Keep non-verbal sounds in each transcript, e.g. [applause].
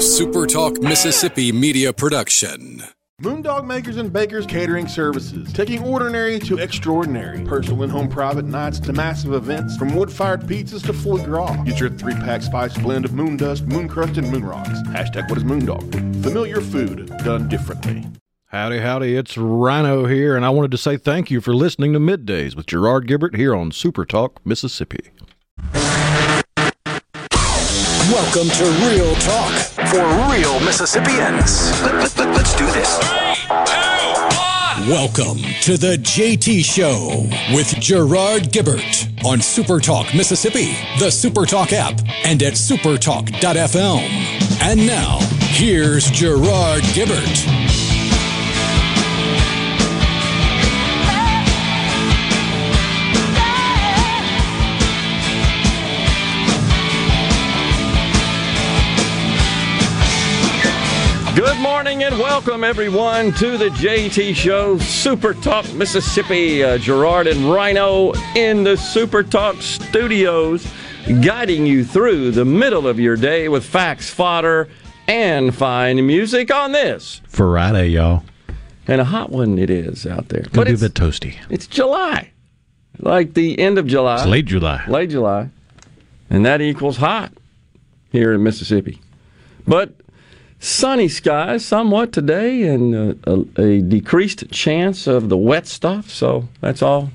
a Super Talk Mississippi media production. Moondog Makers and Bakers Catering Services, taking ordinary to extraordinary. Personal and home private nights to massive events, from wood-fired pizzas to foie gras. Get your three-pack spice blend of moon dust, moon crust, and moon rocks. Hashtag what is Moondog? Familiar food done differently. Howdy, howdy, it's Rhino here, and I wanted to say thank you for listening to Middays with Gerard Gibbert here on Super Talk, Mississippi. Welcome to Real Talk for real Mississippians. Let, us do this. Welcome to the JT Show with Gerard Gibbert on Super Talk Mississippi, the Super Talk app, and at supertalk.fm. And now, here's Gerard Gibbert. Good morning and welcome everyone to the JT Show, Super Talk Mississippi. Uh, Gerard and Rhino in the Super Talk studios, guiding you through the middle of your day with facts, fodder, and fine music on this Friday, y'all. And a hot one it is out there. But be a bit toasty. It's July, like the end of July. It's late July. Late July, and that equals hot here in Mississippi. But sunny skies somewhat today and a, a, a, decreased chance of the wet stuff. So that's all.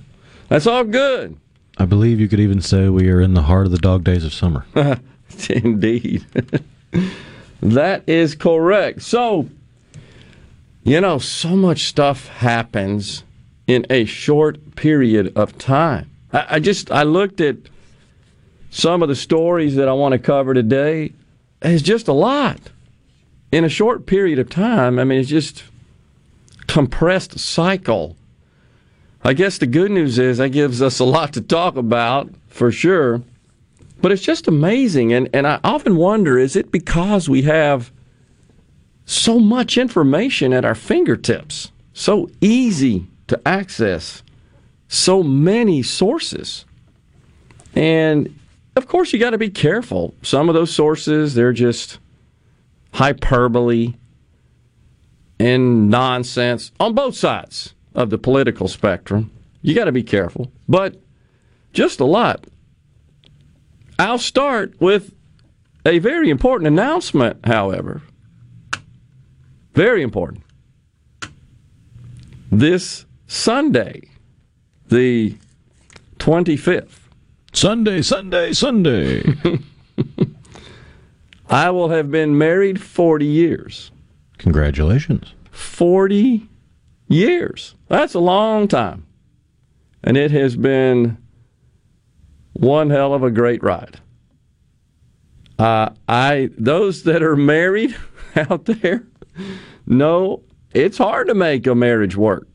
That's all good. I believe you could even say we are in the heart of the dog days of summer. [laughs] Indeed. [laughs] that is correct. So, you know, so much stuff happens in a short period of time. I, I just I looked at some of the stories that I want to cover today. It's just a lot in a short period of time, I mean, it's just compressed cycle. I guess the good news is that gives us a lot to talk about for sure. But it's just amazing. And, and I often wonder is it because we have so much information at our fingertips, so easy to access, so many sources? And of course, you got to be careful. Some of those sources, they're just hyperbole, and nonsense on both sides of the political spectrum. You got to be careful, but just a lot. I'll start with a very important announcement, however. Very important. This Sunday, the 25th. Sunday, Sunday, Sunday. [laughs] I will have been married 40 years. Congratulations. 40 years. That's a long time. And it has been one hell of a great ride. Uh, I those that are married [laughs] out there know it's hard to make a marriage work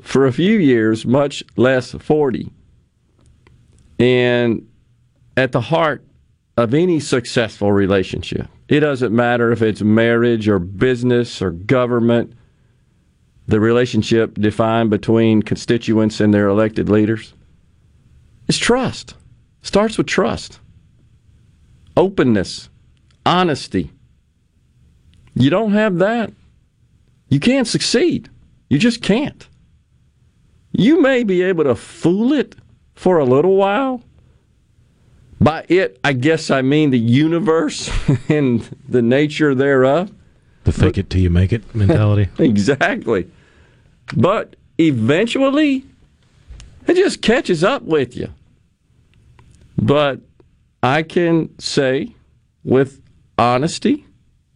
for a few years, much less 40. And at the heart of any successful relationship. It doesn't matter if it's marriage or business or government, the relationship defined between constituents and their elected leaders. It's trust. Starts with trust, openness, honesty. You don't have that, you can't succeed. You just can't. You may be able to fool it for a little while, by it, I guess I mean the universe [laughs] and the nature thereof. The fake it till you make it [laughs] mentality. exactly. But eventually, it just catches up with you. But I can say with honesty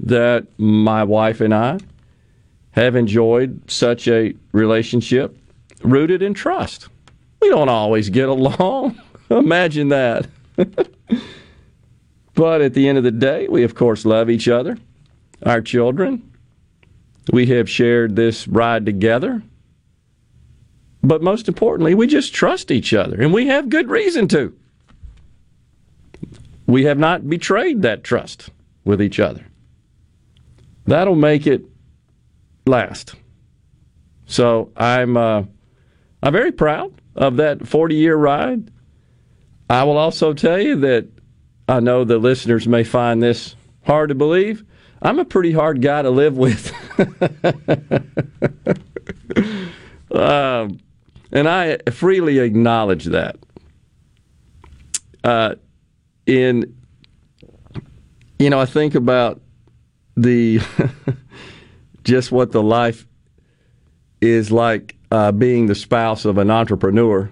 that my wife and I have enjoyed such a relationship rooted in trust. We don't always get along. [laughs] Imagine that. [laughs] but at the end of the day, we of course love each other, our children. We have shared this ride together. But most importantly, we just trust each other, and we have good reason to. We have not betrayed that trust with each other. That'll make it last. So I'm uh, I'm very proud of that 40 year ride. I will also tell you that I know the listeners may find this hard to believe, I'm a pretty hard guy to live with. [laughs] Um, and I freely acknowledge that. Uh, in, you know, I think about the [laughs] just what the life is like uh, being the spouse of an entrepreneur.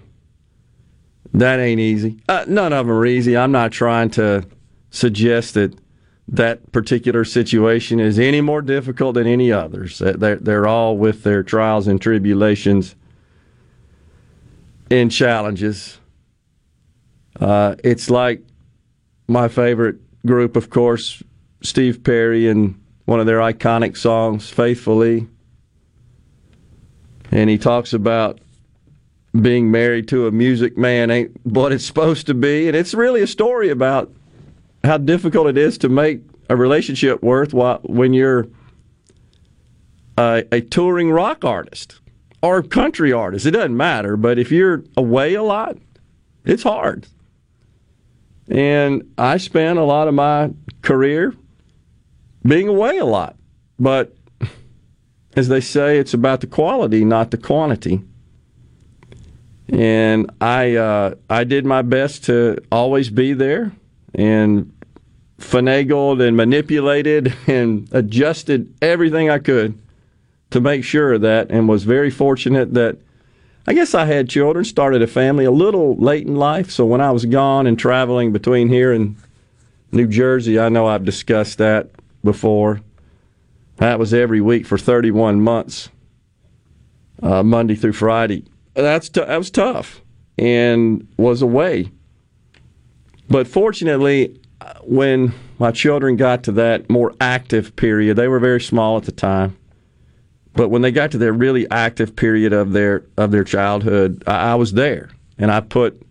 That ain't easy. Uh, none of them are easy. I'm not trying to suggest that that particular situation is any more difficult than any others. They're, they're all with their trials and tribulations and challenges. Uh, it's like my favorite group, of course, Steve Perry and one of their iconic songs, Faithfully. And he talks about being married to a music man ain't what it's supposed to be. And it's really a story about how difficult it is to make a relationship worth when you're a, a touring rock artist or country artist. It doesn't matter, but if you're away a lot, it's hard. And I spent a lot of my career being away a lot. But as they say, it's about the quality, not the quantity. And I uh, I did my best to always be there and finagled and manipulated [laughs] and adjusted everything I could to make sure of that and was very fortunate that I guess I had children, started a family a little late in life. So when I was gone and traveling between here and New Jersey, I know I've discussed that before. That was every week for 31 months, uh, Monday through Friday. That's t- that was tough and was away. But fortunately, when my children got to that more active period, they were very small at the time. But when they got to their really active period of their of their childhood, I, I was there, and I put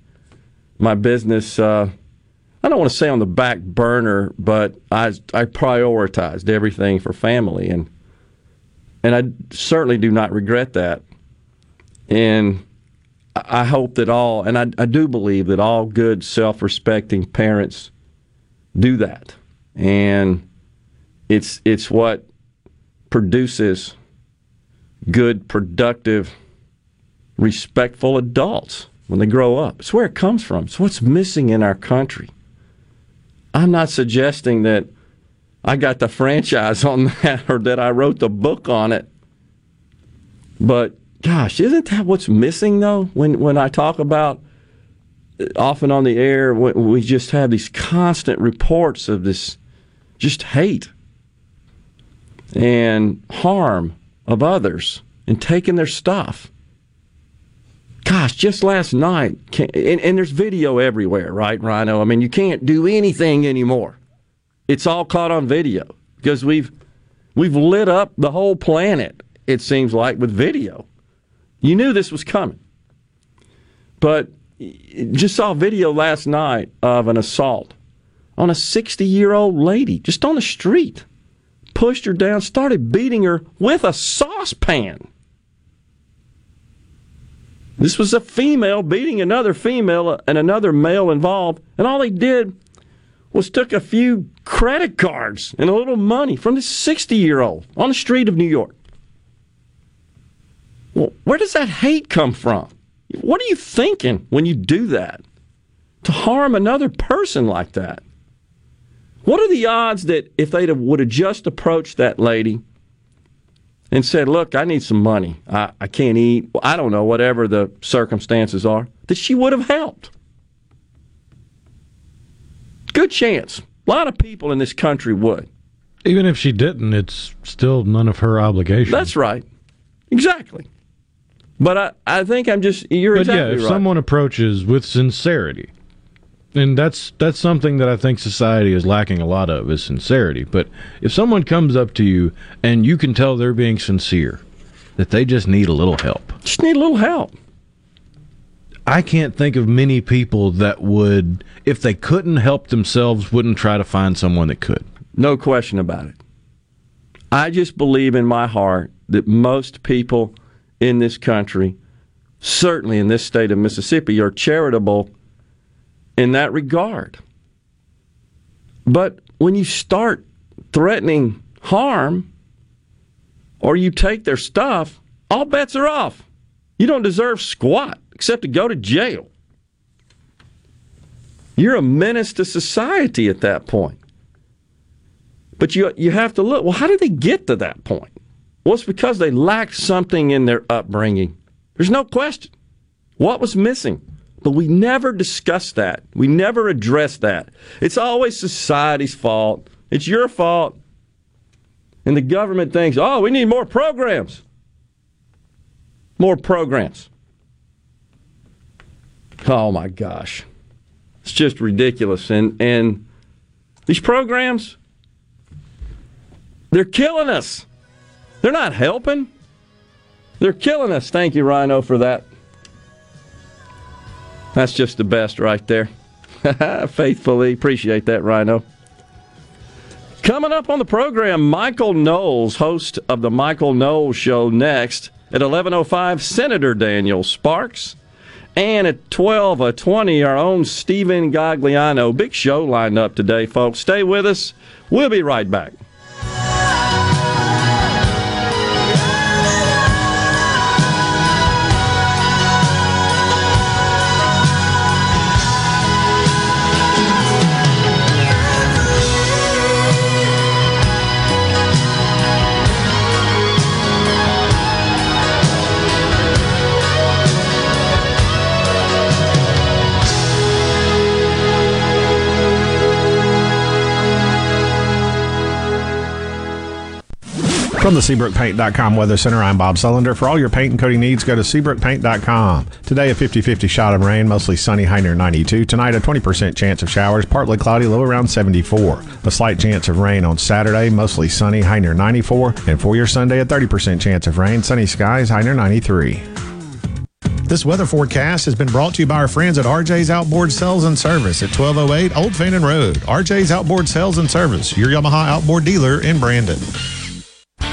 my business. Uh, I don't want to say on the back burner, but I I prioritized everything for family, and and I certainly do not regret that. And I hope that all, and I, I do believe that all good, self-respecting parents do that, and it's it's what produces good, productive, respectful adults when they grow up. It's where it comes from. It's what's missing in our country. I'm not suggesting that I got the [laughs] franchise on that or that I wrote the book on it. But gosh, isn't that what's missing though? When when I talk about often on the air, we just have these constant reports of this just hate and harm of others and taking their stuff. Gosh, just last night, and, and, there's video everywhere, right, Rhino? I mean, you can't do anything anymore. It's all caught on video because we've we've lit up the whole planet. It seems like with video. You knew this was coming, but just saw a video last night of an assault on a 60 year old lady just on the street. Pushed her down, started beating her with a saucepan. This was a female beating another female and another male involved, and all they did was took a few credit cards and a little money from this 60 year old on the street of New York. Well, where does that hate come from? What are you thinking when you do that? To harm another person like that? What are the odds that if they would have just approached that lady and said, Look, I need some money. I, I can't eat. I don't know, whatever the circumstances are, that she would have helped? Good chance. A lot of people in this country would. Even if she didn't, it's still none of her obligation. That's right. Exactly. But I, I think I'm just you're but exactly yeah, if right. someone approaches with sincerity, and that's that's something that I think society is lacking a lot of is sincerity. But if someone comes up to you and you can tell they're being sincere, that they just need a little help. Just need a little help. I can't think of many people that would, if they couldn't help themselves, wouldn't try to find someone that could. No question about it. I just believe in my heart that most people in this country, certainly in this state of Mississippi, are charitable in that regard. But when you start threatening harm or you take their stuff, all bets are off. You don't deserve squat except to go to jail. You're a menace to society at that point. But you, you have to look well, how did they get to that point? Well, it's because they lacked something in their upbringing. There's no question. What was missing? But we never discuss that. We never address that. It's always society's fault. It's your fault. And the government thinks, oh, we need more programs. More programs. Oh my gosh. It's just ridiculous. And and these programs, they're killing us. They're not helping. They're killing us. Thank you, Rhino, for that. That's just the best right there. [laughs] Faithfully appreciate that, Rhino. Coming up on the program, Michael Knowles, host of the Michael Knowles Show, next at 11:05. Senator Daniel Sparks, and at 12:20, our own Steven Gagliano. Big show lined up today, folks. Stay with us. We'll be right back. From the SeabrookPaint.com Weather Center, I'm Bob Sullender. For all your paint and coating needs, go to SeabrookPaint.com. Today, a 50 50 shot of rain, mostly sunny, high near 92. Tonight, a 20% chance of showers, partly cloudy, low around 74. A slight chance of rain on Saturday, mostly sunny, high near 94. And for your Sunday, a 30% chance of rain, sunny skies, high near 93. This weather forecast has been brought to you by our friends at RJ's Outboard Sales and Service at 1208 Old Fannin Road. RJ's Outboard Sales and Service, your Yamaha outboard dealer in Brandon.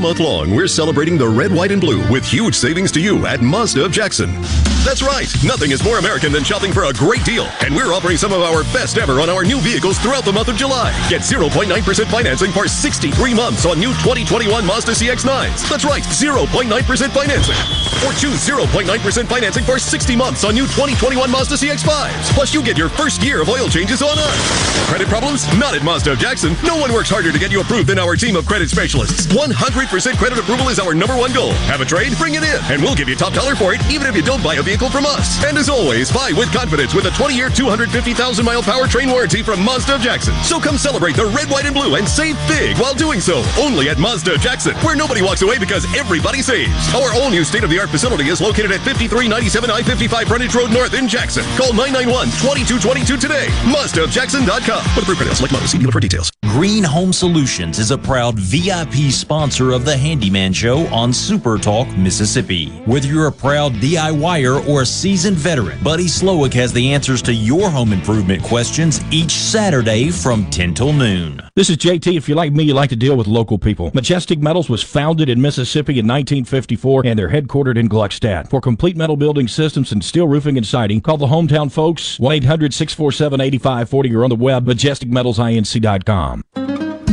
Month long, we're celebrating the red, white, and blue with huge savings to you at Mazda of Jackson. That's right, nothing is more American than shopping for a great deal, and we're offering some of our best ever on our new vehicles throughout the month of July. Get 0.9% financing for 63 months on new 2021 Mazda CX-9s. That's right, 0.9% financing. Or choose 0.9% financing for 60 months on new 2021 Mazda CX-5s. Plus, you get your first year of oil changes on us. Credit problems? Not at Mazda of Jackson. No one works harder to get you approved than our team of credit specialists. 100% credit approval is our number one goal. Have a trade? Bring it in, and we'll give you top dollar for it, even if you don't buy a vehicle from us. And as always, buy with confidence with a 20-year, 250,000 mile powertrain warranty from Mazda of Jackson. So come celebrate the red, white, and blue and save big while doing so. Only at Mazda of Jackson, where nobody walks away because everybody saves. Our all new state-of-the-art facility is located at 5397 I-55 Frontage Road North in Jackson. Call 991-2222 today. MazdaofJackson.com. For the proof credits, select model. See dealer for details. Green Home Solutions is a proud VIP sponsor of the Handyman Show on Super Talk, Mississippi. Whether you're a proud DIYer or a seasoned veteran, Buddy Slowick has the answers to your home improvement questions each Saturday from 10 till noon. This is JT. If you're like me, you like to deal with local people. Majestic Metals was founded in Mississippi in 1954 and they're headquartered in Gluckstadt. For complete metal building systems and steel roofing and siding, call the hometown folks 1 800 647 8540 or on the web majesticmetalsinc.com.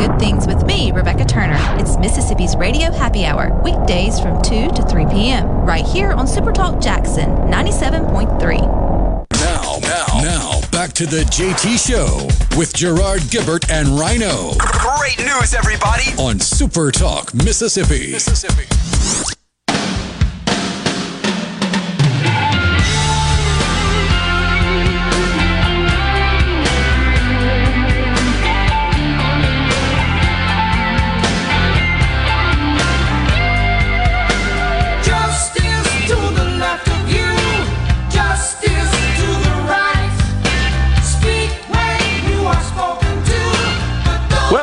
good things with me, Rebecca Turner. It's Mississippi's Radio Happy Hour, weekdays from 2 to 3 p.m., right here on Supertalk Jackson 97.3. Now, now, now, back to the JT Show with Gerard Gibbert and Rhino Great news, everybody! on Super Talk, Mississippi. Mississippi.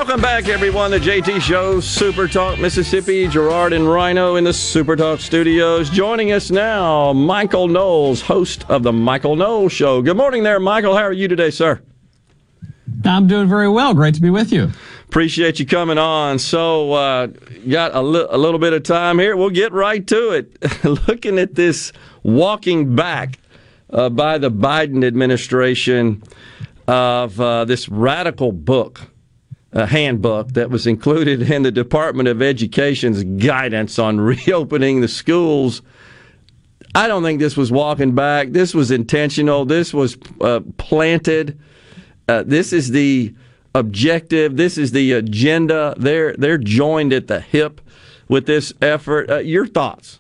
Welcome back, everyone. The JT Show, Super Talk Mississippi. Gerard and Rhino in the Super Talk studios. Joining us now, Michael Knowles, host of the Michael Knowles Show. Good morning, there, Michael. How are you today, sir? I'm doing very well. Great to be with you. Appreciate you coming on. So, uh, got a, li- a little bit of time here. We'll get right to it. [laughs] Looking at this walking back uh, by the Biden administration of uh, this radical book, a handbook that was included in the Department of Education's guidance on [laughs] reopening the schools. I don't think this was walking back. This was intentional. This was uh, planted. Uh, this is the objective. This is the agenda. They're they're joined at the hip with this effort. Uh, your thoughts?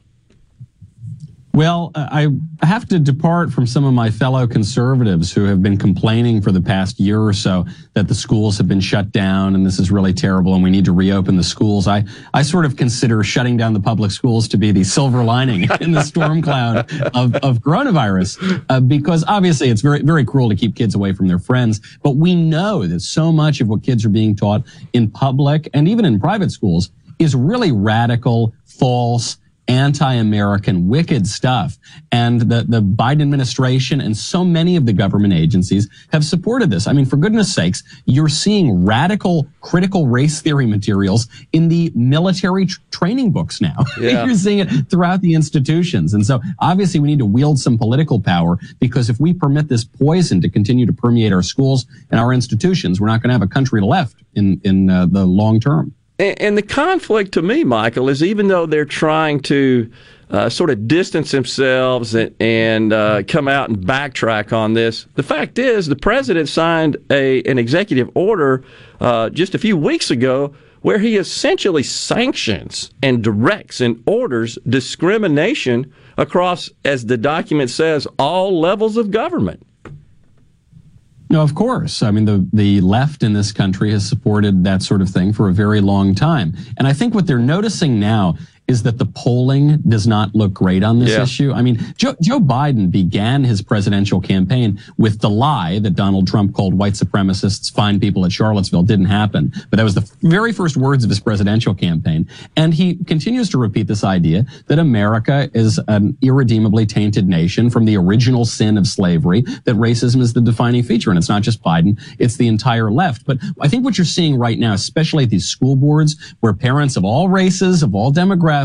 Well, uh, I have to depart from some of my fellow conservatives who have been complaining for the past year or so that the schools have been shut down and this is really terrible and we need to reopen the schools. I, I sort of consider shutting down the public schools to be the silver lining [laughs] in the storm cloud of, of coronavirus uh, because obviously it's very, very cruel to keep kids away from their friends. But we know that so much of what kids are being taught in public and even in private schools is really radical, false, anti-American, wicked stuff. And the, the Biden administration and so many of the government agencies have supported this. I mean, for goodness sakes, you're seeing radical critical race theory materials in the military tr- training books now. [laughs] Yeah. you're seeing it throughout the institutions. And so obviously we need to wield some political power because if we permit this poison to continue to permeate our schools and our institutions, we're not going to have a country left in, in uh, the long term. And, the conflict to me, Michael, is even though they're trying to uh, sort of distance themselves and, and uh, come out and backtrack on this, the fact is the president signed a an executive order uh, just a few weeks ago where he essentially sanctions and directs and orders discrimination across, as the document says, all levels of government. No, of course. I mean, the, the left in this country has supported that sort of thing for a very long time. And I think what they're noticing now is that the polling does not look great on this Yeah. issue. I mean, Joe, Joe Biden began his presidential campaign with the lie that Donald Trump called white supremacists fine people at Charlottesville. Didn't happen. But that was the very first words of his presidential campaign. And he continues to repeat this idea that America is an irredeemably tainted nation from the original sin of slavery, that racism is the defining feature. And it's not just Biden, it's the entire left. But I think what you're seeing right now, especially at these school boards where parents of all races, of all demographics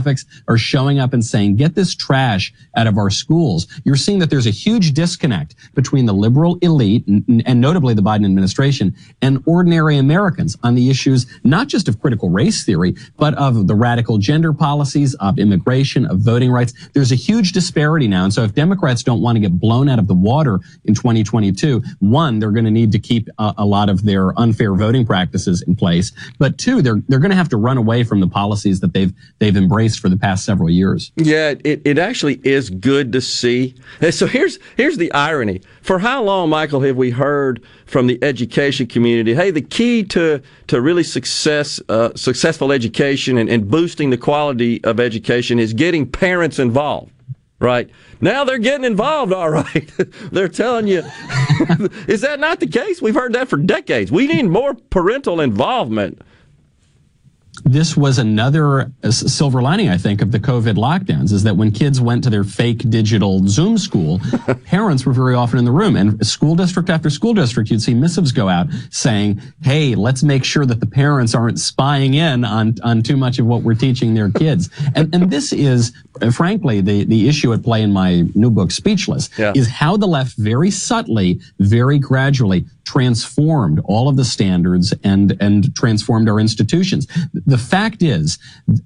are showing up and saying, get this trash out of our schools. You're seeing that there's a huge disconnect between the liberal elite and, and notably the Biden administration and ordinary Americans on the issues, not just of critical race theory, but of the radical gender policies, of immigration, of voting rights. There's a huge disparity now. And so if Democrats don't want to get blown out of the water in 2022, one, they're going to need to keep a, a lot of their unfair voting practices in place. But two, they're, they're going to have to run away from the policies that they've, they've embraced for the past several years. Yeah, it, it actually is good to see. And So here's here's the irony. For how long, Michael, have we heard from the education community? Hey, the key to to really success uh, successful education and, and boosting the quality of education is getting parents involved. Right now, they're getting involved. All right, [laughs] they're telling you. [laughs] is that not the case? We've heard that for decades. We need more parental involvement. This was another uh, silver lining, I think, of the COVID lockdowns is that when kids went to their fake digital Zoom school, [laughs] parents were very often in the room. And school district after school district, you'd see missives go out saying, hey, let's make sure that the parents aren't spying in on, on too much of what we're teaching their kids. [laughs] and, and this is, uh, frankly, the, the issue at play in my new book, Speechless, Yeah. is how the left very subtly, very gradually transformed all of the standards and and transformed our institutions. The fact is,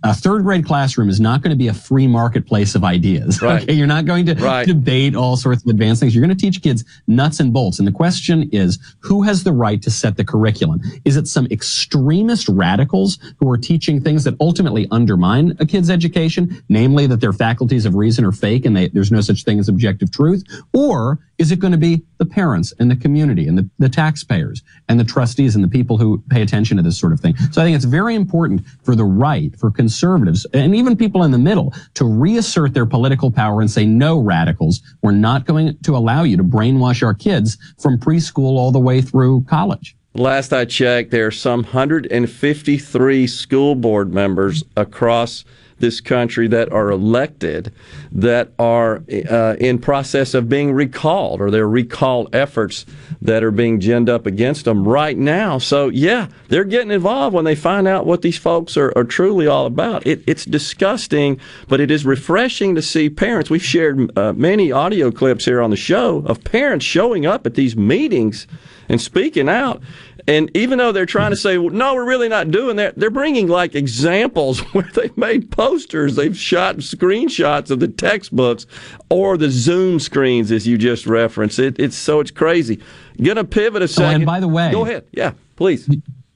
a third grade classroom is not going to be a free marketplace of ideas. [laughs] Right. Okay, you're not going to Right. debate all sorts of advanced things. You're going to teach kids nuts and bolts. And the question is, who has the right to set the curriculum? Is it some extremist radicals who are teaching things that ultimately undermine a kid's education, namely that their faculties of reason are fake and they, there's no such thing as objective truth? Or is it going to be the parents and the community and the, the taxpayers and the trustees and the people who pay attention to this sort of thing? So I think it's very important for the right, for conservatives, and even people in the middle to reassert their political power and say, no, radicals, we're not going to allow you to brainwash our kids from preschool all the way through college. Last I checked, there are some 153 school board members across this country that are elected that are uh, in process of being recalled or there are recall efforts that are being ginned up against them right now. So yeah, they're getting involved when they find out what these folks are, are truly all about. It, it's disgusting, but it is refreshing to see parents. We've shared uh, many audio clips here on the show of parents showing up at these meetings and speaking out. And even though they're trying to say, well, no, we're really not doing that, they're bringing like examples [laughs] where they've made posters, they've shot screenshots of the textbooks or the Zoom screens, as you just referenced. It, it's so it's crazy. Gonna pivot a second. Oh, and by the way, go ahead. Yeah, please.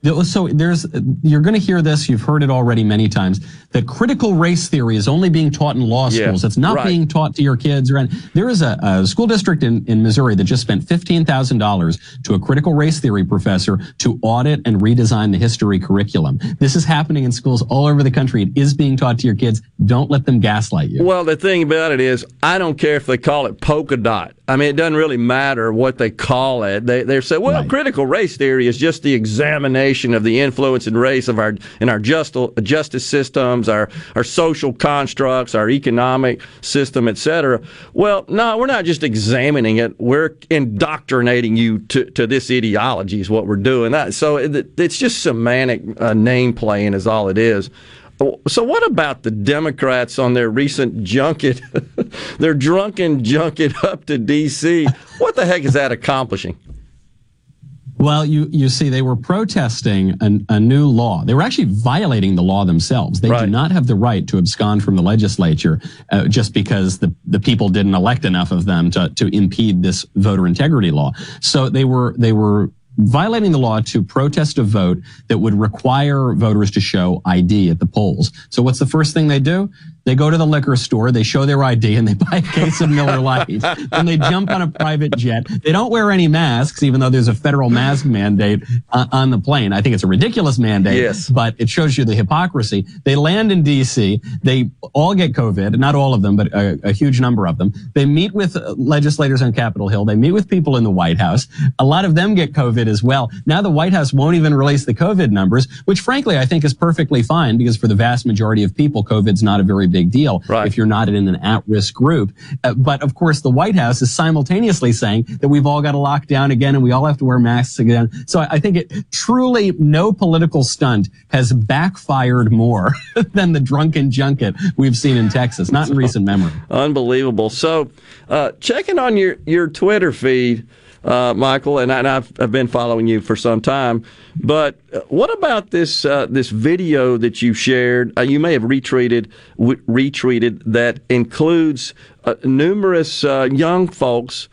So there's, you're going to hear this. You've heard it already many times that critical race theory is only being taught in law Yeah, schools. It's not right. being taught to your kids. Or there is a, a school district in, in Missouri that just spent fifteen thousand dollars to a critical race theory professor to audit and redesign the history curriculum. This is happening in schools all over the country. It is being taught to your kids. Don't let them gaslight you. Well, the thing about it is, I don't care if they call it polka dot. I mean, it doesn't really matter what they call it. They they say, well, critical race theory is just the examination of the influence and race of our in our just, justice systems, our our social constructs, our economic system, etc. Well, no, we're not just examining it. We're indoctrinating you to, to this ideology is what we're doing. So it, it's just semantic uh, name playing is all it is. So what about the Democrats on their recent junket, [laughs] their drunken junket up to D.C.? What the heck is that accomplishing? Well, you, you see, they were protesting an, a new law. They were actually violating the law themselves. They do not have the right to abscond from the legislature uh, just because the, the people didn't elect enough of them to, to impede this voter integrity law. So they were, they were violating the law to protest a vote that would require voters to show ID at the polls. So what's the first thing they do? They go to the liquor store, they show their ID, and they [laughs] buy a case of Miller Lite. and they jump on a private jet. They don't wear any masks, even though there's a federal mask mandate uh, on the plane. I think it's a ridiculous mandate, Yes. but it shows you the hypocrisy. They land in D.C. They all get COVID, not all of them, but a, a huge number of them. They meet with uh, legislators on Capitol Hill. They meet with people in the White House. A lot of them get COVID as well. Now the White House won't even release the COVID numbers, which frankly I think is perfectly fine because for the vast majority of people, COVID's not a very big deal if you're not in an at-risk group. Uh, but of course, the White House is simultaneously saying that we've all got to lock down again and we all have to wear masks again. So I I think it truly no political stunt has backfired more [laughs] than the drunken junket we've seen in Texas, not in recent memory. Unbelievable. So, uh, checking on your, your Twitter feed, uh, Michael, and, I, I've been following you for some time. But uh, what about this uh, this video that you shared? Uh, you may have retweeted w- retweeted that includes uh, numerous uh, young folks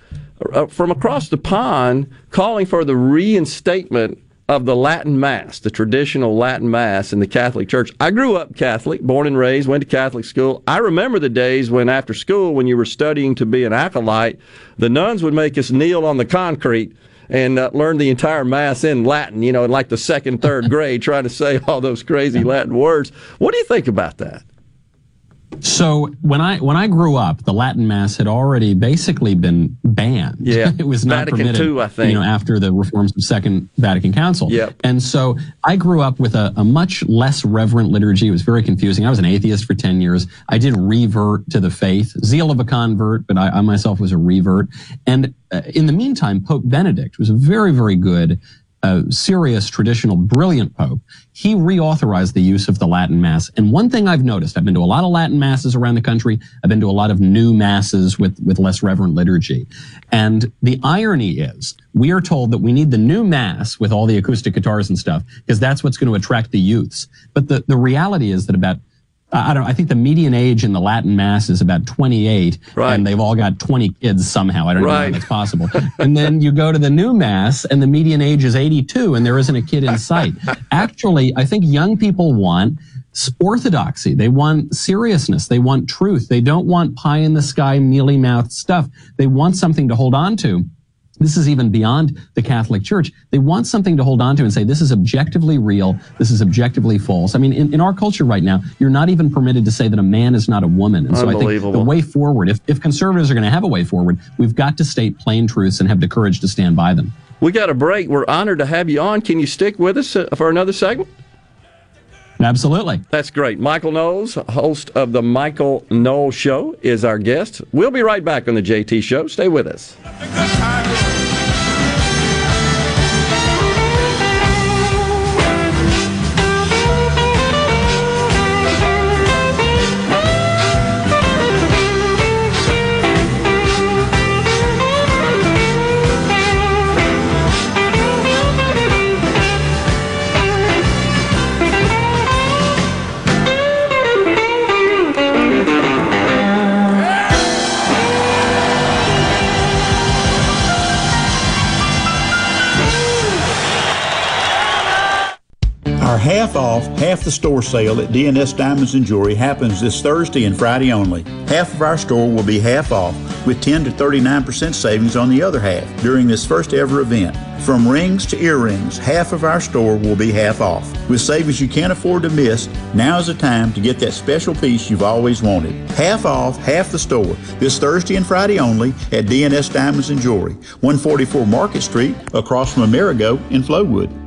from across the pond calling for the reinstatement of the Latin Mass, the traditional Latin Mass in the Catholic Church. I grew up Catholic, born and raised, went to Catholic school. I remember the days when after school, when you were studying to be an acolyte, the nuns would make us kneel on the concrete and uh, learn the entire Mass in Latin, you know, in like the second, third [laughs] grade, trying to say all those crazy Latin words. What do you think about that? So when I when I grew up, the Latin Mass had already basically been banned. Yeah. [laughs] it was not Vatican permitted. II, I think. You know, after the reforms of Second Vatican Council. Yep. And so I grew up with a, a much less reverent liturgy. It was very confusing. I was an atheist for ten years. I did revert to the faith, zeal of a convert, but I, I myself was a revert. And uh, in the meantime, Pope Benedict was a very very good. Uh, serious, traditional, brilliant pope, he reauthorized the use of the Latin Mass. And one thing I've noticed, I've been to a lot of Latin Masses around the country. I've been to a lot of new Masses with, with less reverent liturgy. And the irony is, we are told that we need the new Mass with all the acoustic guitars and stuff, because that's what's going to attract the youths. But the, the reality is that about I don't. I think the median age in the Latin Mass is about 28, Right. and they've all got 20 kids somehow. I don't know Right. how that's possible. [laughs] and then you go to the new Mass, and the median age is 82, and there isn't a kid in sight. [laughs] Actually, I think young people want orthodoxy. They want seriousness. They want truth. They don't want pie in the sky, mealy mouthed stuff. They want something to hold on to this is even beyond the Catholic Church. They want something to hold on to and say, this is objectively real. This is objectively false. I mean, in, in our culture right now, you're not even permitted to say that a man is not a woman. And so I think the way forward, if, if conservatives are going to have a way forward, we've got to state plain truths and have the courage to stand by them. We got a break. We're honored to have you on. Can you stick with us uh, for another segment? Absolutely. That's great. Michael Knowles, host of the Michael Knowles Show, is our guest. We'll be right back on the JT Show. Stay with us. Half off, half the store sale at DNS Diamonds and Jewelry happens this Thursday and Friday only. Half of our store will be half off, with 10 to 39% savings on the other half during this first ever event. From rings to earrings, half of our store will be half off. With savings you can't afford to miss, now is the time to get that special piece you've always wanted. Half off, half the store, this Thursday and Friday only at DNS Diamonds and Jewelry, 144 Market Street, across from Amerigo in Flowood.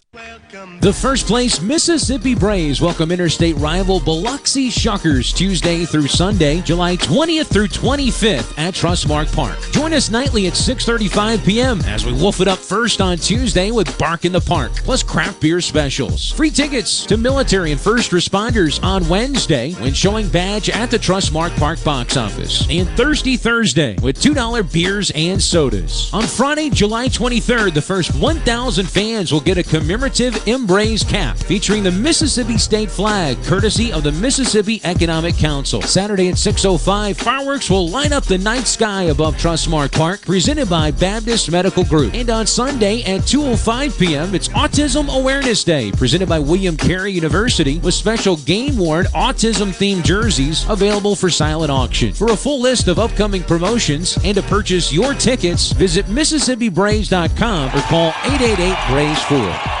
Well, the first place Mississippi Braves welcome interstate rival Biloxi Shuckers Tuesday through Sunday, July 20th through 25th at Trustmark Park. Join us nightly at 6:35 p.m. as we wolf it up first on Tuesday with Bark in the Park, plus craft beer specials. Free tickets to military and first responders on Wednesday when showing badge at the Trustmark Park box office. And Thirsty Thursday with $2 beers and sodas. On Friday, July 23rd, the first 1,000 fans will get a commemorative M-Braves cap featuring the Mississippi state flag, courtesy of the Mississippi Economic Council. Saturday at 6.05, fireworks will light up the night sky above Trustmark Park, presented by Baptist Medical Group. And on Sunday at 2.05 p.m., it's Autism Awareness Day, presented by William Carey University, with special game-worn autism-themed jerseys available for silent auction. For a full list of upcoming promotions and to purchase your tickets, visit MississippiBraves.com or call 888-BRAVES4.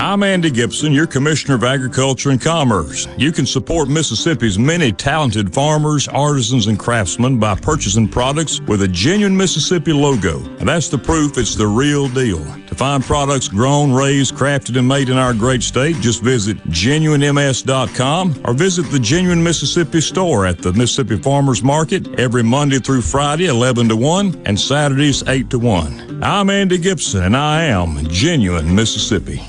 I'm Andy Gipson, your Commissioner of Agriculture and Commerce. You can support Mississippi's many talented farmers, artisans, and craftsmen by purchasing products with a genuine Mississippi logo. And that's the proof it's the real deal. To find products grown, raised, crafted, and made in our great state, just visit genuinems.com or visit the Genuine Mississippi store at the Mississippi Farmers Market every Monday through Friday, 11 to 1, and Saturdays, 8 to 1. I'm Andy Gipson, and I am Genuine Mississippi.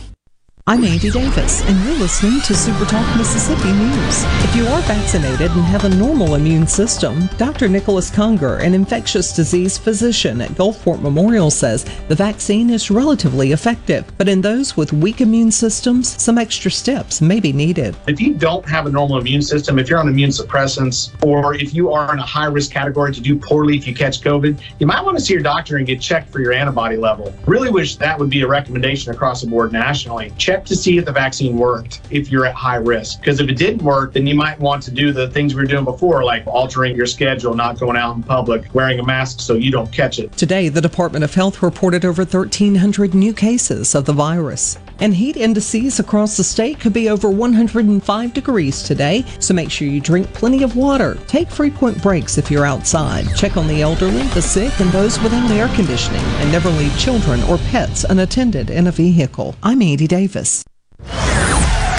I'm Andy Davis, and you're listening to Super Talk Mississippi News. If you are vaccinated and have a normal immune system, Dr. Nicholas Conger, an infectious disease physician at Gulfport Memorial, says the vaccine is relatively effective. But in those with weak immune systems, some extra steps may be needed. If you don't have a normal immune system, if you're on immune suppressants, or if you are in a high risk category to do poorly if you catch COVID, you might want to see your doctor and get checked for your antibody level. Really wish that would be a recommendation across the board nationally. Check to see if the vaccine worked if you're at high risk. Because if it didn't work, then you might want to do the things we were doing before, like altering your schedule, not going out in public, wearing a mask so you don't catch it. Today, the Department of Health reported over 1,300 new cases of the virus. And heat indices across the state could be over 105 degrees today, so make sure you drink plenty of water. Take frequent breaks if you're outside. Check on the elderly, the sick, and those without air conditioning, and never leave children or pets unattended in a vehicle. I'm Andy Davis.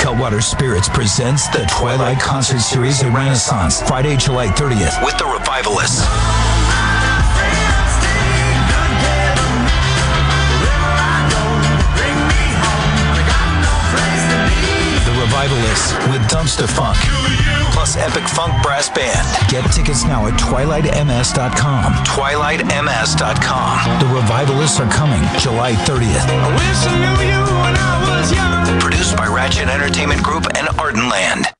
Cutwater Spirits presents the Twilight Concert Series at Renaissance, Friday, July 30th, with the Revivalists. Revivalists with Dumpstaphunk, plus Epic Funk Brass Band. Get tickets now at twilightms.com. Twilightms.com. The Revivalists are coming July 30th. Produced by Ratchet Entertainment Group and Ardenland.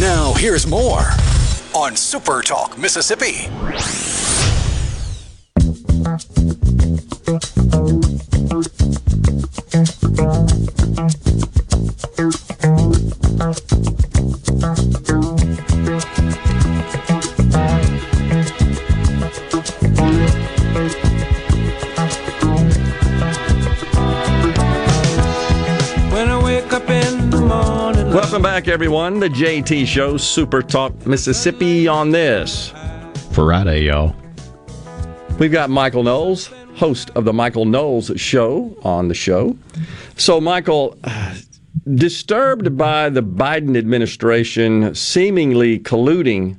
Now, here's more on Super Talk Mississippi. Back, everyone. The JT Show, Super Talk Mississippi on this. Friday, y'all. We've got Michael Knowles, host of the Michael Knowles Show, on the show. So, Michael, disturbed by the Biden administration seemingly colluding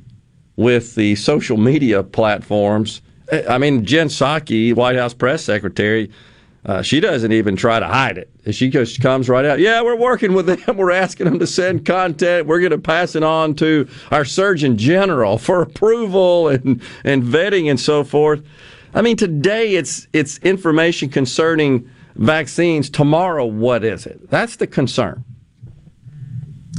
with the social media platforms. eh, I mean, Jen Psaki, White House press secretary, uh, she doesn't even try to hide it. She just comes right out. Yeah, we're working with them. [laughs] We're asking them to send content. We're going to pass it on to our Surgeon General for approval and, and vetting and so forth. I mean, today it's it's information concerning vaccines. Tomorrow, what is it? That's the concern.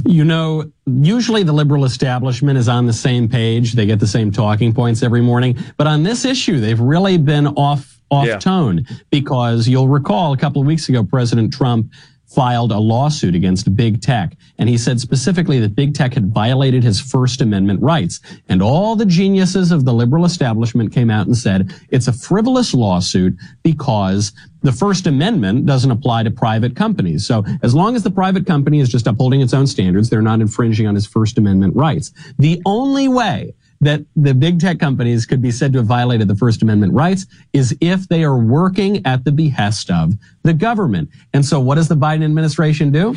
You know, usually the liberal establishment is on the same page. They get the same talking points every morning. But on this issue, they've really been off off Yeah. tone because you'll recall a couple of weeks ago, President Trump filed a lawsuit against big tech. And he said specifically that big tech had violated his First Amendment rights. And all the geniuses of the liberal establishment came out and said it's a frivolous lawsuit because the First Amendment doesn't apply to private companies. So as long as the private company is just upholding its own standards, they're not infringing on his First Amendment rights. The only way that the big tech companies could be said to have violated the First Amendment rights is if they are working at the behest of the government. And so what does the Biden administration do?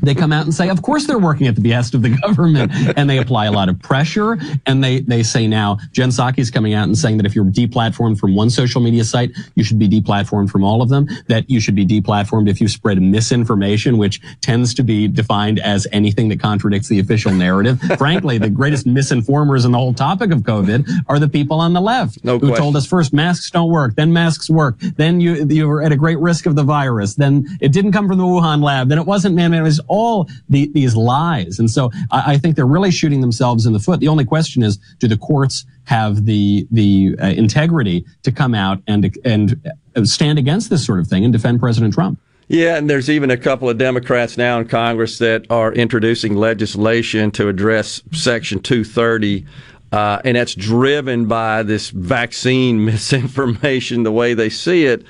They come out and say, of course they're working at the behest of the government. And they apply a lot of pressure. And they, they say now, Jen Psaki's coming out and saying that if you're deplatformed from one social media site, you should be deplatformed from all of them, that you should be deplatformed if you spread misinformation, which tends to be defined as anything that contradicts the official narrative. [laughs] Frankly, the greatest misinformers in the whole topic of COVID are the people on the left No who question. told us first masks don't work, then masks work, then you, you were at a great risk of the virus, then it didn't come from the Wuhan lab, then it wasn't man, it all the, these lies. And so I, I think they're really shooting themselves in the foot. The only question is, do the courts have the, the uh, integrity to come out and, and stand against this sort of thing and defend President Trump? Yeah, and there's even a couple of Democrats now in Congress that are introducing legislation to address Section 230. Uh, and that's driven by this vaccine [laughs] misinformation, the way they see it.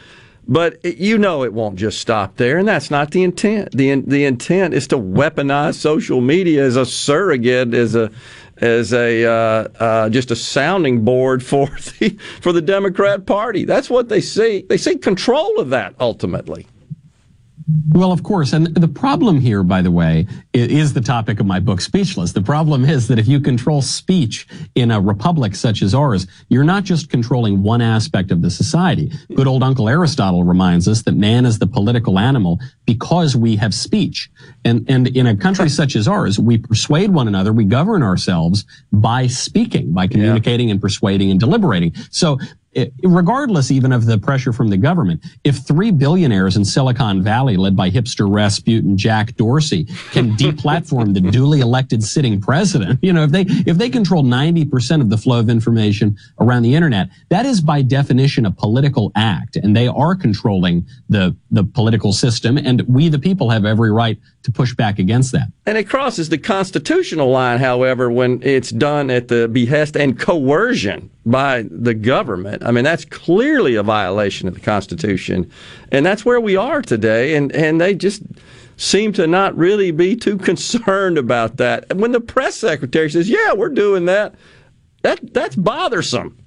But you know it won't just stop there, and that's not the intent. the The intent is to weaponize social media as a surrogate, as a as a uh, uh, just a sounding board [laughs] for the for the Democrat Party. That's what they see. They see control of that ultimately. Well, of course. And the problem here, by the way, is the topic of my book, Speechless. The problem is that if you control speech in a republic such as ours, you're not just controlling one aspect of the society. Good old Uncle Aristotle reminds us that man is the political animal because we have speech. And, and in a country such as ours, we persuade one another, we govern ourselves by speaking, by communicating and persuading and deliberating. So i- regardless even of the pressure from the government, if three billionaires in Silicon Valley, led by hipster Rasputin Jack Dorsey, can [laughs] deplatform the duly elected sitting president, you know, if they if they control 90% of the flow of information around the internet, that is by definition a political act, and they are controlling the the political system, and we the people have every right to push back against that. And it crosses the constitutional line, however, when it's done at the behest and coercion by the government. I mean, that's clearly a violation of the Constitution. And that's where we are today. And, and they just seem to not really be too [laughs] concerned about that. And when the press secretary says, yeah, we're doing that, that that's bothersome.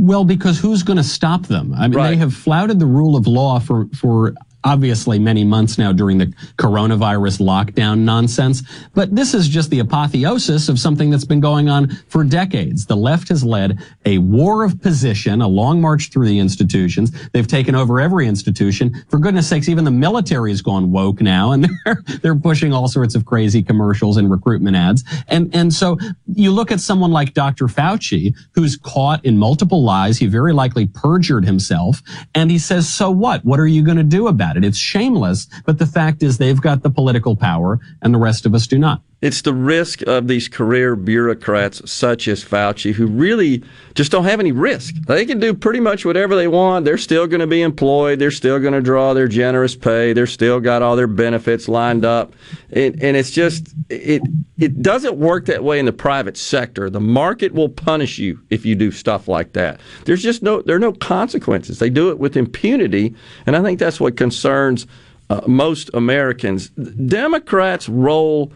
Well, because who's going to stop them? I mean, they have flouted the rule of law for for obviously many months now during the coronavirus lockdown nonsense. But this is just the apotheosis of something that's been going on for decades. The left has led a war of position, a long march through the institutions. They've taken over every institution. For goodness sakes, even the military has gone woke now, and [laughs] they're they're pushing all sorts of crazy commercials and recruitment ads. And and so you look at someone like Dr. Fauci, who's caught in multiple lies. He very likely perjured himself, and he says, "So what? What are you going to do about it?" It's shameless, but the fact is they've got the political power, and the rest of us do not. It's the risk of these career bureaucrats such as Fauci who really just don't have any risk. They can do pretty much whatever they want. They're still going to be employed. They're still going to draw their generous pay. They're still got all their benefits lined up. And it's just, it, it doesn't work that way in the private sector. The market will punish you if you do stuff like that. There's just no, there are no consequences. They do it with impunity. And I think that's what concerns uh, most Americans. Democrats' role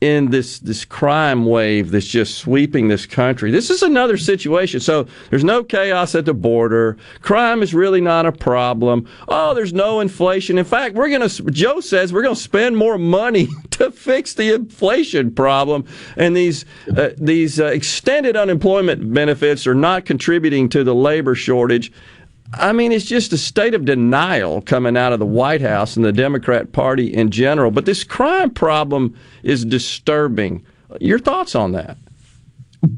in this this crime wave that's just sweeping this country. This is another situation. So there's no chaos at the border. Crime is really not a problem. Oh, there's no inflation. In fact, we're going to Joe says we're going to spend more money [laughs] to fix the inflation problem and these uh, these uh, extended unemployment benefits are not contributing to the labor shortage. I mean, it's just a state of denial coming out of the White House and the Democrat Party in general. But this crime problem is disturbing. Your thoughts on that?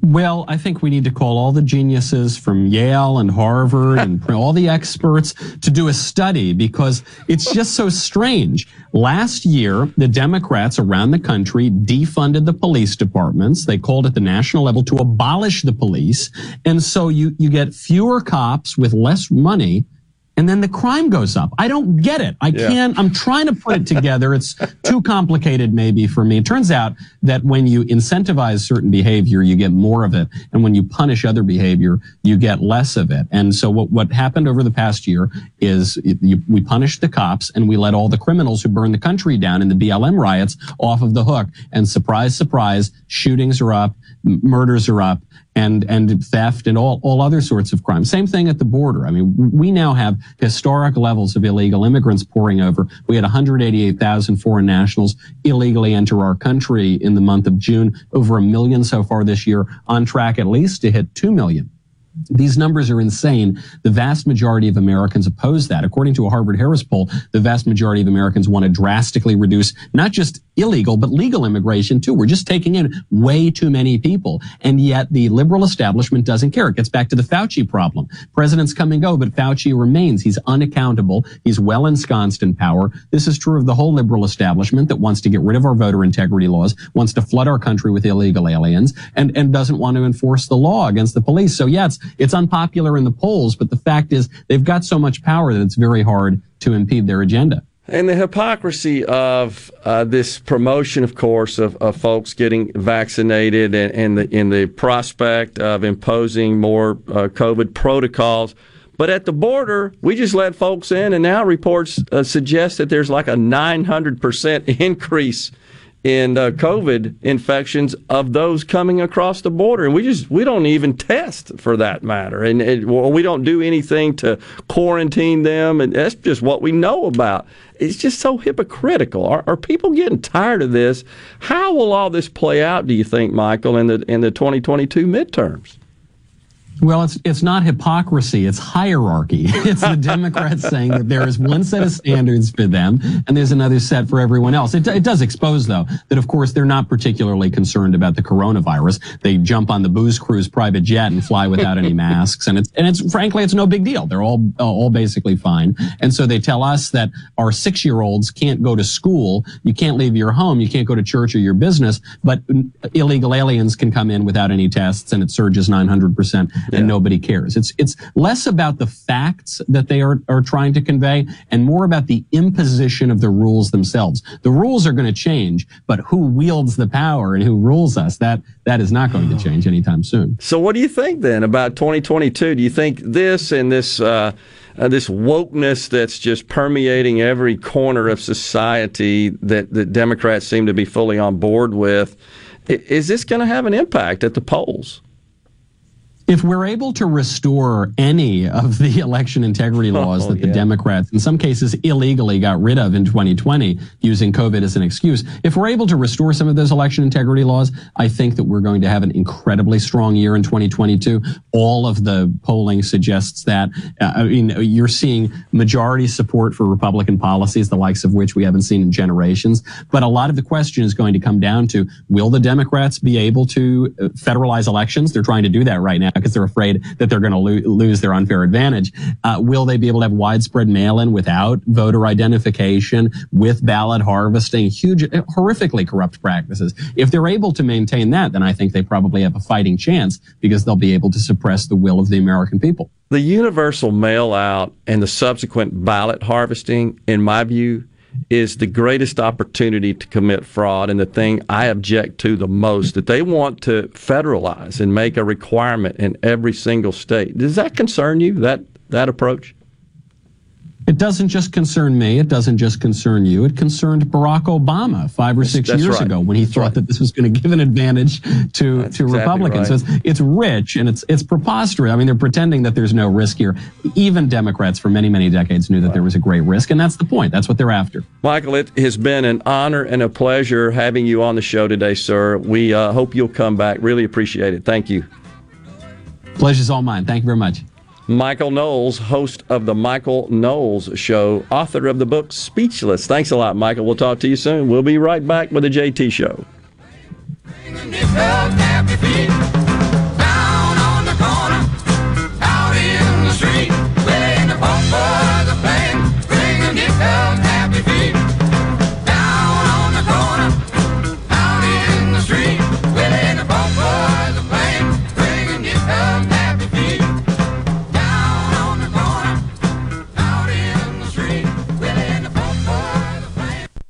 Well, I think we need to call all the geniuses from Yale and Harvard and [laughs] all the experts to do a study because it's just so strange. Last year, the Democrats around the country defunded the police departments. They called at the national level to abolish the police. And so you, you get fewer cops with less money. And then the crime goes up. I don't get it. I Yeah. can't. I'm trying to put it together. It's too complicated, maybe for me. It turns out that when you incentivize certain behavior, you get more of it, and when you punish other behavior, you get less of it. And so, what what happened over the past year is you, we punished the cops, and we let all the criminals who burned the country down in the BLM riots off of the hook. And surprise, surprise, shootings are up, m- murders are up, and and theft and all, all other sorts of crime. Same thing at the border. I mean, we now have historic levels of illegal immigrants pouring over. We had 188,000 foreign nationals illegally enter our country in the month of June, over a million so far this year, on track at least to hit 2 million. These numbers are insane. The vast majority of Americans oppose that. According to a Harvard Harris poll, the vast majority of Americans want to drastically reduce not just illegal, but legal immigration too. We're just taking in way too many people. And yet the liberal establishment doesn't care. It gets back to the Fauci problem. Presidents come and go, but Fauci remains. He's unaccountable. He's well ensconced in power. This is true of the whole liberal establishment that wants to get rid of our voter integrity laws, wants to flood our country with illegal aliens, and, and doesn't want to enforce the law against the police. So yeah, it's, it's unpopular in the polls, but the fact is they've got so much power that it's very hard to impede their agenda. And the hypocrisy of uh, this promotion, of course, of, of folks getting vaccinated and, and, the, in the prospect of imposing more uh, COVID protocols. But at the border, we just let folks in, and now reports uh, suggest that there's like a 900% [laughs] increase in uh, COVID infections of those coming across the border, and we just we don't even test for that matter, and, and well, we don't do anything to quarantine them, and that's just what we know about. It's just so hypocritical. Are, are people getting tired of this? How will all this play out? Do you think, Michael, in the in the 2022 midterms? Well, it's it's not hypocrisy; it's hierarchy. [laughs] It's the Democrats [laughs] saying that there is one set of standards for them, and there's another set for everyone else. It, it does expose, though, that of course they're not particularly concerned about the coronavirus. They jump on the booze cruise private jet and fly without any [laughs] masks, and it's and it's frankly it's no big deal. They're all all basically fine, and so they tell us that our six year olds can't go to school, you can't leave your home, you can't go to church or your business, but illegal aliens can come in without any tests, and it surges 900 and nobody cares. It's it's less about the facts that they are, are trying to convey and more about the imposition of the rules themselves. The rules are going to change, but who wields the power and who rules us, that that is not going to change [sighs] anytime soon. So, what do you think then about 2022? Do you think this and this uh, uh, this wokeness that's just permeating every corner of society that the Democrats seem to be fully on board with, is this going to have an impact at the polls? If we're able to restore any of the [laughs] election integrity laws Oh, that the yeah. Democrats, in some cases illegally, got rid of in 2020 using COVID as an excuse, if we're able to restore some of those election integrity laws, I think that we're going to have an incredibly strong year in 2022. All of the polling suggests that. Uh, I mean, you're seeing majority support for Republican policies, the likes of which we haven't seen in generations. But a lot of the question is going to come down to will the Democrats be able to uh, federalize elections? They're trying to do that right now because they're afraid that they're going to lo- lose their unfair advantage. Uh, will they be able to have widespread mail-in without voter identification, with ballot harvesting, huge, uh, horrifically corrupt practices? If they're able to maintain that, then I think they probably have a fighting chance because they'll be able to suppress the will of the American people. The universal mail out and the subsequent ballot harvesting, in my view, is the greatest opportunity to commit fraud and the thing I object to the most that they want to federalize and make a requirement in every single state. Does that concern you, that, that approach? It doesn't just concern me. It doesn't just concern you. It concerned Barack Obama five or six that's years right. ago when he thought that this was going to give an advantage to, to exactly Republicans. right. So it's, it's rich and it's it's preposterous. I mean, they're pretending that there's no risk here. Even Democrats for many many decades knew that there was a great risk, and that's the point. That's what they're after. Michael, it has been an honor and a pleasure having you on the show today, sir. We uh, hope you'll come back. Really appreciate it. Thank you. Pleasure's all mine. Thank you very much. Michael Knowles, host of the Michael Knowles Show, author of the book Speechless. Thanks a lot, Michael. We'll talk to you soon. We'll be right back with the JT Show. Out in the street, pump for the bringing it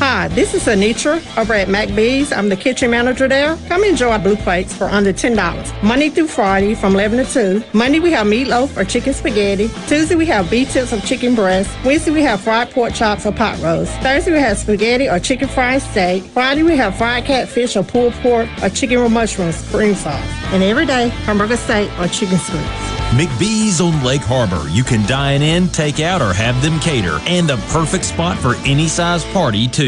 Hi, this is Anitra over at McBee's. I'm the kitchen manager there. Come enjoy our blue plates for under $10. Monday through Friday from 11 to 2. Monday we have meatloaf or chicken spaghetti. Tuesday we have beef tips of chicken breast. Wednesday we have fried pork chops or pot roast. Thursday we have spaghetti or chicken fried steak. Friday we have fried catfish or pulled pork or chicken with mushrooms, spring sauce. And every day, hamburger steak or chicken strips. McBee's on Lake Harbor. You can dine in, take out, or have them cater. And the perfect spot for any size party, too.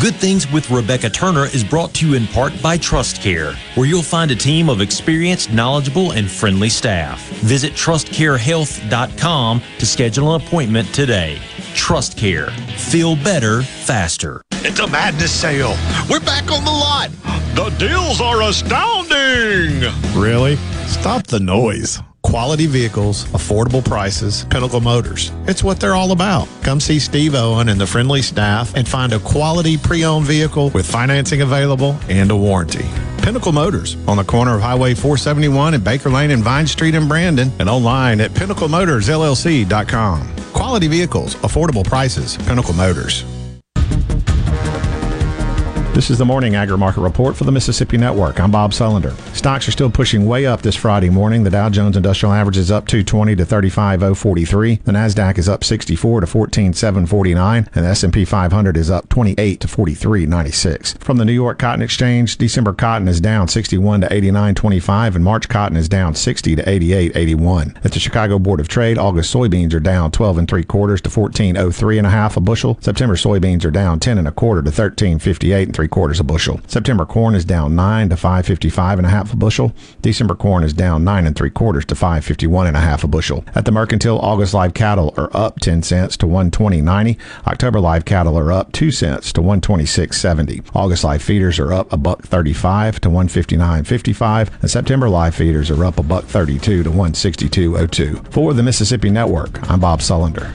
Good Things with Rebecca Turner is brought to you in part by Trust Care, where you'll find a team of experienced, knowledgeable, and friendly staff. Visit trustcarehealth.com to schedule an appointment today. Trust Care. Feel better, faster. It's a madness sale. We're back on the lot. The deals are astounding. Really? Stop the noise. Quality vehicles, affordable prices, Pinnacle Motors. It's what they're all about. Come see Steve Owen and the friendly staff and find a quality pre owned vehicle with financing available and a warranty. Pinnacle Motors on the corner of Highway 471 and Baker Lane and Vine Street in Brandon and online at pinnaclemotorsllc.com. Quality vehicles, affordable prices, Pinnacle Motors. This is the morning agri market report for the Mississippi Network. I'm Bob Sullender. Stocks are still pushing way up this Friday morning. The Dow Jones Industrial Average is up 220 to 35043. The Nasdaq is up 64 to 14749, and the S&P 500 is up 28 to 4396. From the New York Cotton Exchange, December cotton is down 61 to 89.25, and March cotton is down 60 to 88.81. At the Chicago Board of Trade, August soybeans are down 12 and three quarters to 14.03 and a half a bushel. September soybeans are down 10 and a quarter to 13.58 and three quarters a bushel. September corn is down 9 to 555 and a half a bushel. December corn is down 9 and three quarters to 551 and a half a bushel. At the mercantile, August live cattle are up 10 cents to 120.90. October live cattle are up 2 cents to 126.70. August live feeders are up a buck 35 to 159.55 and September live feeders are up a buck 32 to 162.02. For the Mississippi Network, I'm Bob Sullender.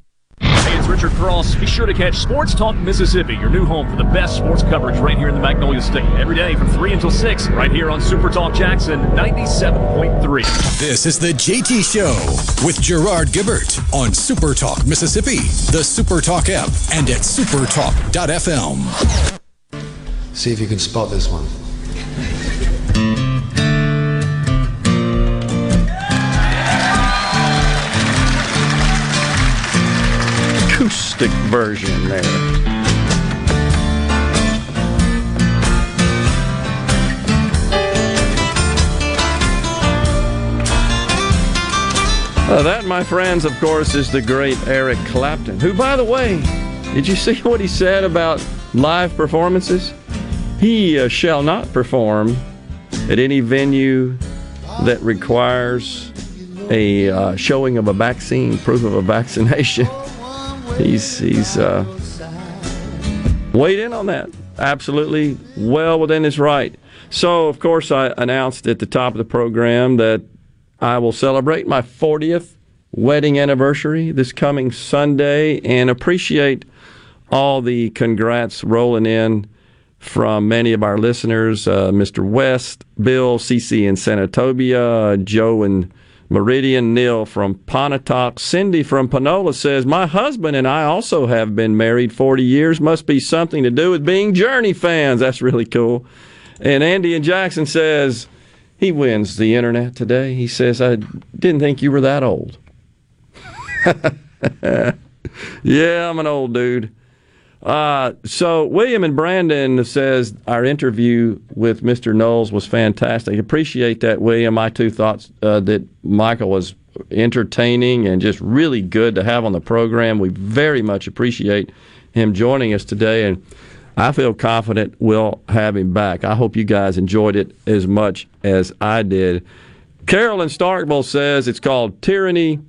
Hey, it's Richard Cross. Be sure to catch Sports Talk Mississippi, your new home for the best sports coverage right here in the Magnolia State. Every day from 3 until 6, right here on Super Talk Jackson 97.3. This is the JT Show with Gerard Gibbert on Super Talk Mississippi, the Super Talk app, and at supertalk.fm. See if you can spot this one. Acoustic version there. Uh, that, my friends, of course, is the great Eric Clapton, who, by the way, did you [laughs] see what he said about live performances? He uh, shall not perform at any venue that requires a uh, showing of a vaccine, proof of a [laughs] vaccination. He's he's uh, weighed in on that. Absolutely well within his right. So, of course, I announced at the top of the program that I will celebrate my 40th wedding anniversary this coming Sunday and appreciate all the congrats rolling in from many of our listeners uh, Mr. West, Bill, CC in Senatobia, Joe and Meridian, Neil from Pontotoc, Cindy from Panola says, My husband and I also have been married 40 years. Must be something to do with being Journey fans. That's really cool. And Andy and Jackson says, He wins the internet today. He says, I didn't think you were that old. [laughs] yeah, I'm an old dude. Uh, so William and Brandon says our interview with Mr. Knowles was fantastic. Appreciate that, William. I too thought uh, that Michael was entertaining and just really good to have on the program. We very much appreciate him joining us today, and I feel confident we'll have him back. I hope you guys enjoyed it as much as I did. Carolyn Starkville says it's called tyranny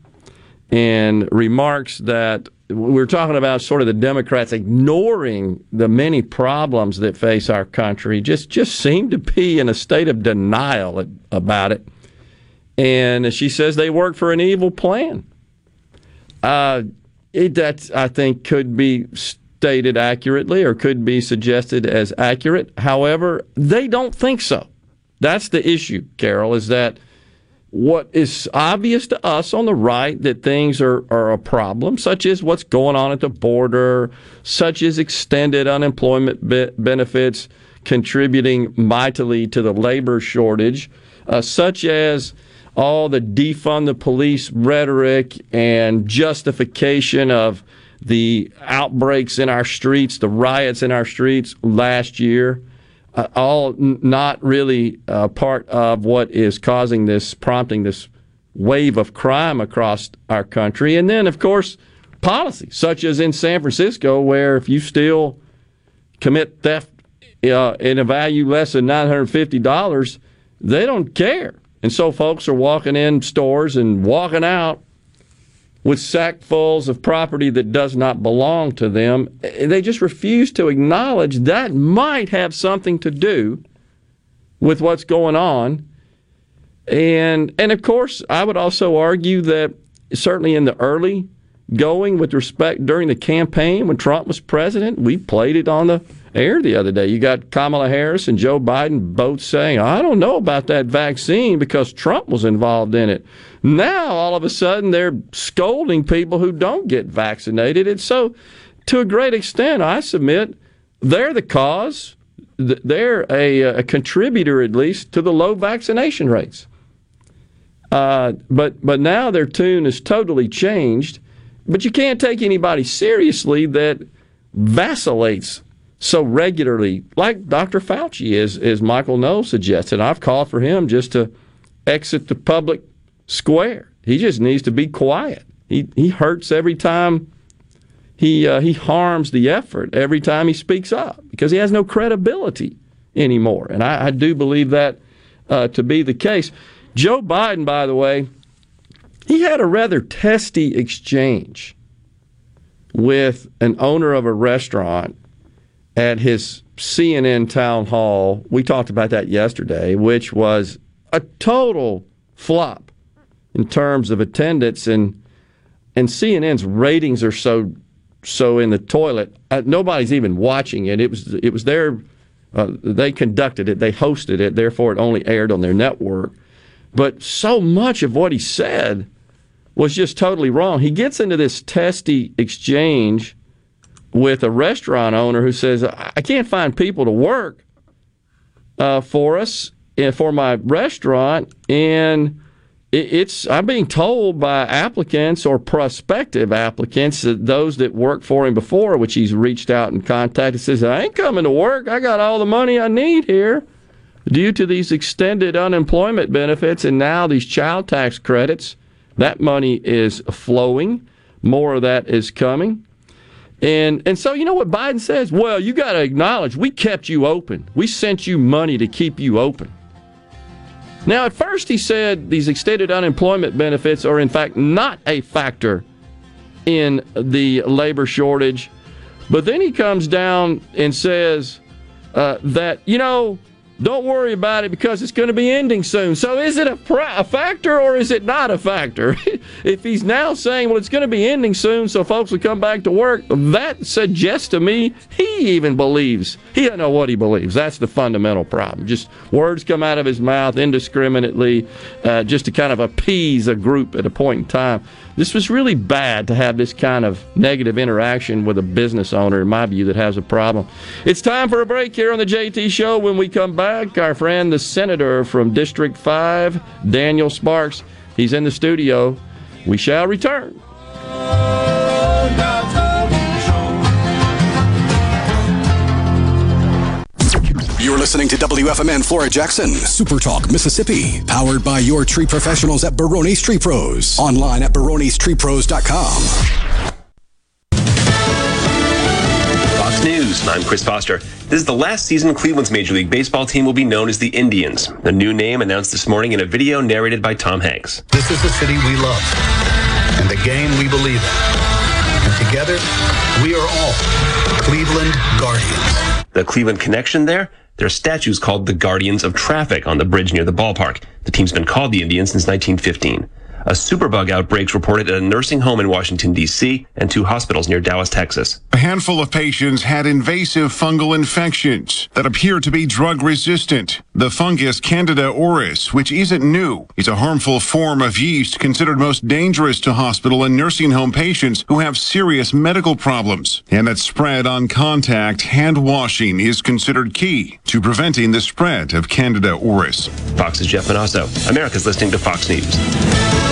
and remarks that we're talking about sort of the Democrats ignoring the many problems that face our country, just just seem to be in a state of denial about it. And she says they work for an evil plan. Uh, it, that I think could be stated accurately or could be suggested as accurate. However, they don't think so. That's the issue, Carol, is that what is obvious to us on the right that things are, are a problem, such as what's going on at the border, such as extended unemployment be- benefits contributing mightily to the labor shortage, uh, such as all the defund the police rhetoric and justification of the outbreaks in our streets, the riots in our streets last year uh, all n- not really uh, part of what is causing this, prompting this wave of crime across our country. And then, of course, policy, such as in San Francisco, where if you still commit theft uh, in a value less than $950, they don't care. And so folks are walking in stores and walking out with sackfuls of property that does not belong to them. They just refuse to acknowledge that might have something to do with what's going on. And and of course, I would also argue that certainly in the early going with respect during the campaign when Trump was president, we played it on the air the other day. You got Kamala Harris and Joe Biden both saying, I don't know about that vaccine because Trump was involved in it. Now, all of a sudden, they're scolding people who don't get vaccinated. And so, to a great extent, I submit they're the cause. They're a, a contributor, at least, to the low vaccination rates. Uh, but but now their tune is totally changed. But you can't take anybody seriously that vacillates so regularly, like Dr. Fauci, as, as Michael Knowles suggested. And I've called for him just to exit the public square. He just needs to be quiet. He, he hurts every time he, uh, he harms the effort every time he speaks up because he has no credibility anymore. And I, I do believe that uh, to be the case. Joe Biden, by the way, he had a rather testy exchange with an owner of a restaurant at his CNN town hall. We talked about that yesterday, which was a total flop in terms of attendance and and CNN's ratings are so so in the toilet. Uh, nobody's even watching it. It was it was their uh, they conducted it, they hosted it, therefore it only aired on their network. But so much of what he said was just totally wrong. He gets into this testy exchange with a restaurant owner who says, I can't find people to work uh, for us eh, for my restaurant. And it's I'm being told by applicants or prospective applicants, those that worked for him before, which he's reached out and contacted, says, I ain't coming to work. I got all the money I need here due to these extended unemployment benefits and now these child tax credits. That money is flowing. More of that is coming. And and so you know what Biden says? Well, you got to acknowledge we kept you open. We sent you money to keep you open. Now, at first, he said these extended unemployment benefits are, in fact, not a factor in the labor shortage. But then he comes down and says uh, that, you know, don't worry about it because it's going to be ending soon. So is it a, a factor or is it not a factor? [laughs] if he's now saying, well, it's going to be ending soon so folks will come back to work, that suggests to me he even believes. He doesn't know what he believes. That's the fundamental problem. Just words come out of his mouth indiscriminately uh, just to kind of appease a group at a point in time. This was really bad to have this kind of negative interaction with a business owner, in my view, that has a problem. It's time for a break here on the JT Show. When we come back, our friend, the senator from District 5, Daniel Sparks, he's in the studio. We shall return. You're listening to WFMN Flora Jackson, Super Talk, Mississippi, powered by your tree professionals at Barone's Tree Pros. Online at baronestreepros.com. Fox News, I'm Chris Foster. This is the last season Cleveland's Major League Baseball team will be known as the Indians. The new name announced this morning in a video narrated by Tom Hanks. This is the city we love and the game we believe in. And together, we are all Cleveland Guardians. The Cleveland connection there? There are statues called the Guardians of Traffic on the bridge near the ballpark. The team's been called the Indians since 1915. A superbug outbreak's reported at a nursing home in Washington, D.C., and two hospitals near Dallas, Texas. A handful of patients had invasive fungal infections that appear to be drug resistant. The fungus Candida auris, which isn't new, is a harmful form of yeast considered most dangerous to hospital and nursing home patients who have serious medical problems. And that spread on contact hand washing is considered key to preventing the spread of Candida auris. Fox's Jeff Monosso. America's listening to Fox News.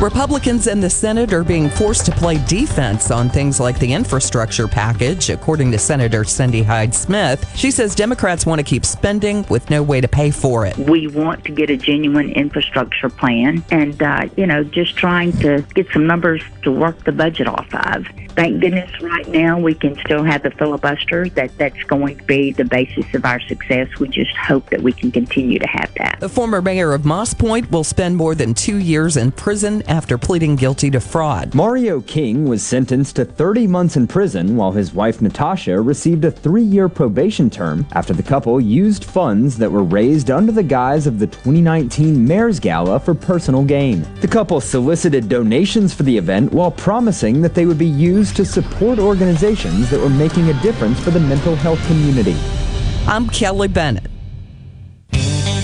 Republicans in the Senate are being forced to play defense on things like the infrastructure package, according to Senator Cindy Hyde Smith. She says Democrats want to keep spending with no way to pay for it. We want to get a genuine infrastructure plan and, uh, you know, just trying to get some numbers to work the budget off of. Thank goodness right now we can still have the filibuster, that that's going to be the basis of our success. We just hope that we can continue to have that. The former mayor of Moss Point will spend more than two years in prison after pleading guilty to fraud. Mario King was sentenced to 30 months in prison while his wife Natasha received a three year probation term after the couple used funds that were raised under the guise of the 2019 Mayor's Gala for personal gain. The couple solicited donations for the event while promising that they would be used to support organizations that were making a difference for the mental health community. I'm Kelly Bennett.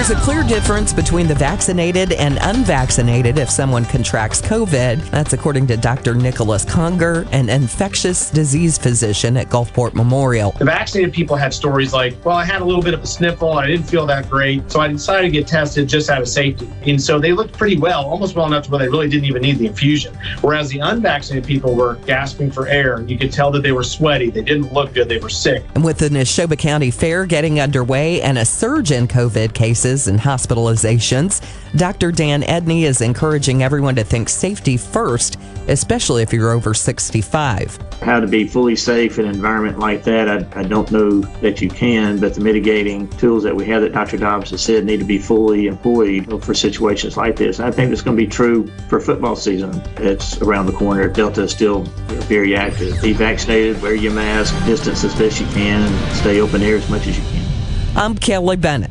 There's a clear difference between the vaccinated and unvaccinated if someone contracts COVID. That's according to Dr. Nicholas Conger, an infectious disease physician at Gulfport Memorial. The vaccinated people had stories like, well, I had a little bit of a sniffle and I didn't feel that great. So I decided to get tested just out of safety. And so they looked pretty well, almost well enough to where they really didn't even need the infusion. Whereas the unvaccinated people were gasping for air. You could tell that they were sweaty. They didn't look good. They were sick. And with the Neshoba County Fair getting underway and a surge in COVID cases, and hospitalizations. Dr. Dan Edney is encouraging everyone to think safety first, especially if you're over 65. How to be fully safe in an environment like that, I, I don't know that you can, but the mitigating tools that we have that Dr. Dobbs has said need to be fully employed for situations like this. I think it's going to be true for football season. It's around the corner. Delta is still very active. Be vaccinated, wear your mask, distance as best you can, and stay open air as much as you can. I'm Kelly Bennett.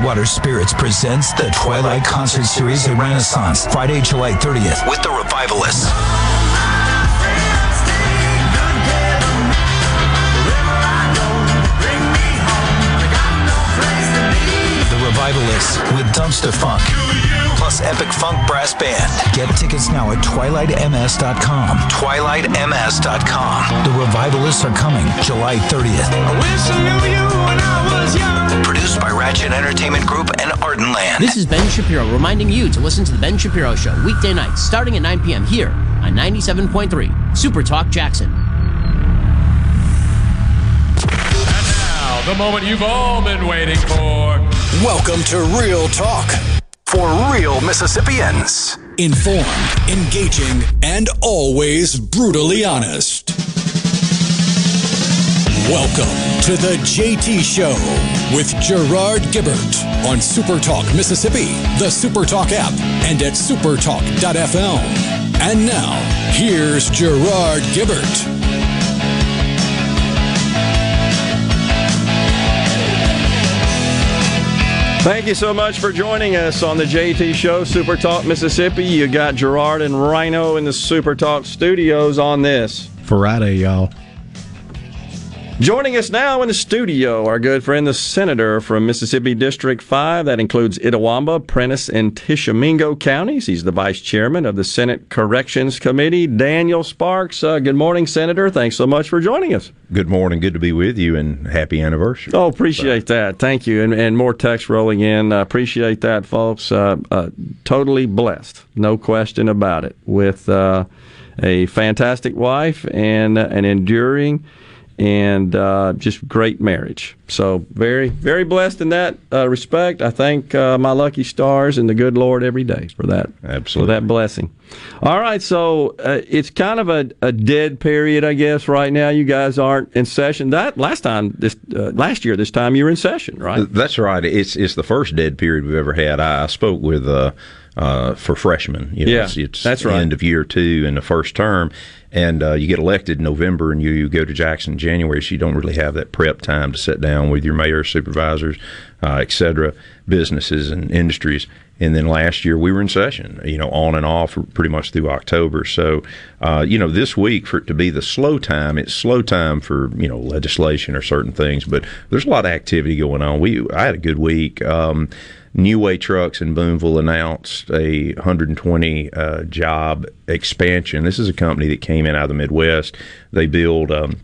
Cutwater Spirits presents the Twilight Concert Series at Renaissance, Friday, July 30th, with the Revivalists. The Revivalists with Dumpstaphunk, plus Epic Funk Brass Band. Get tickets now at twilightms.com. Twilightms.com. The Revivalists are coming July 30th. Produced by Ratchet Entertainment Group and Ardenland. This is Ben Shapiro reminding you to listen to The Ben Shapiro Show weekday nights starting at 9 p.m. here on 97.3 Super Talk Jackson. And now, the moment you've all been waiting for. Welcome to Real Talk For real Mississippians. informed, engaging, and always brutally honest. Welcome to the JT Show with Gerard Gibert on Supertalk Mississippi, the Supertalk app, and at supertalk.fm. And now, here's Gerard Gibert. Thank you so much for joining us on the JT Show, Super Talk Mississippi. You got Gerard and Rhino in the Super Talk studios on this. Friday, y'all. Joining us now in the studio, our good friend, the senator from Mississippi District 5. That includes Itawamba, Prentiss, and Tishomingo counties. He's the vice chairman of the Senate Corrections Committee, Daniel Sparks. Uh, good morning, Senator. Thanks so much for joining us. Good morning. Good to be with you and happy anniversary. Oh, appreciate that. Thank you. And, and more text rolling in. Uh, appreciate that, folks. Uh, uh, totally blessed, no question about it, with uh, a fantastic wife and an enduring and uh, just great marriage. So very, very blessed in that uh, respect. I thank uh, my lucky stars and the good Lord every day for that. Absolutely. For that blessing. All right, so uh, it's kind of a, a dead period, I guess, right now. You guys aren't in session. That last time, this uh, last year, this time you were in session, right? That's right. It's it's the first dead period we've ever had. I, I spoke with uh, for freshmen. You know, Yeah, it's, it's that's the right. End of year two in the first term, and uh, you get elected in November, and you, you go to Jackson in January, so you don't really have that prep time to sit down with your mayor, supervisors, uh, et cetera, businesses and industries. And then last year we were in session, you know, on and off pretty much through October. So, uh, you know, this week for it to be the slow time, it's slow time for you know legislation or certain things, but there's a lot of activity going on. We I had a good week. Um, New Way Trucks in Booneville announced a 120 uh, job expansion. This is a company that came in out of the Midwest. They build um,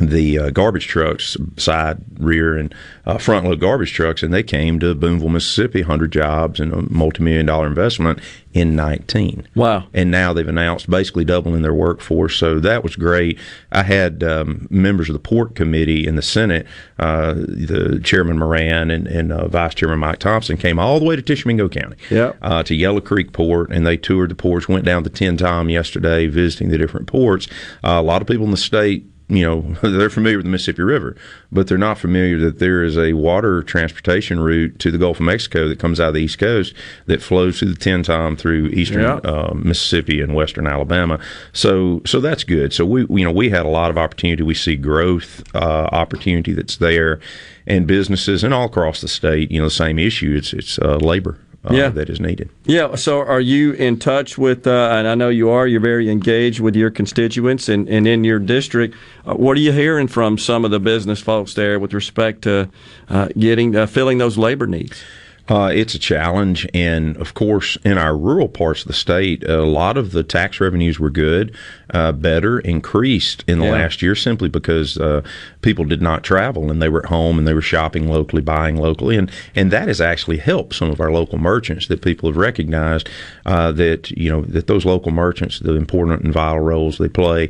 the uh, garbage trucks, side, rear, and uh, front load garbage trucks, and they came to Booneville, Mississippi, 100 jobs and a multi million dollar investment in 19. Wow. And now they've announced basically doubling their workforce. So that was great. I had um, members of the port committee in the Senate, uh, the Chairman Moran and, and uh, Vice Chairman Mike Thompson came all the way to Tishomingo County Yep. uh, to Yellow Creek Port, and they toured the ports, went down to Tenn-Tom yesterday, visiting the different ports. Uh, a lot of people in the state you know, [laughs] they're familiar with the Mississippi River, but they're not familiar that there is a water transportation route to the Gulf of Mexico that comes out of the East Coast that flows through the Tenn-Tom through eastern Yeah. uh, Mississippi and western Alabama. So, so that's good. So we, you know, we had a lot of opportunity. We see growth uh, opportunity that's there, and businesses and all across the state. You know, the same issue. It's it's uh, labor. Uh, Yeah. that is needed. Yeah. So, are you in touch with? Uh, and I know you are. You're very engaged with your constituents and, and in your district. Uh, what are you hearing from some of the business folks there with respect to uh, getting uh, filling those labor needs? Uh, it's a challenge, and of course, in our rural parts of the state, a lot of the tax revenues were good, uh, better, increased in the Yeah. last year simply because uh, people did not travel and they were at home and they were shopping locally, buying locally, and and that has actually helped some of our local merchants that people have recognized uh, that you know that those local merchants, the important and vital roles they play.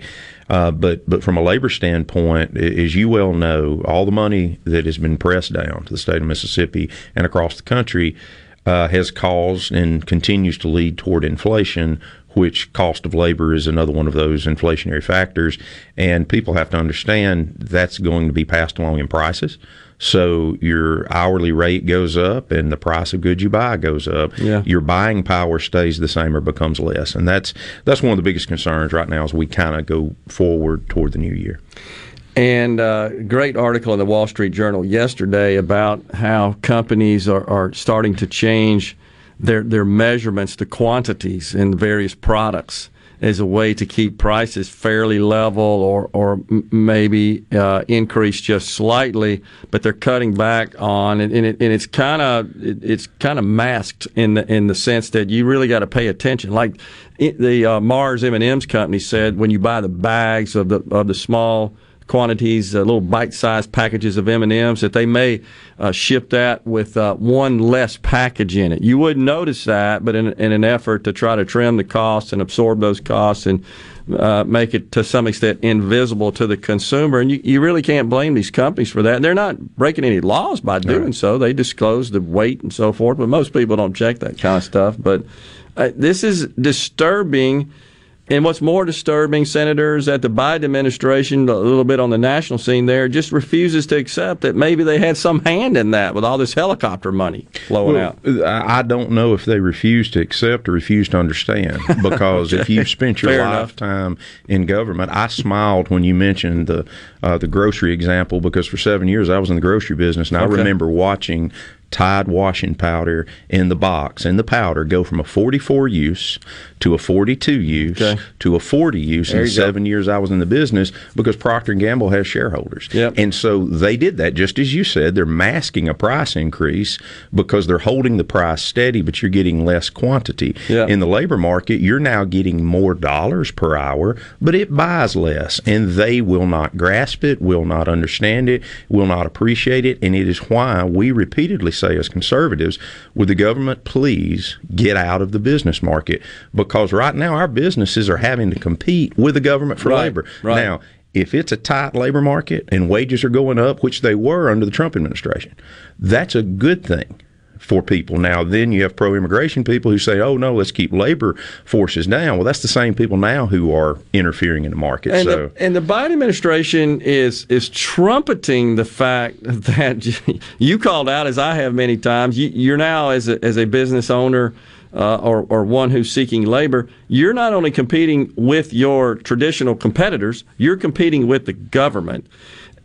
Uh, but but from a labor standpoint, as you well know, all the money that has been pressed down to the state of Mississippi and across the country uh, has caused and continues to lead toward inflation. Which cost of labor is another one of those inflationary factors, and people have to understand that's going to be passed along in prices. So your hourly rate goes up, and the price of goods you buy goes up. Yeah. Your buying power stays the same or becomes less, and that's that's one of the biggest concerns right now as we kind of go forward toward the new year. And uh, great article in the Wall Street Journal yesterday about how companies are, are starting to change their their measurements to quantities in various products as a way to keep prices fairly level or or maybe uh, increase just slightly, but they're cutting back on and, and, it, and it's kind of it, it's kind of masked in the in the sense that you really got to pay attention. Like it, the uh, Mars M and M's company said, when you buy the bags of the of the small quantities, uh, little bite-sized packages of M&Ms that they may uh, ship that with uh, one less package in it. You wouldn't notice that, but in, in an effort to try to trim the costs and absorb those costs and uh, make it to some extent invisible to the consumer, and you, you really can't blame these companies for that. They're not breaking any laws by doing so. They disclose the weight and so forth, but most people don't check that kind of stuff. But uh, this is disturbing. And what's more disturbing, senators that the Biden administration, a little bit on the national scene there, just refuses to accept that maybe they had some hand in that with all this helicopter money flowing Well, out. I don't know if they refuse to accept or refuse to understand [laughs] because if you've spent your Fair enough. lifetime in government, I smiled when you mentioned the uh, the grocery example because for seven years I was in the grocery business and I remember watching Tide washing powder in the box and the powder go from a 44 use to a 42 use to a 40 use There in you go. seven years I was in the business because Procter and Gamble has shareholders. And so they did that just as you said. They're masking a price increase because they're holding the price steady, but you're getting less quantity. In the labor market, you're now getting more dollars per hour, but it buys less, and they will not grasp it, will not understand it, will not appreciate it, and it is why we repeatedly say as conservatives, would the government please get out of the business market? Because right now our businesses are having to compete with the government for Right, labor. right. Now, if it's a tight labor market and wages are going up, which they were under the Trump administration, that's a good thing for people. Now, then you have pro immigration people who say, oh, no, let's keep labor forces down. Well, that's the same people now who are interfering in the market. And, so. the, and the Biden administration is is trumpeting the fact [laughs] that you called out, as I have many times. You, you're now as a, as a business owner uh, or or one who's seeking labor. You're not only competing with your traditional competitors, you're competing with the government.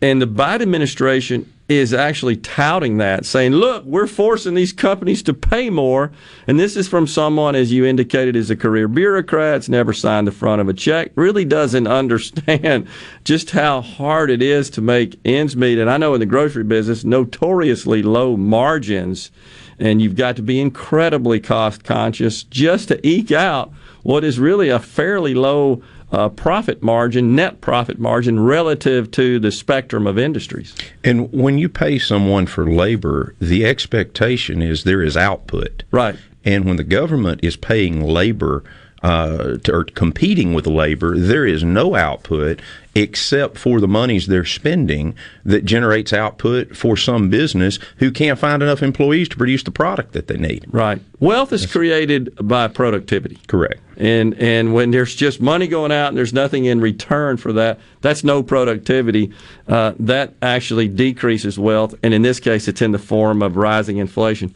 And the Biden administration is actually touting that, saying, look, we're forcing these companies to pay more. And this is from someone, as you indicated, is a career bureaucrat, has never signed the front of a check, really doesn't [laughs] understand just how hard it is to make ends meet. And I know in the grocery business, notoriously low margins, and you've got to be incredibly cost conscious just to eke out what is really a fairly low uh, profit margin, net profit margin, relative to the spectrum of industries. And when you pay someone for labor, the expectation is there is output. Right. And when the government is paying labor uh, to, or competing with labor, there is no output except for the monies they're spending that generates output for some business who can't find enough employees to produce the product that they need. Right. Wealth is created by productivity. Correct. And and when there's just money going out and there's nothing in return for that, that's no productivity. Uh, that actually decreases wealth, and in this case, it's in the form of rising inflation.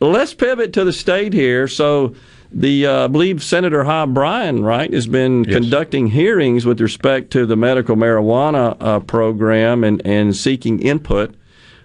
Let's pivot to the state here. So the uh, I believe Senator Hob Bryan, right, has been yes. conducting hearings with respect to the medical marijuana uh, program and, and seeking input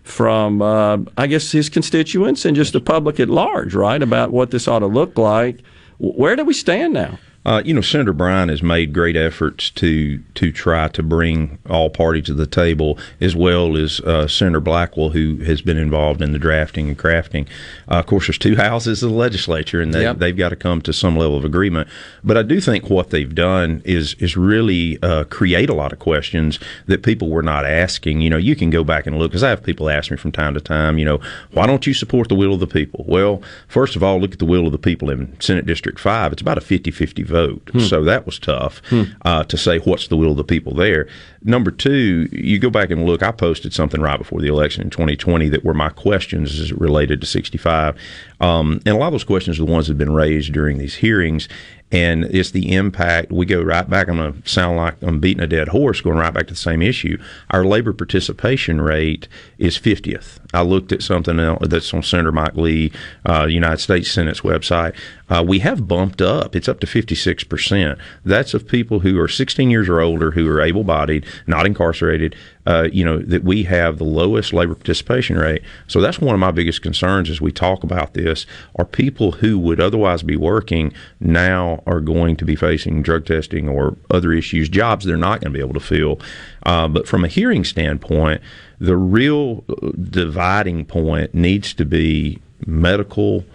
from, uh, I guess, his constituents and just the public at large, right, about what this ought to look like. Where do we stand now? Uh, you know, Senator Bryan has made great efforts to to try to bring all parties to the table, as well as uh, Senator Blackwell, who has been involved in the drafting and crafting. Uh, of course, there's two [laughs] houses of the legislature, and they, yep. they've got to come to some level of agreement. But I do think what they've done is is really uh, create a lot of questions that people were not asking. You know, you can go back and look because I have people ask me from time to time. You know, why don't you support the will of the people? Well, first of all, look at the will of the people in Senate District Five. It's about a 50-50 vote. Hmm. So that was tough hmm. uh, to say what's the will of the people there. Number two, you go back and look. I posted something right before the election in 2020 that were my questions related to 65, um, and a lot of those questions are the ones that have been raised during these hearings and it's the impact. We go right back. I'm going to sound like I'm beating a dead horse, going right back to the same issue. Our labor participation rate is 50th. I looked at something that's on Senator Mike Lee, uh, United States Senate's website. Uh, we have bumped up. It's up to 56%. That's of people who are 16 years or older, who are able bodied, not incarcerated, uh, you know, that we have the lowest labor participation rate. So that's one of my biggest concerns as we talk about this are people who would otherwise be working now are going to be facing drug testing or other issues, jobs they're not going to be able to fill. Uh, but from a hearing standpoint, the real dividing point needs to be medical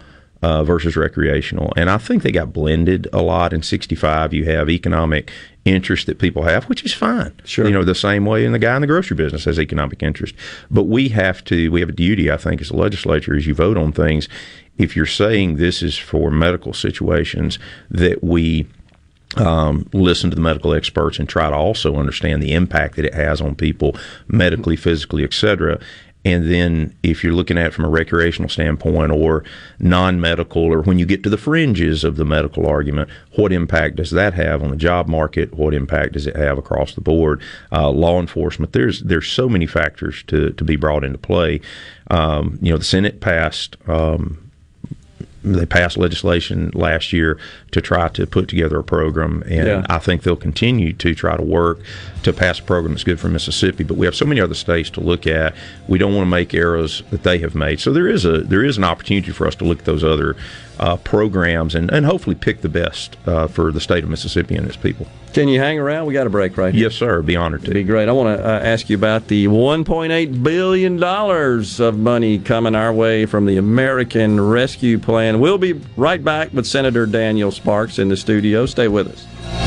uh, versus recreational. And I think they got blended a lot. In 65, you have economic interest that people have, which is fine. Sure. You know, the same way in the guy in the grocery business has economic interest. But we have to, we have a duty, I think, as a legislature, as you vote on things, if you're saying this is for medical situations, that we um, listen to the medical experts and try to also understand the impact that it has on people medically, physically, etc. And then if you're looking at it from a recreational standpoint or non medical, or when you get to the fringes of the medical argument, what impact does that have on the job market? What impact does it have across the board? Uh, law enforcement, there's there's so many factors to, to be brought into play. Um, you know, the Senate passed. Um, they passed legislation last year to try to put together a program, and yeah. I think they'll continue to try to work to pass a program that's good for Mississippi. But we have so many other states to look at. We don't want to make errors that they have made. So there is a there is an opportunity for us to look at those other uh, programs and, and hopefully pick the best uh, for the state of Mississippi and its people. Can you hang around? We got a break right here. Yes, sir. Be honored to. Be great. I want to uh, ask you about the 1.8 billion dollars of money coming our way from the American Rescue Plan. We'll be right back with Senator Daniel Sparks in the studio. Stay with us.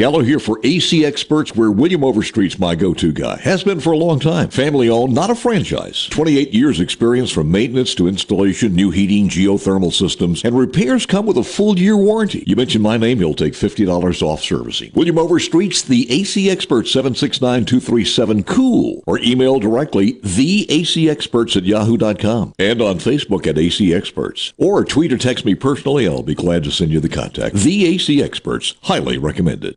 Gallo here for AC Experts, where William Overstreet's my go-to guy. Has been for a long time. Family owned, not a franchise. 28 years experience from maintenance to installation, new heating, geothermal systems, and repairs come with a full year warranty. You mention my name, he'll take $50 off servicing. William Overstreet's the AC Expert 769-237-COOL or email directly theacexperts at yahoo.com and on Facebook at AC Experts. Or tweet or text me personally, I'll be glad to send you the contact. The AC Experts, highly recommended.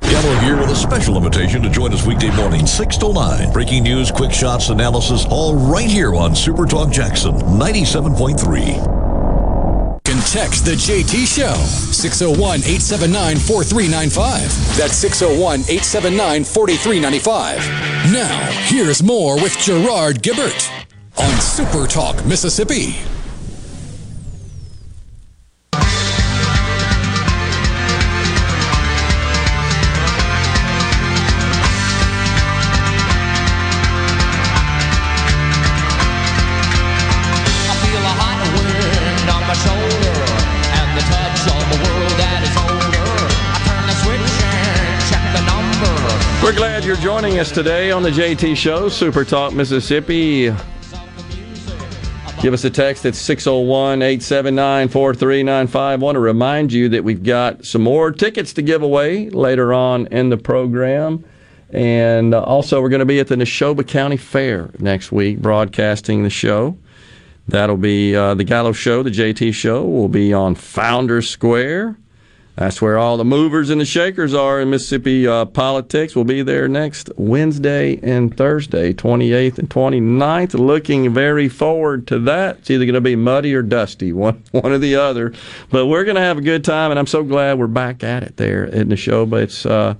Gallo here with a special invitation to join us weekday morning, 6 to 9. Breaking news, quick shots, analysis, all right here on Super Talk Jackson 97.3. Can text the JT Show 601 879 4395. That's 601 879 4395. Now, here's more with Gerard Gibert on Super Talk Mississippi. You're joining us today on the JT Show, Super Talk Mississippi. Give us a text at 601 879 4395. Want to remind you that we've got some more tickets to give away later on in the program. And uh, also, we're going to be at the Neshoba County Fair next week broadcasting the show. That'll be uh, the Gallo Show, the JT Show, will be on Founders Square. That's where all the movers and the shakers are in Mississippi uh, politics. We'll be there next Wednesday and Thursday, 28th and 29th. Looking very forward to that. It's either going to be muddy or dusty, [laughs] one, one or the other. But we're going to have a good time, and I'm so glad we're back at it there at Neshoba. It's, uh,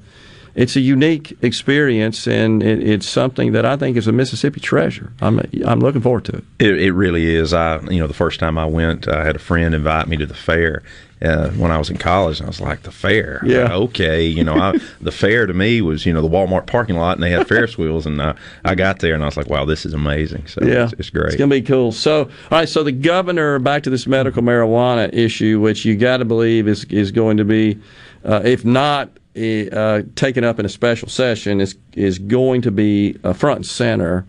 it's a unique experience, and it, it's something that I think is a Mississippi treasure. I'm, I'm looking forward to it. It, it really is. I, you know, the first time I went, I had a friend invite me to the fair. Uh, when I was in college, I was like, the fair. Yeah. Like, okay. You know, I, [laughs] the fair to me was, you know, the Walmart parking lot and they had Ferris wheels. And uh, I got there and I was like, wow, this is amazing. So yeah, it's, it's great. It's going to be cool. So, all right. So the governor, back to this medical marijuana issue, which you got to believe is is going to be, uh, if not uh, taken up in a special session, is is going to be a front and center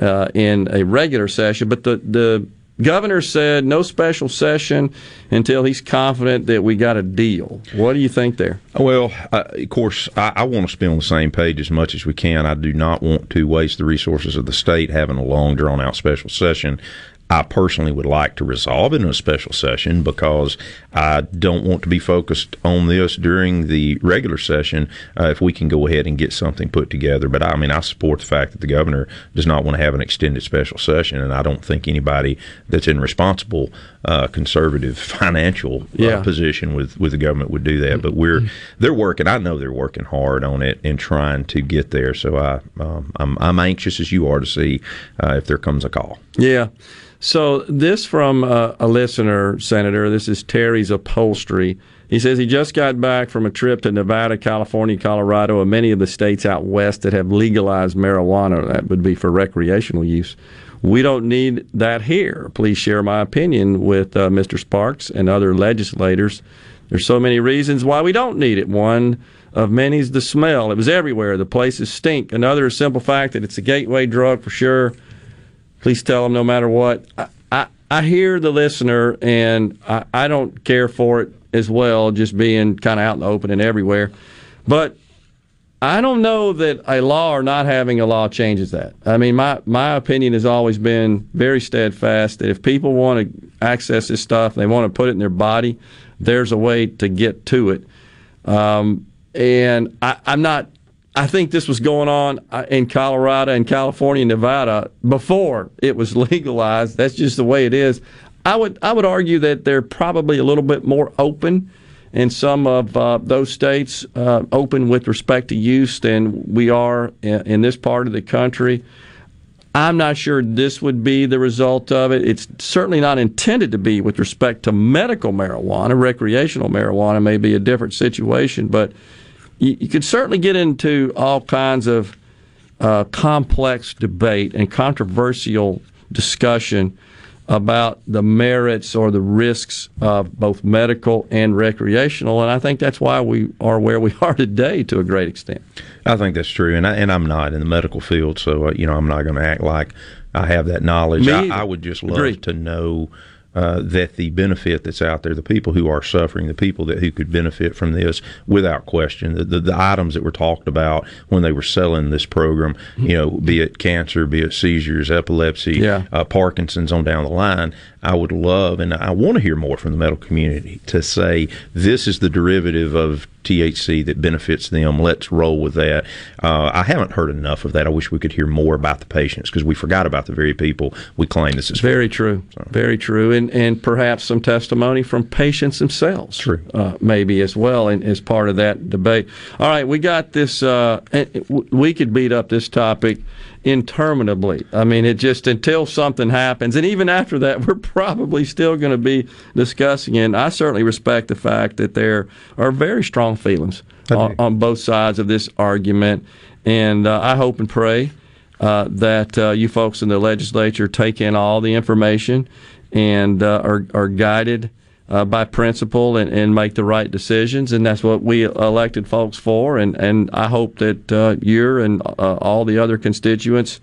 uh, in a regular session. But the the governor said no special session until he's confident that we got a deal. What do you think there? Well, uh, of course, I, I want to be on the same page as much as we can. I do not want to waste the resources of the state having a long, drawn out special session. I personally would like to resolve in a special session because I don't want to be focused on this during the regular session. Uh, if we can go ahead and get something put together, but I mean, I support the fact that the governor does not want to have an extended special session, and I don't think anybody that's in responsible, uh, conservative [laughs] financial uh, Yeah. position with with the government would do that. But we're they're working. I know they're working hard on it and trying to get there. So I um, I'm I'm anxious as you are to see uh, if there comes a call. Yeah. So this from uh, a listener, Senator. This is Terry's Upholstery. He says he just got back from a trip to Nevada, California, Colorado, and many of the states out west that have legalized marijuana. That would be for recreational use. We don't need that here. Please share my opinion with uh, Mr. Sparks and other legislators. There's so many reasons why we don't need it. One of many is the smell. It was everywhere. The places stink. Another is simple fact that it's a gateway drug for sure. Please tell them no matter what. I, I, I hear the listener, and I, I don't care for it as well, just being kind of out in the open and everywhere. But I don't know that a law or not having a law changes that. I mean, my, my opinion has always been very steadfast that if people want to access this stuff, they want to put it in their body, there's a way to get to it. Um, and I, I'm not. I think this was going on uh, in Colorado and California Nevada before it was [laughs] legalized. That's just the way it is. I would I would argue that they're probably a little bit more open in some of uh, those states, uh, open with respect to use than we are in, in this part of the country. I'm not sure this would be the result of it. It's certainly not intended to be with respect to medical marijuana. Recreational marijuana may be a different situation, but you, you could certainly get into all kinds of uh, complex debate and controversial discussion about the merits or the risks of both medical and recreational. And I think that's why we are where we [laughs] are today to a great extent. I think that's true, and I, and I'm not in the medical field, so uh, you know I'm not going to act like I have that knowledge. I. I would just love Agreed. to know uh, that the benefit that's out there, the people who are suffering, the people that who could benefit from this, without question, the, the, the items that were talked about when they were selling this program, you know, be it cancer, be it seizures, epilepsy, Yeah. uh, Parkinson's on down the line. I would love, and I want to hear more from the medical community to say this is the derivative of THC that benefits them. Let's roll with that. Uh, I haven't heard enough of that. I wish we could hear more about the patients because we forgot about the very people we claim this is. Very true. Very true. And and perhaps some testimony from patients themselves. True. Uh, maybe as well and as part of that debate. All right, we got this. Uh, we could beat up this topic interminably. I mean, it just until something happens, and even after that, [laughs] we're probably still going to be discussing it. And I certainly respect the fact that there are very strong feelings on, on both sides of this argument, and uh, I hope and pray uh, that uh, you folks in the legislature take in all the information and uh, are, are guided uh, by principle and, and make the right decisions. And that's what we elected folks for. And, and I hope that uh, you and uh, all the other constituents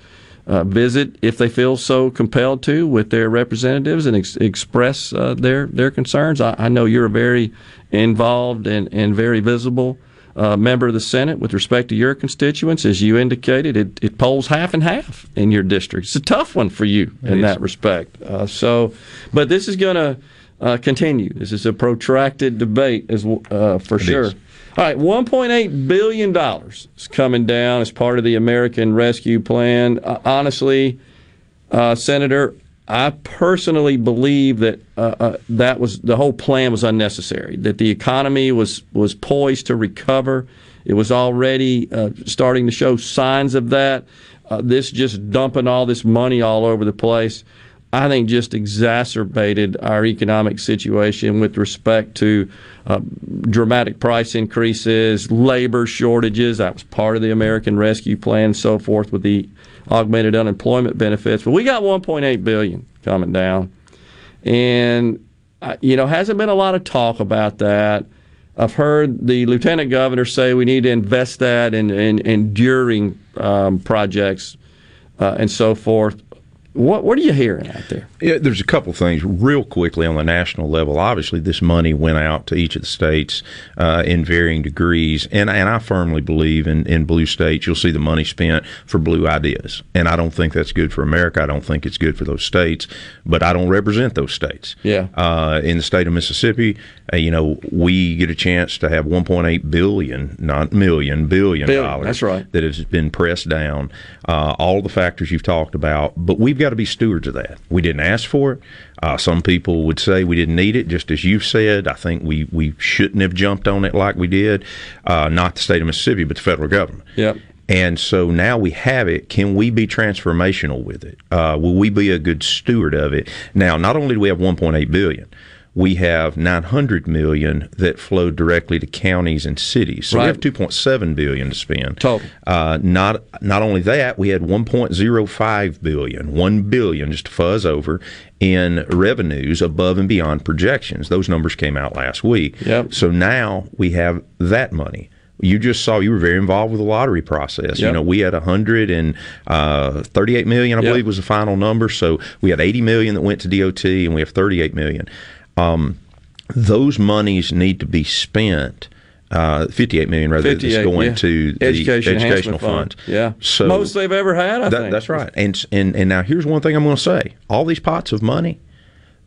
uh, visit if they feel so compelled to with their representatives and ex- express uh, their, their concerns. I, I know you're a very involved and, and very visible uh, member of the Senate with respect to your constituents. As you indicated, it, it polls half and half in your district. It's a tough one for you in is. that respect. Uh, so, but this is going to uh, continue. This is a protracted debate, as uh, for sure. is. All right, $1.8 billion is coming down as part of the American Rescue Plan. Uh, honestly, uh, Senator, I personally believe that uh, uh, that was the whole plan was unnecessary. That the economy was was poised to recover. It was already uh, starting to show signs of that. Uh, this just dumping all this money all over the place, I think, just exacerbated our economic situation with respect to uh, dramatic price increases, labor shortages. That was part of the American Rescue Plan, so forth, with the augmented unemployment benefits. But we got 1.8 billion coming down, and uh, you know hasn't been a lot of talk about that. I've heard the lieutenant governor say we need to invest that in, in enduring um, projects uh, and so forth. What What are you hearing out there? Yeah, there's a couple things real quickly on the national level. Obviously, this money went out to each of the states uh, in varying degrees, and and I firmly believe in in blue states you'll see the money spent for blue ideas, and I don't think that's good for America. I don't think it's good for those states, but I don't represent those states. Yeah. Uh, in the state of Mississippi, uh, you know, we get a chance to have 1.8 billion, not million, billion, Billion, dollars. that's right. That has been pressed down. Uh, all the factors you've talked about, but we've got to be stewards of that. We didn't ask for it. Uh, some people would say we didn't need it, just as you've said. I think we, we shouldn't have jumped on it like we did. Uh, not the state of Mississippi, but the federal government. Yep. And so now we have it. Can we be transformational with it? Uh, will we be a good steward of it? Now, not only do we have 1.8 billion, we have 900 million that flow directly to counties and cities. So we have 2.7 billion to spend. Total. Uh, not not only that, we had 1.05 billion, 1 billion just to fuzz over in revenues above and beyond projections. Those numbers came out last week. Yep. So now we have that money. You just saw you were very involved with the lottery process. You know, we had 138 million, I Yep. believe, was the final number. So we had 80 million that went to DOT, and we have 38 million. Um, those monies need to be spent. Uh, 58 million rather that's 58, going yeah. to the Education educational Fund. funds. Yeah. So Most they've ever had, I that- think. That's right. And, and and now here's one thing I'm going to say: all these pots of money,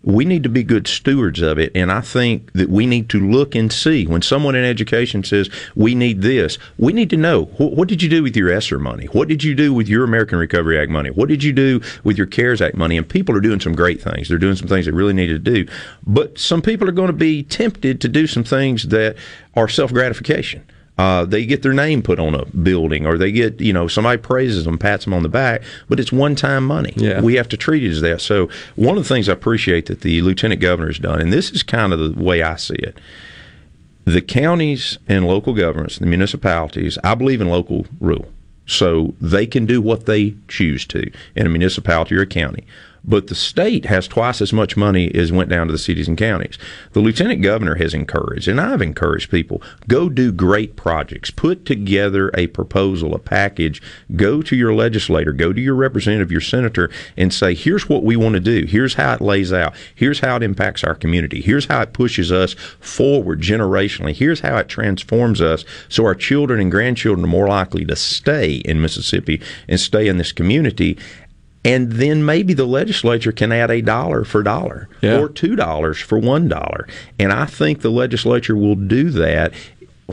we need to be good stewards of it. And I think that we need to look and see when someone in education says we need this, we need to know what, what did you do with your ESSER money? What did you do with your American Recovery Act money? What did you do with your CARES Act money? And people are doing some great things. They're doing some things they really need to do. But some people are going to be tempted to do some things that are self gratification. Uh, they get their name put on a building, or they get you know somebody praises them, pats them on the back, but it's one time money. Yeah. we have to treat it as that. So one of the things I appreciate that the lieutenant governor has done, and this is kind of the way I see it, the counties and local governments, the municipalities, I believe in local rule. So they can do what they choose to in a municipality or a county. But the state has twice as much money as went down to the cities and counties. The lieutenant governor has encouraged, and I've encouraged people, go do great projects. Put together a proposal, a package. Go to your legislator, go to your representative, your senator, and say, here's what we want to do. Here's how it lays out. Here's how it impacts our community. Here's how it pushes us forward generationally. Here's how it transforms us so our children and grandchildren are more likely to stay in Mississippi and stay in this community. And then maybe the legislature can add a dollar for dollar Yeah. or two dollars for one dollar. And I think the legislature will do that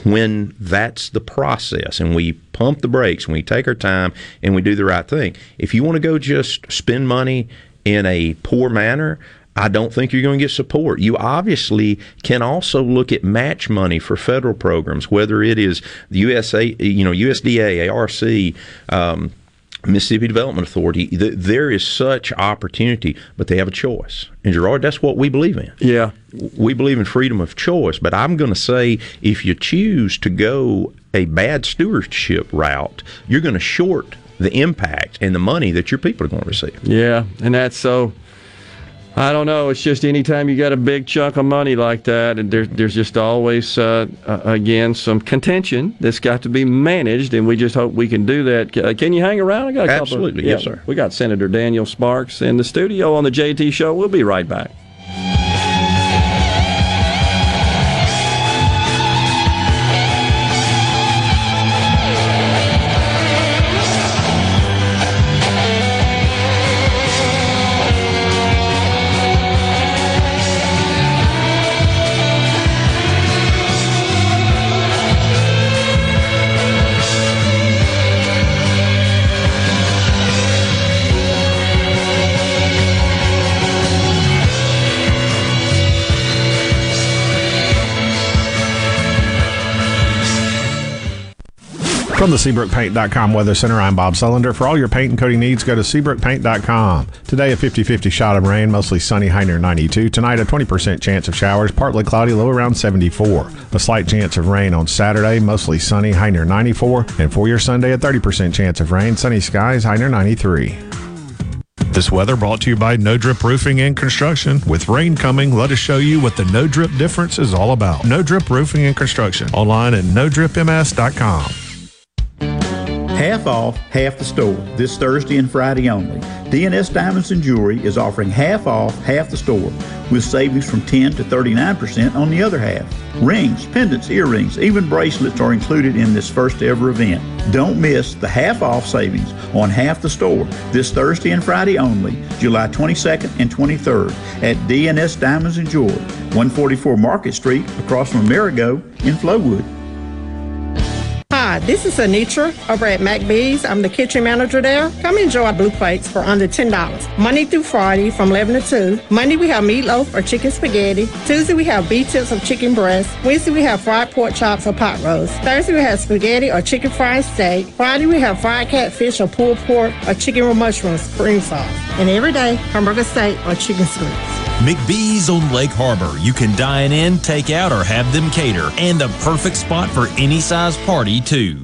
when that's the process and we pump the brakes and we take our time and we do the right thing. If you want to go just spend money in a poor manner, I don't think you're going to get support. You obviously can also look at match money for federal programs, whether it is the USA, you know, USDA, ARC, um, Mississippi Development Authority. Th- There is such opportunity, but they have a choice. And Gerard, that's what we believe in. Yeah. We believe in freedom of choice, but I'm going to say if you choose to go a bad stewardship route, you're going to short the impact and the money that your people are going to receive. Yeah, and that's so. I don't know. It's just anytime you got a big chunk of money like that, and there, there's just always, uh, again, some contention that's got to be managed, and we just hope we can do that. Uh, can you hang around? I got a couple. Absolutely. Of, Yes, sir. We got Senator Daniel Sparks in the studio on the JT Show. We'll be right back. From the SeabrookPaint.com Weather Center, I'm Bob Sullender. For all your paint and coating needs, go to SeabrookPaint.com. Today, a 50 50 shot of rain, mostly sunny, high near 92. Tonight, a 20% chance of showers, partly cloudy, low around 74. A slight chance of rain on Saturday, mostly sunny, high near 94. And for your Sunday, a 30% chance of rain, sunny skies, high near 93. This weather brought to you by No Drip Roofing and Construction. With rain coming, let us show you what the No Drip difference is all about. No Drip Roofing and Construction. Online at NoDripMS.com. Half off, half the store, this Thursday and Friday only. DNS Diamonds and Jewelry is offering half off, half the store, with savings from 10 to 39% on the other half. Rings, pendants, earrings, even bracelets are included in this first ever event. Don't miss the half off savings on half the store this Thursday and Friday only, July 22nd and 23rd at DNS Diamonds and Jewelry, 144 Market Street across from Amerigo in Flowood. Hi, this is Anitra over at McBee's. I'm the kitchen manager there. Come enjoy blue plates for under $10. Monday through Friday from 11 to 2. Monday we have meatloaf or chicken spaghetti. Tuesday we have beef tips of chicken breast. Wednesday we have fried pork chops or pot roast. Thursday we have spaghetti or chicken fried steak. Friday we have fried catfish or pulled pork or chicken with mushrooms, spring sauce. And every day, hamburger steak or chicken strips. McBee's on Lake Harbor. You can dine in, take out, or have them cater. And the perfect spot for any size party, too.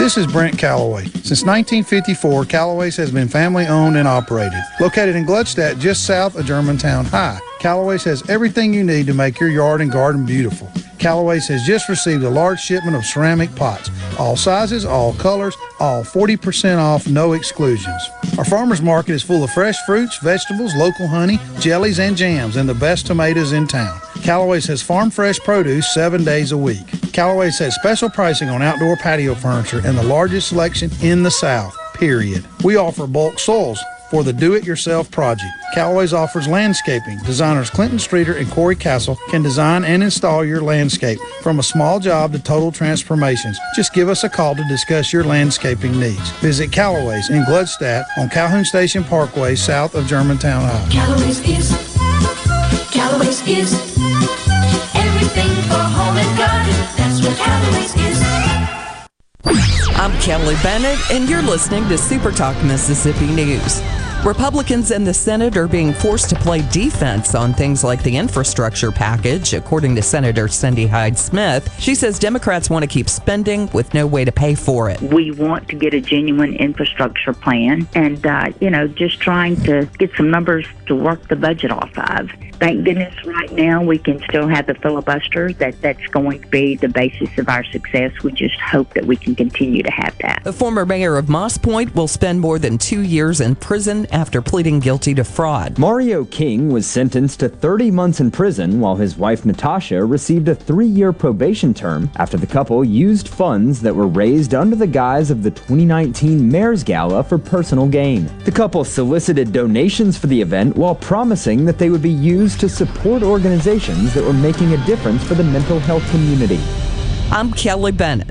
This is Brent Callaway. Since 1954, Callaway's has been family owned and operated. Located in Gluckstadt, just south of Germantown High, Callaway's has everything you need to make your yard and garden beautiful. Callaway's has just received a large shipment of ceramic pots, all sizes, all colors, all 40% off, no exclusions. Our farmers market is full of fresh fruits, vegetables, local honey, jellies, and jams, and the best tomatoes in town. Callaway's has farm fresh produce seven days a week. Callaway's has special pricing on outdoor patio furniture and the largest selection in the South, period. We offer bulk soils for the do-it-yourself project. Callaway's offers landscaping. Designers Clinton Streeter and Corey Castle can design and install your landscape from a small job to total transformations. Just give us a call to discuss your landscaping needs. Visit Callaway's in Gluckstadt on Calhoun Station Parkway south of Germantown High. Callaway's is, Callaway's is everything for home and garden. That's what Callaway's is. I'm Kelly Bennett, and you're listening to Super Talk Mississippi News. Republicans in the Senate are being forced to play defense on things like the infrastructure package, according to Senator Cindy Hyde Smith. She says Democrats want to keep spending with no way to pay for it. We want to get a genuine infrastructure plan and, uh, you know, just trying to get some numbers to work the budget off of. Thank goodness right now we can still have the filibuster. That that's going to be the basis of our success. We just hope that we can continue to have that. The former mayor of Moss Point will spend more than two years in prison after pleading guilty to fraud. Mario King was sentenced to 30 months in prison while his wife Natasha received a three year probation term after the couple used funds that were raised under the guise of the 2019 Mayor's Gala for personal gain. The couple solicited donations for the event while promising that they would be used to support organizations that were making a difference for the mental health community. I'm Kelly Bennett.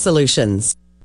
solutions.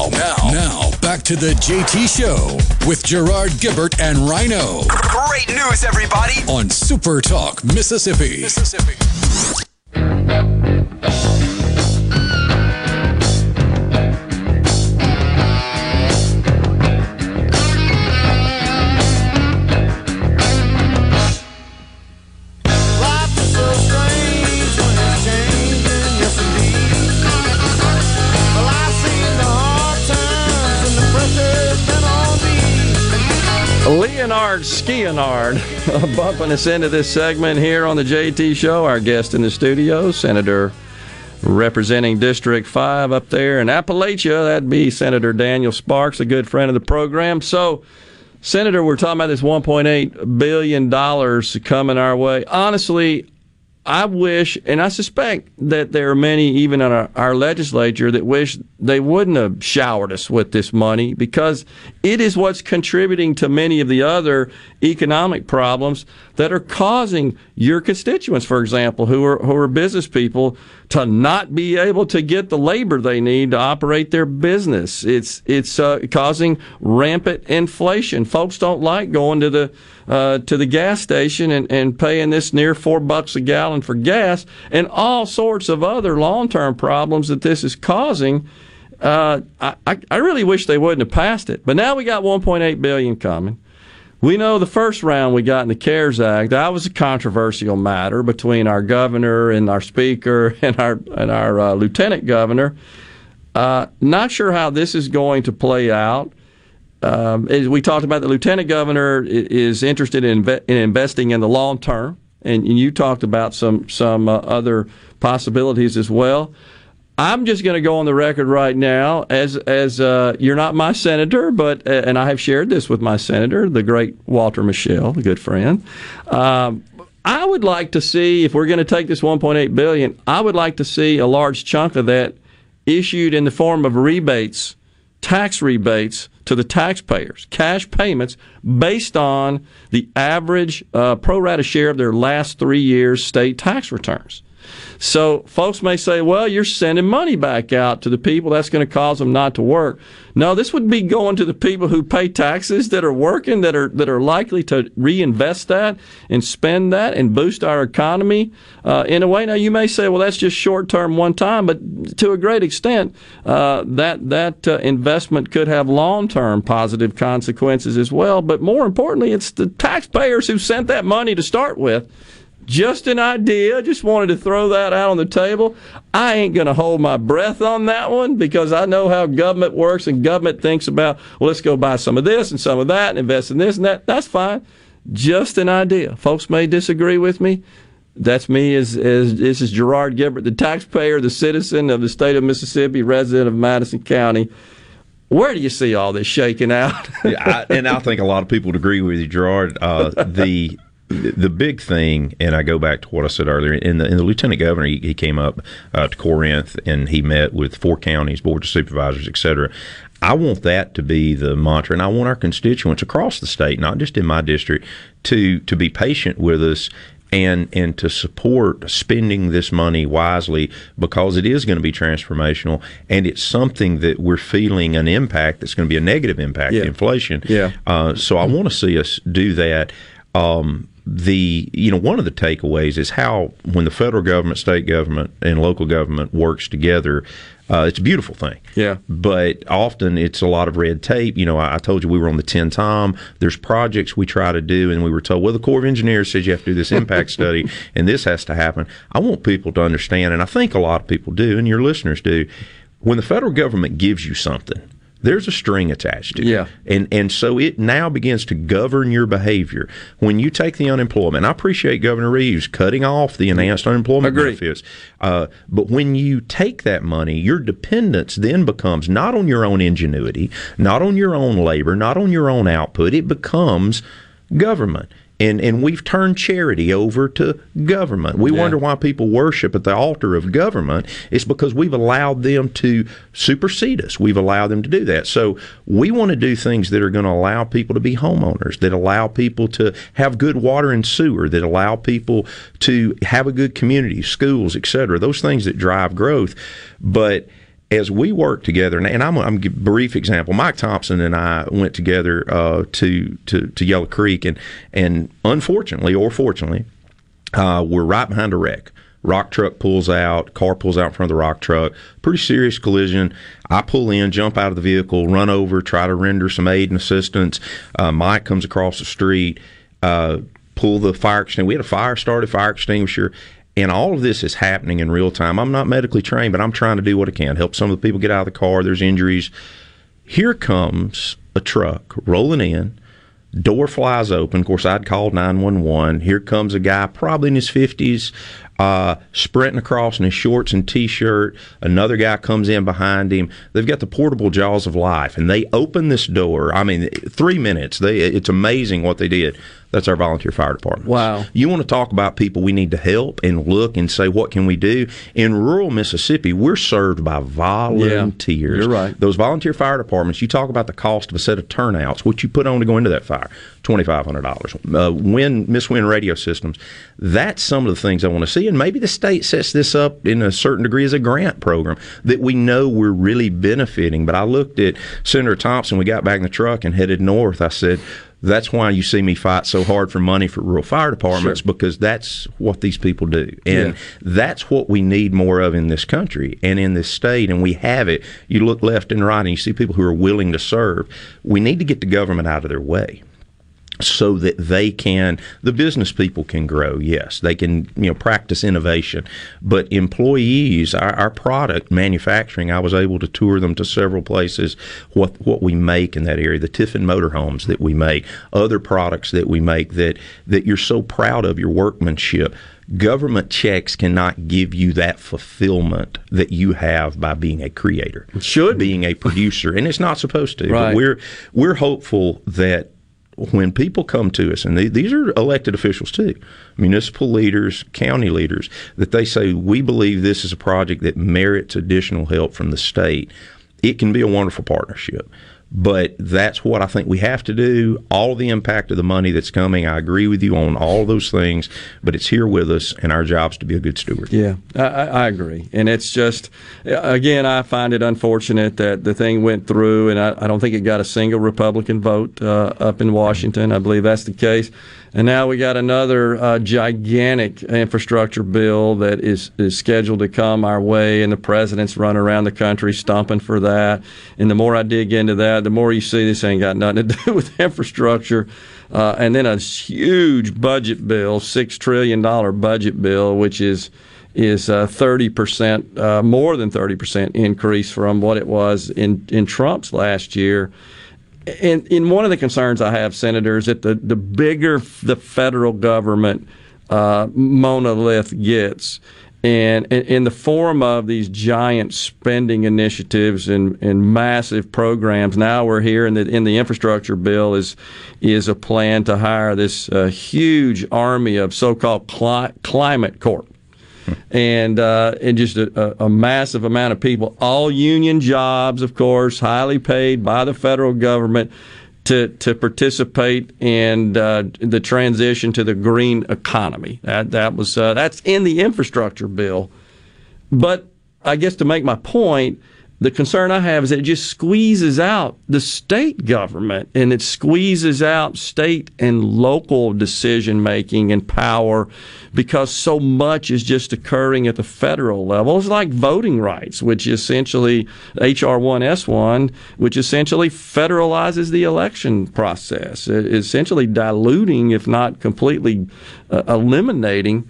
Now, now back to the JT Show with Gerard Gibert and Rhino Great news, everybody! on Super Talk Mississippi. Life Lynyrd Skynyrd [laughs] bumping us into this segment here on the JT Show. Our guest in the studio, Senator representing District 5 up there in Appalachia. That'd be Senator Daniel Sparks, a good friend of the program. So, Senator, we're talking about this $1.8 billion coming our way. Honestly, I wish, and I suspect that there are many, even in our, our legislature, that wish they wouldn't have showered us with this money because it is what's contributing to many of the other economic problems that are causing your constituents, for example, who are who are business people, to not be able to get the labor they need to operate their business. It's it's uh, causing rampant inflation. Folks don't like going to the uh, to the gas station and, and paying this near four bucks a gallon for gas, and all sorts of other long term problems that this is causing. Uh, I, I I really wish they wouldn't have passed it, but now we got 1.8 billion coming. We know the first round we got in the CARES Act that was a controversial matter between our governor and our speaker [laughs] and our and our uh, lieutenant governor. Uh, not sure how this is going to play out. Um, we talked about, the lieutenant governor is interested in, in investing in the long term, and, and you talked about some some uh, other possibilities as well. I'm just going to go on the record right now as as uh, you're not my senator, but uh, and I have shared this with my senator, the great Walter Michel, a good friend. Um, I would like to see if we're going to take this 1.8 billion. I would like to see a large chunk of that issued in the form of rebates, tax rebates to the taxpayers, cash payments based on the average uh, pro rata share of their last three years' state tax returns. So folks may say, well, you're sending money back out to the people. That's going to cause them not to work. No, this would be going to the people who pay taxes that are working, that are that are likely to reinvest that and spend that and boost our economy uh, in a way. Now you may say, well, that's just short term, one time, but to a great extent, uh, that that uh, investment could have long term positive consequences as well. But more importantly, it's the taxpayers who sent that money to start with. Just an idea. Just wanted to throw that out on the table. I ain't going to hold my breath on that one because I know how government works and government thinks about, well, let's go buy some of this and some of that and invest in this and that. That's fine. Just an idea. Folks may disagree with me. That's me as, as this is Gerard Gibert, the taxpayer, the citizen of the state of Mississippi, resident of Madison County. Where do you see all this shaking out? yeah, I, and I think a lot of people would agree with you, Gerard. Uh, [laughs] the the big thing, and I go back to what I said earlier. In the, in the lieutenant governor, he, he came up uh, to Corinth and he met with four counties, board of supervisors, et cetera. I want that to be the mantra, and I want our constituents across the state, not just in my district, to to be patient with us and and to support spending this money wisely because it is going to be transformational and it's something that we're feeling an impact that's going to be a negative impact Yeah. inflation Yeah. uh, so I want to see us do that um, the you know one of the takeaways is how when the federal government state government and local government works together uh, it's a beautiful thing Yeah. but often it's a lot of red tape. You know, I, I told you we were on the Tenn-Tom. There's projects we try to do, and we were told, well, the Corps of Engineers says you have to do this impact [laughs] study, and this has to happen. I want people to understand, and I think a lot of people do, and your listeners do, when the federal government gives you something, there's a string attached to it. Yeah. And and so it now begins to govern your behavior. When you take the unemployment, I appreciate Governor Reeves cutting off the enhanced unemployment Agree. benefits. Uh, but when you take that money, your dependence then becomes not on your own ingenuity, not on your own labor, not on your own output. It becomes government. And, and we've turned charity over to government. We Yeah. wonder why people worship at the altar of government. It's because we've allowed them to supersede us. We've allowed them to do that. So we want to do things that are going to allow people to be homeowners, that allow people to have good water and sewer, that allow people to have a good community, schools, et cetera. Those things that drive growth. But as we work together, and, I'm, I'm a brief example. Mike Thompson and I went together uh, to, to to Yellow Creek, and and unfortunately or fortunately, uh, we're right behind a wreck. Rock truck pulls out, car pulls out in front of the rock truck. Pretty serious collision. I pull in, jump out of the vehicle, run over, try to render some aid and assistance. Uh, Mike comes across the street, uh, pull the fire extinguisher. We had a fire started, fire extinguisher, and all of this is happening in real time. I'm not medically trained, but I'm trying to do what I can, help some of the people get out of the car. There's injuries. Here comes a truck rolling in. Door flies open. Of course, I'd called 911. Here comes a guy, probably in his 50s, uh, sprinting across in his shorts and t shirt. Another guy comes in behind him. They've got the portable jaws of life, and they open this door. I mean, three minutes. They, it's amazing what they did. That's our volunteer fire department. Wow. You want to talk about people we need to help and look and say, what can we do? In rural Mississippi, we're served by volunteers. you're right. Those volunteer fire departments, you talk about the cost of a set of turnouts, what you put on to go into that fire, $2,500. Uh, wind, Miss Wind radio systems, that's some of the things I want to see. And maybe the state sets this up in a certain degree as a grant program that we know we're really benefiting. But I looked at Senator Thompson, we got back in the truck and headed north. I said, that's why you see me fight so hard for money for rural fire departments Sure. because that's what these people do. And Yeah. that's what we need more of in this country and in this state. And we have it. You look left and right and you see people who are willing to serve. We need to get the government out of their way so that they can the business people can grow yes. They can you know practice innovation. But employees our, our product manufacturing i was able to tour them to several places what what we make in that area the tiffin motorhomes that we make other products that we make that that you're so proud of your workmanship. Government checks cannot give you that fulfillment that you have by being a creator should being a producer. And it's not supposed to Right. but we're we're hopeful that when people come to us, and they, these are elected officials too, municipal leaders, county leaders, that they say, we believe this is a project that merits additional help from the state, it can be a wonderful partnership. But that's what I think we have to do. All the impact of the money that's coming, I agree with you on all those things, but it's here with us, and our job's to be a good steward. Yeah, I, I agree, and it's just again, I find it unfortunate that the thing went through, and I, I don't think it got a single Republican vote uh, up in Washington. I believe that's the case, and now we got another uh, gigantic infrastructure bill that is is scheduled to come our way, and the president's running around the country stomping for that. And the more I dig into that, the more you see this ain't got nothing to [laughs] do with infrastructure. Uh, and then a huge budget bill, six trillion dollar budget bill, which is is uh, thirty percent, uh, more than thirty percent increase from what it was in in Trump's last year. And, and one of the concerns I have, senators, that the the bigger the federal government uh, monolith gets, and in, in the form of these giant spending initiatives and, and massive programs, now we're here in the in the infrastructure bill is is a plan to hire this uh, huge army of so-called cli- climate corp [laughs] and uh, and just a, a massive amount of people, all union jobs, of course, highly paid by the federal government to to participate in uh, the transition to the green economy. That that was uh, that's in the infrastructure bill, but I guess to make my point. The concern I have is that it just squeezes out the state government and it squeezes out state and local decision making and power because so much is just occurring at the federal level. It's like voting rights, which essentially HR 1S1, which essentially federalizes the election process, essentially diluting, if not completely uh, eliminating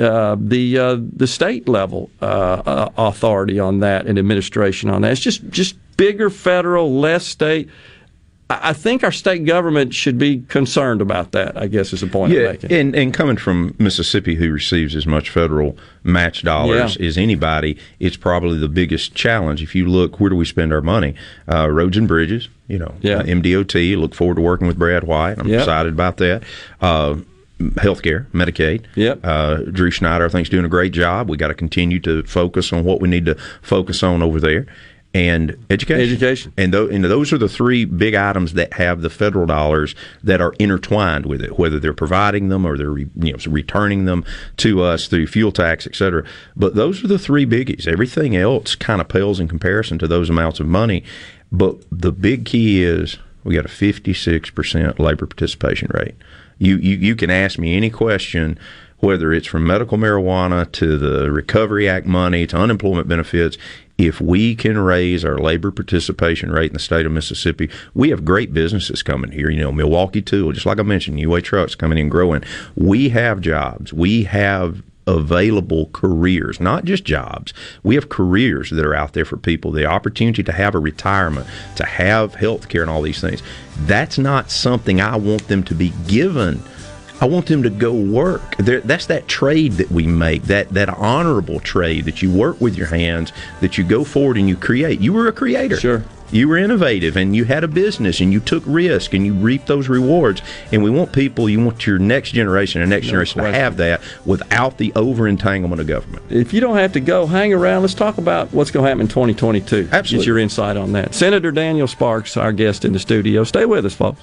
uh, the uh, the state level uh, uh, authority on that and administration on that. It's just just bigger federal, less state. I I think our state government should be concerned about that. I guess is the point I'm Yeah, making. and, and coming from Mississippi, who receives as much federal match dollars Yeah. as anybody, it's probably the biggest challenge. If you look, where do we spend our money? Uh, roads and bridges, you know, Yeah. uh, MDOT. Look forward to working with Brad White. I'm Yep. excited about that. Uh, Healthcare, Medicaid. Yep. Uh, Drew Snyder, I think, is doing a great job. We got to continue to focus on what we need to focus on over there, and education. Education. And, tho- and those are the three big items that have the federal dollars that are intertwined with it, whether they're providing them or they're re, you know returning them to us through fuel tax, et cetera. But those are the three biggies. Everything else kind of pales in comparison to those amounts of money. But the big key is we got a 56% labor participation rate. You, you, you can ask me any question, whether it's from medical marijuana to the Recovery Act money to unemployment benefits. If we can raise our labor participation rate in the state of Mississippi, we have great businesses coming here. You know, Milwaukee Tool, just like I mentioned, UA Trucks coming in growing. We have jobs. We have available careers, not just jobs. We have careers that are out there for people. The opportunity to have a retirement, to have health care, and all these things. That's not something I want them to be given. I want them to go work. There, that's that trade that we make, that, that honorable trade that you work with your hands, that you go forward and you create. You were a creator. Sure. You were innovative and you had a business and you took risk and you reaped those rewards. And we want people, you want your next generation and next No generation question. to have that without the over entanglement of government. If you don't have to go, hang around. Let's talk about what's going to happen in 2022. Absolutely. Get your insight on that. Senator Daniel Sparks, our guest in the studio. Stay with us, folks.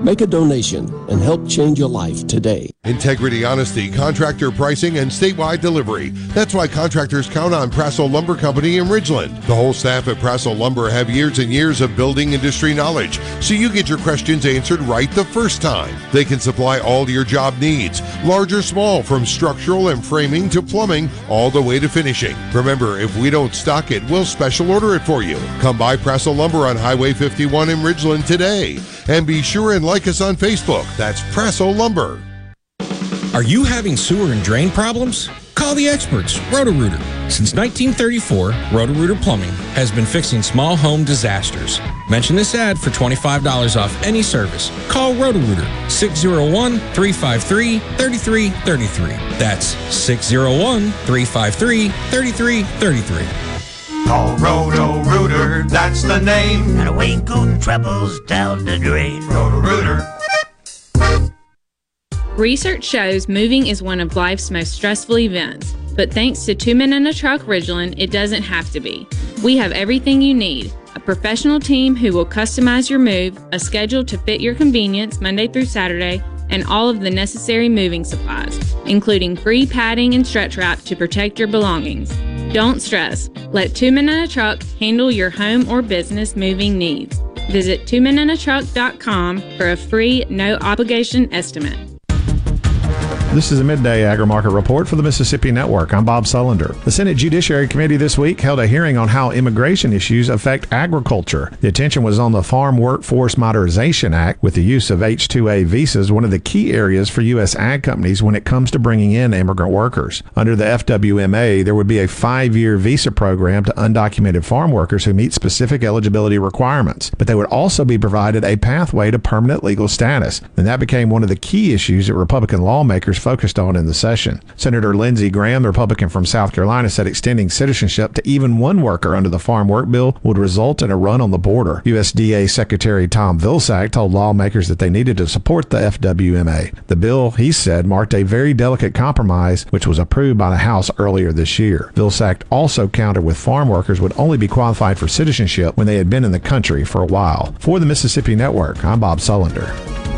Make a donation and help change your life today. Integrity, honesty, contractor pricing, and statewide delivery. That's why contractors count on Prassel Lumber Company in Ridgeland. The whole staff at Prassel Lumber have years and years of building industry knowledge, so you get your questions answered right the first time. They can supply all your job needs, large or small, from structural and framing to plumbing, all the way to finishing. Remember, if we don't stock it, we'll special order it for you. Come by Prassel Lumber on Highway 51 in Ridgeland today. And be sure and like us on Facebook. That's Prassel Lumber. Are you having sewer and drain problems? Call the experts, Roto-Rooter. Since 1934, Roto-Rooter Plumbing has been fixing small home disasters. Mention this ad for $25 off any service. Call Roto-Rooter 601-353-3333. That's 601-353-3333. Call Roto Rooter, that's the name. And away good troubles down the drain. Roto Rooter. Research shows moving is one of life's most stressful events, but thanks to Two Men and a Truck Ridgeland, it doesn't have to be. We have everything you need a professional team who will customize your move, a schedule to fit your convenience Monday through Saturday, and all of the necessary moving supplies, including free padding and stretch wrap to protect your belongings. Don't stress. Let Two Men and a Truck handle your home or business moving needs. Visit twomenandatruck.com for a free, no obligation estimate. This is a midday agri-market report for the Mississippi Network. I'm Bob Sullender. The Senate Judiciary Committee this week held a hearing on how immigration issues affect agriculture. The attention was on the Farm Workforce Modernization Act, with the use of H-2A visas one of the key areas for U.S. ag companies when it comes to bringing in immigrant workers. Under the FWMA, there would be a five-year visa program to undocumented farm workers who meet specific eligibility requirements, but they would also be provided a pathway to permanent legal status. And that became one of the key issues that Republican lawmakers senators focused on in the session. Senator Lindsey Graham, the Republican from South Carolina, said extending citizenship to even one worker under the Farm Work Bill would result in a run on the border. USDA Secretary Tom Vilsack told lawmakers that they needed to support the FWMA. The bill, he said, marked a very delicate compromise which was approved by the House earlier this year. Vilsack also countered with farm workers would only be qualified for citizenship when they had been in the country for a while. For the Mississippi Network, I'm Bob Sullender.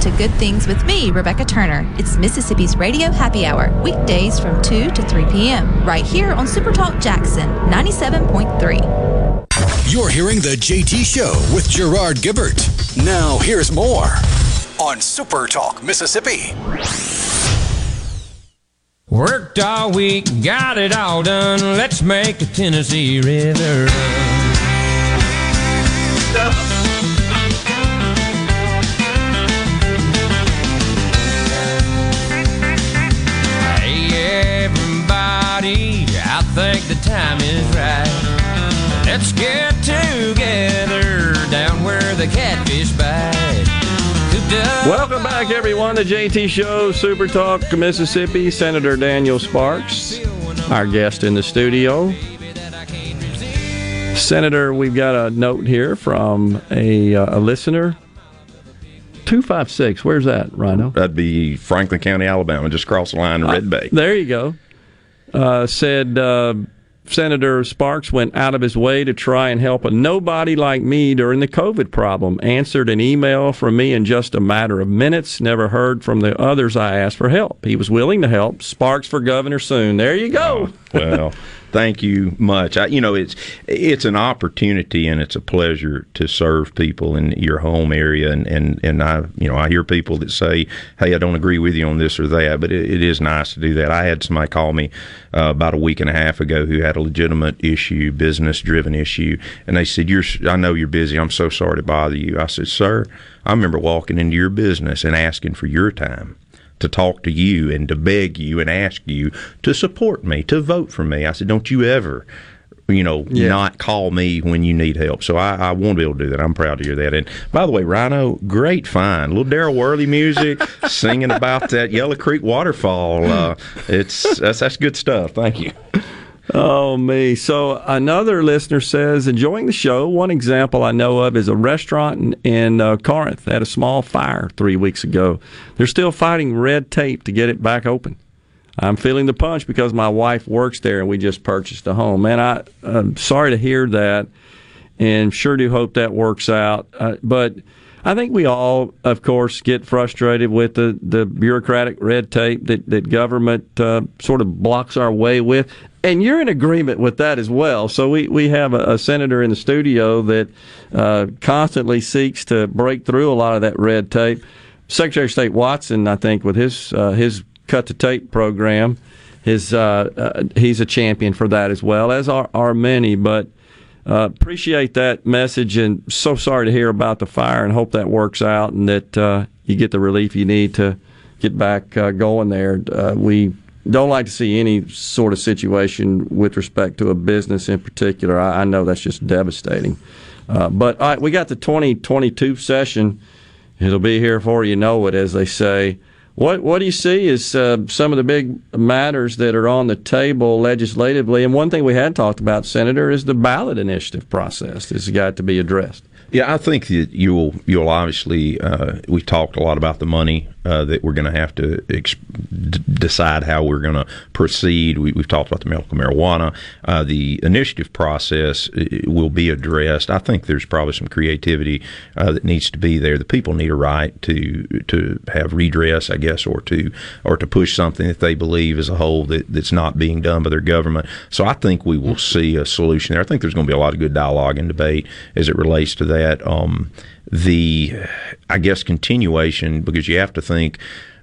Tune in to Good Things with me, Rebecca Turner. It's Mississippi's Radio Happy Hour, weekdays from 2 to 3 p.m., right here on Supertalk Jackson 97.3. You're hearing The JT Show with Gerard Gibert. Now, here's more on Super Talk, Mississippi. Worked all week, got it all done. Let's make the Tennessee River run. Time is right. Let's get together down where the catfish bite. Welcome back, everyone, to JT Show, Super Talk, Mississippi. Senator Daniel Sparks, our guest in the studio. Senator, we've got a note here from a, uh, a listener. 256, where's that, Rhino? That'd be Franklin County, Alabama, just across the line to Red Bay. There you go. Uh, said uh, Senator Sparks went out of his way to try and help a nobody like me during the COVID problem. Answered an email from me in just a matter of minutes. Never heard from the others I asked for help. He was willing to help. Sparks for governor soon. There you go. well, [laughs] thank you much. I, you know, it's it's an opportunity and it's a pleasure to serve people in your home area. And, and, and I, you know, I hear people that say, "Hey, I don't agree with you on this or that," but it, it is nice to do that. I had somebody call me uh, about a week and a half ago who had a legitimate issue, business-driven issue, and they said, "You're, I know you're busy. I'm so sorry to bother you." I said, "Sir, I remember walking into your business and asking for your time." To talk to you and to beg you and ask you to support me, to vote for me. I said, don't you ever, you know, Yeah. not call me when you need help. So I, I want to be able to do that. I'm proud to hear that. And by the way, Rhino, great find. little Daryl Worley music, [laughs] singing about that Yellow Creek waterfall. Uh, it's that's that's good stuff. Thank you. Oh, me. So another listener says, enjoying the show. One example I know of is a restaurant in, in uh, Corinth had a small fire three weeks ago. They're still fighting red tape to get it back open. I'm feeling the punch because my wife works there and we just purchased a home. Man, I, I'm sorry to hear that and sure do hope that works out. Uh, but I think we all, of course, get frustrated with the, the bureaucratic red tape that, that government uh, sort of blocks our way with. And you're in agreement with that as well. So we, we have a, a senator in the studio that uh, constantly seeks to break through a lot of that red tape. Secretary of State Watson, I think, with his uh, his cut to tape program, his uh, uh, he's a champion for that as well, as are, are many. But uh, appreciate that message, and so sorry to hear about the fire, and hope that works out, and that uh, you get the relief you need to get back uh, going there. Uh, we don't like to see any sort of situation with respect to a business in particular. I, I know that's just devastating. Uh, but all right, we got the 2022 session. It'll be here before you know it, as they say. What what do you see as uh, some of the big matters that are on the table legislatively? And one thing we had talked about, Senator, is the ballot initiative process. This has got to be addressed. Yeah, I think that you'll you'll obviously uh, we talked a lot about the money uh, that we're going to have to ex- d- decide how we're going to proceed. We, we've talked about the medical marijuana. Uh, the initiative process will be addressed. I think there's probably some creativity uh, that needs to be there. The people need a right to to have redress, I guess, or to or to push something that they believe as a whole that, that's not being done by their government. So I think we will see a solution there. I think there's going to be a lot of good dialogue and debate as it relates to that. Um, the, I guess, continuation because you have to think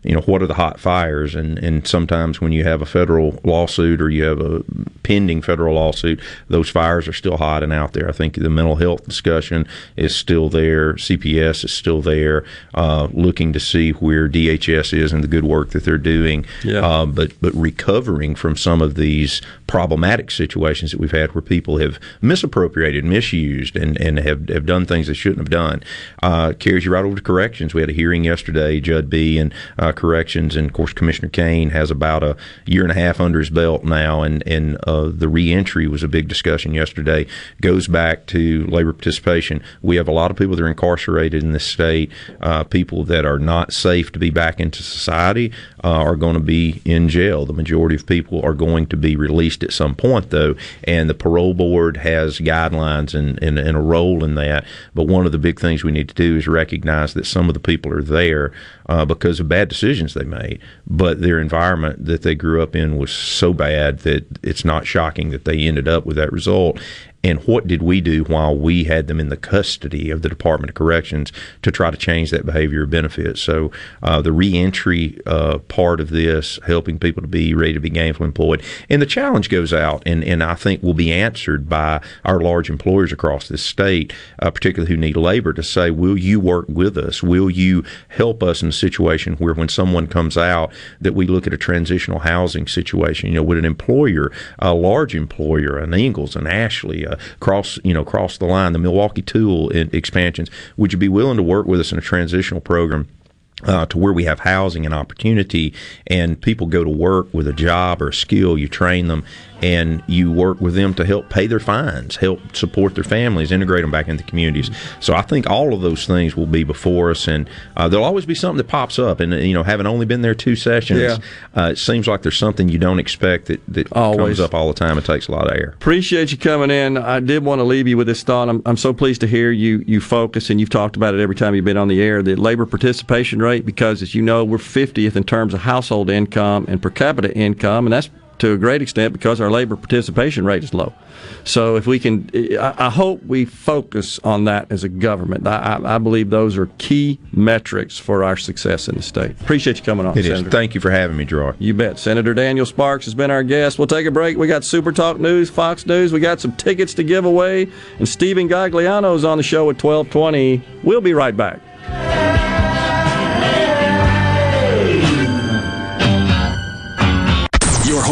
you know what are the hot fires? And and sometimes when you have a federal lawsuit or you have a pending federal lawsuit those fires are still hot and out there. I think the mental health discussion is still there. Cps is still there uh, looking to see where dhs is and the good work that they're doing. Yeah. uh, but but recovering from some of these problematic situations that we've had where people have misappropriated misused and and have, have done things they shouldn't have done uh, carries you right over to corrections. We had a hearing yesterday Jud B and uh, corrections and of course commissioner Cain has about a year and a half under his belt now and and uh, the reentry was a big discussion yesterday. Goes back to labor participation. We have a lot of people that are incarcerated in this state uh, people that are not safe to be back into society uh, are going to be in jail. The majority of people are going to be released at some point though and the parole board has guidelines and, and, and a role in that. But one of the big things we need to do is recognize that some of the people are there uh, because of bad decisions they made. But their environment that they grew up in was so bad that it's not shocking that they ended up with that result and what did we do while we had them in the custody of the Department of Corrections to try to change that behavior or benefit? So uh, the reentry uh, part of this, helping people to be ready to be gainfully employed, and the challenge goes out, and, and I think will be answered by our large employers across this state, uh, particularly who need labor, to say, will you work with us? Will you help us in a situation where when someone comes out, that we look at a transitional housing situation? You know, would an employer, a large employer, an Ingalls, an Ashley, uh, cross you know cross the line, the Milwaukee Tool expansions, would you be willing to work with us in a transitional program? Uh, to where we have housing and opportunity, and people go to work with a job or a skill, you train them, and you work with them to help pay their fines, help support their families, integrate them back into communities. So I think all of those things will be before us, and uh, there'll always be something that pops up. And you know, having only been there two sessions, Yeah. uh, it seems like there's something you don't expect that that Always. comes up all the time. It takes a lot of air. Appreciate you coming in. I did want to leave you with this thought. I'm, I'm so pleased to hear you you focus, and you've talked about it every time you've been on the air. The labor participation rate, because as you know, we're 50th in terms of household income and per capita income, and that's to a great extent because our labor participation rate is low. So if we can, I, I hope we focus on that as a government. I, I, believe those are key metrics for our success in the state. Appreciate you coming on, It is. Senator. Thank you for having me, Gerard. You bet. Senator Daniel Sparks has been our guest. We'll take a break. We got Super Talk News, Fox News. We got some tickets to give away, and Steven Gagliano is on the show at twelve twenty. We'll be right back.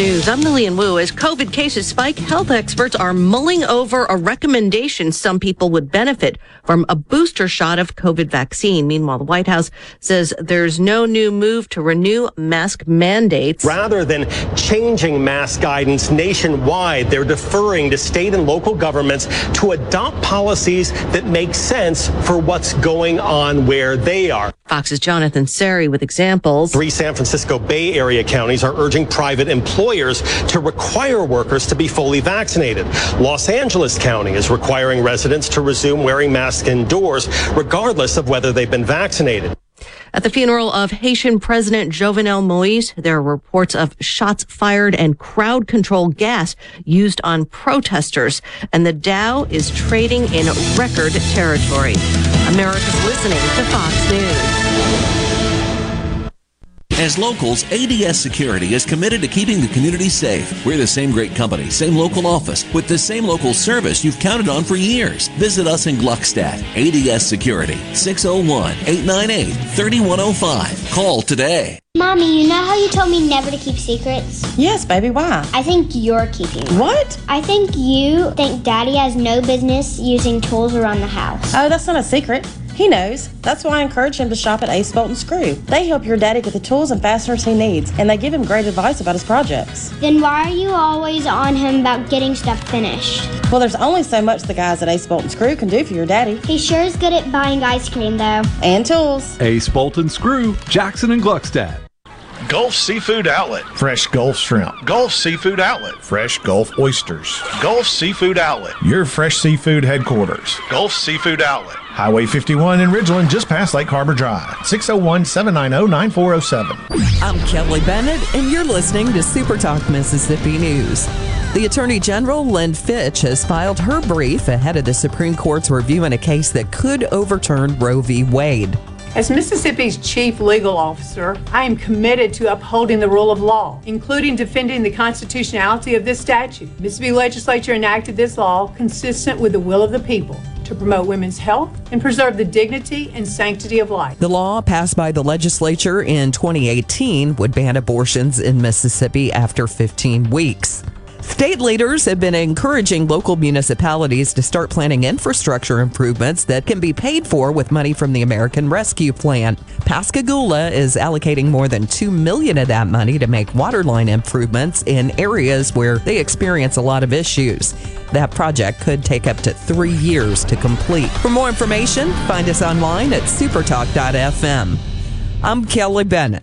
News. I'm Lilian Woo. As COVID cases spike, health experts are mulling over a recommendation some people would benefit from a booster shot of COVID vaccine. Meanwhile, the White House says there's no new move to renew mask mandates. Rather than changing mask guidance nationwide, they're deferring to state and local governments to adopt policies that make sense for what's going on where they are. Fox's Jonathan Serrie with examples. Three San Francisco Bay Area counties are urging private employers to require workers to be fully vaccinated. Los Angeles County is requiring residents to resume wearing masks indoors, regardless of whether they've been vaccinated. At the funeral of Haitian President Jovenel Moise, there are reports of shots fired and crowd control gas used on protesters. And the Dow is trading in record territory. America's listening to Fox News. As locals, ADS Security is committed to keeping the community safe. We're the same great company, same local office, with the same local service you've counted on for years. Visit us in Gluckstadt. ADS Security, 601 898 3105. Call today. Mommy, you know how you told me never to keep secrets? Yes, baby, why? I think you're keeping them. What? I think you think Daddy has no business using tools around the house. Oh, that's not a secret. He knows. That's why I encourage him to shop at Ace Bolt and Screw. They help your daddy get the tools and fasteners he needs, and they give him great advice about his projects. Then why are you always on him about getting stuff finished? Well, there's only so much the guys at Ace Bolt and Screw can do for your daddy. He sure is good at buying ice cream, though. And tools. Ace Bolt and Screw, Jackson and Gluckstadt. Gulf Seafood Outlet. Fresh Gulf shrimp. Gulf Seafood Outlet. Fresh Gulf oysters. Gulf Seafood Outlet. Your fresh seafood headquarters. Gulf Seafood Outlet. Highway 51 in Ridgeland, just past Lake Harbor Drive. 601 790 9407. I'm Kelly Bennett, and you're listening to Super Talk Mississippi News. The Attorney General, Lynn Fitch, has filed her brief ahead of the Supreme Court's review in a case that could overturn Roe v. Wade. As Mississippi's chief legal officer, I am committed to upholding the rule of law, including defending the constitutionality of this statute. Mississippi legislature enacted this law consistent with the will of the people to promote women's health and preserve the dignity and sanctity of life. The law passed by the legislature in 2018 would ban abortions in Mississippi after 15 weeks. State leaders have been encouraging local municipalities to start planning infrastructure improvements that can be paid for with money from the American Rescue Plan. Pascagoula is allocating more than 2 million of that money to make waterline improvements in areas where they experience a lot of issues. That project could take up to 3 years to complete. For more information, find us online at supertalk.fm. I'm Kelly Bennett.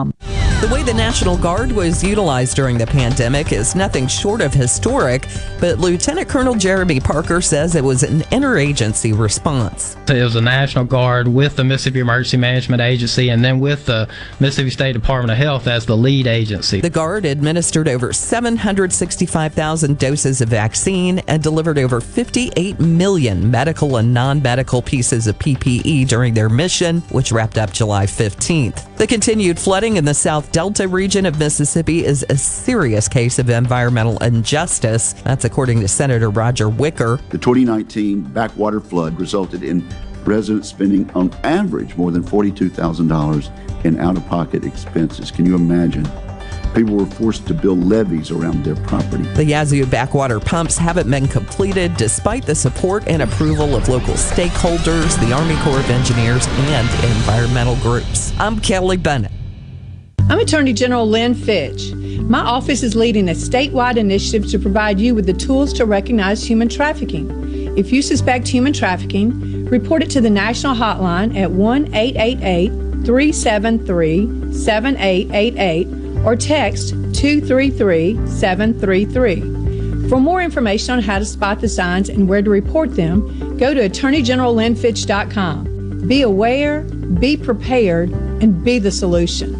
com. The way the National Guard was utilized during the pandemic is nothing short of historic, but Lieutenant Colonel Jeremy Parker says it was an interagency response. It was the National Guard with the Mississippi Emergency Management Agency and then with the Mississippi State Department of Health as the lead agency. The Guard administered over 765,000 doses of vaccine and delivered over 58 million medical and non medical pieces of PPE during their mission, which wrapped up July 15th. The continued flooding in the South Delta region of Mississippi is a serious case of environmental injustice. That's according to Senator Roger Wicker. The 2019 backwater flood resulted in residents spending on average more than $42,000 in out of pocket expenses. Can you imagine? People were forced to build levees around their property. The Yazoo backwater pumps haven't been completed despite the support and approval of local stakeholders, the Army Corps of Engineers, and environmental groups. I'm Kelly Bennett. I'm Attorney General Lynn Fitch. My office is leading a statewide initiative to provide you with the tools to recognize human trafficking. If you suspect human trafficking, report it to the national hotline at 1 888 373 7888 or text 233 733. For more information on how to spot the signs and where to report them, go to attorneygenerallynnfitch.com. Be aware, be prepared, and be the solution.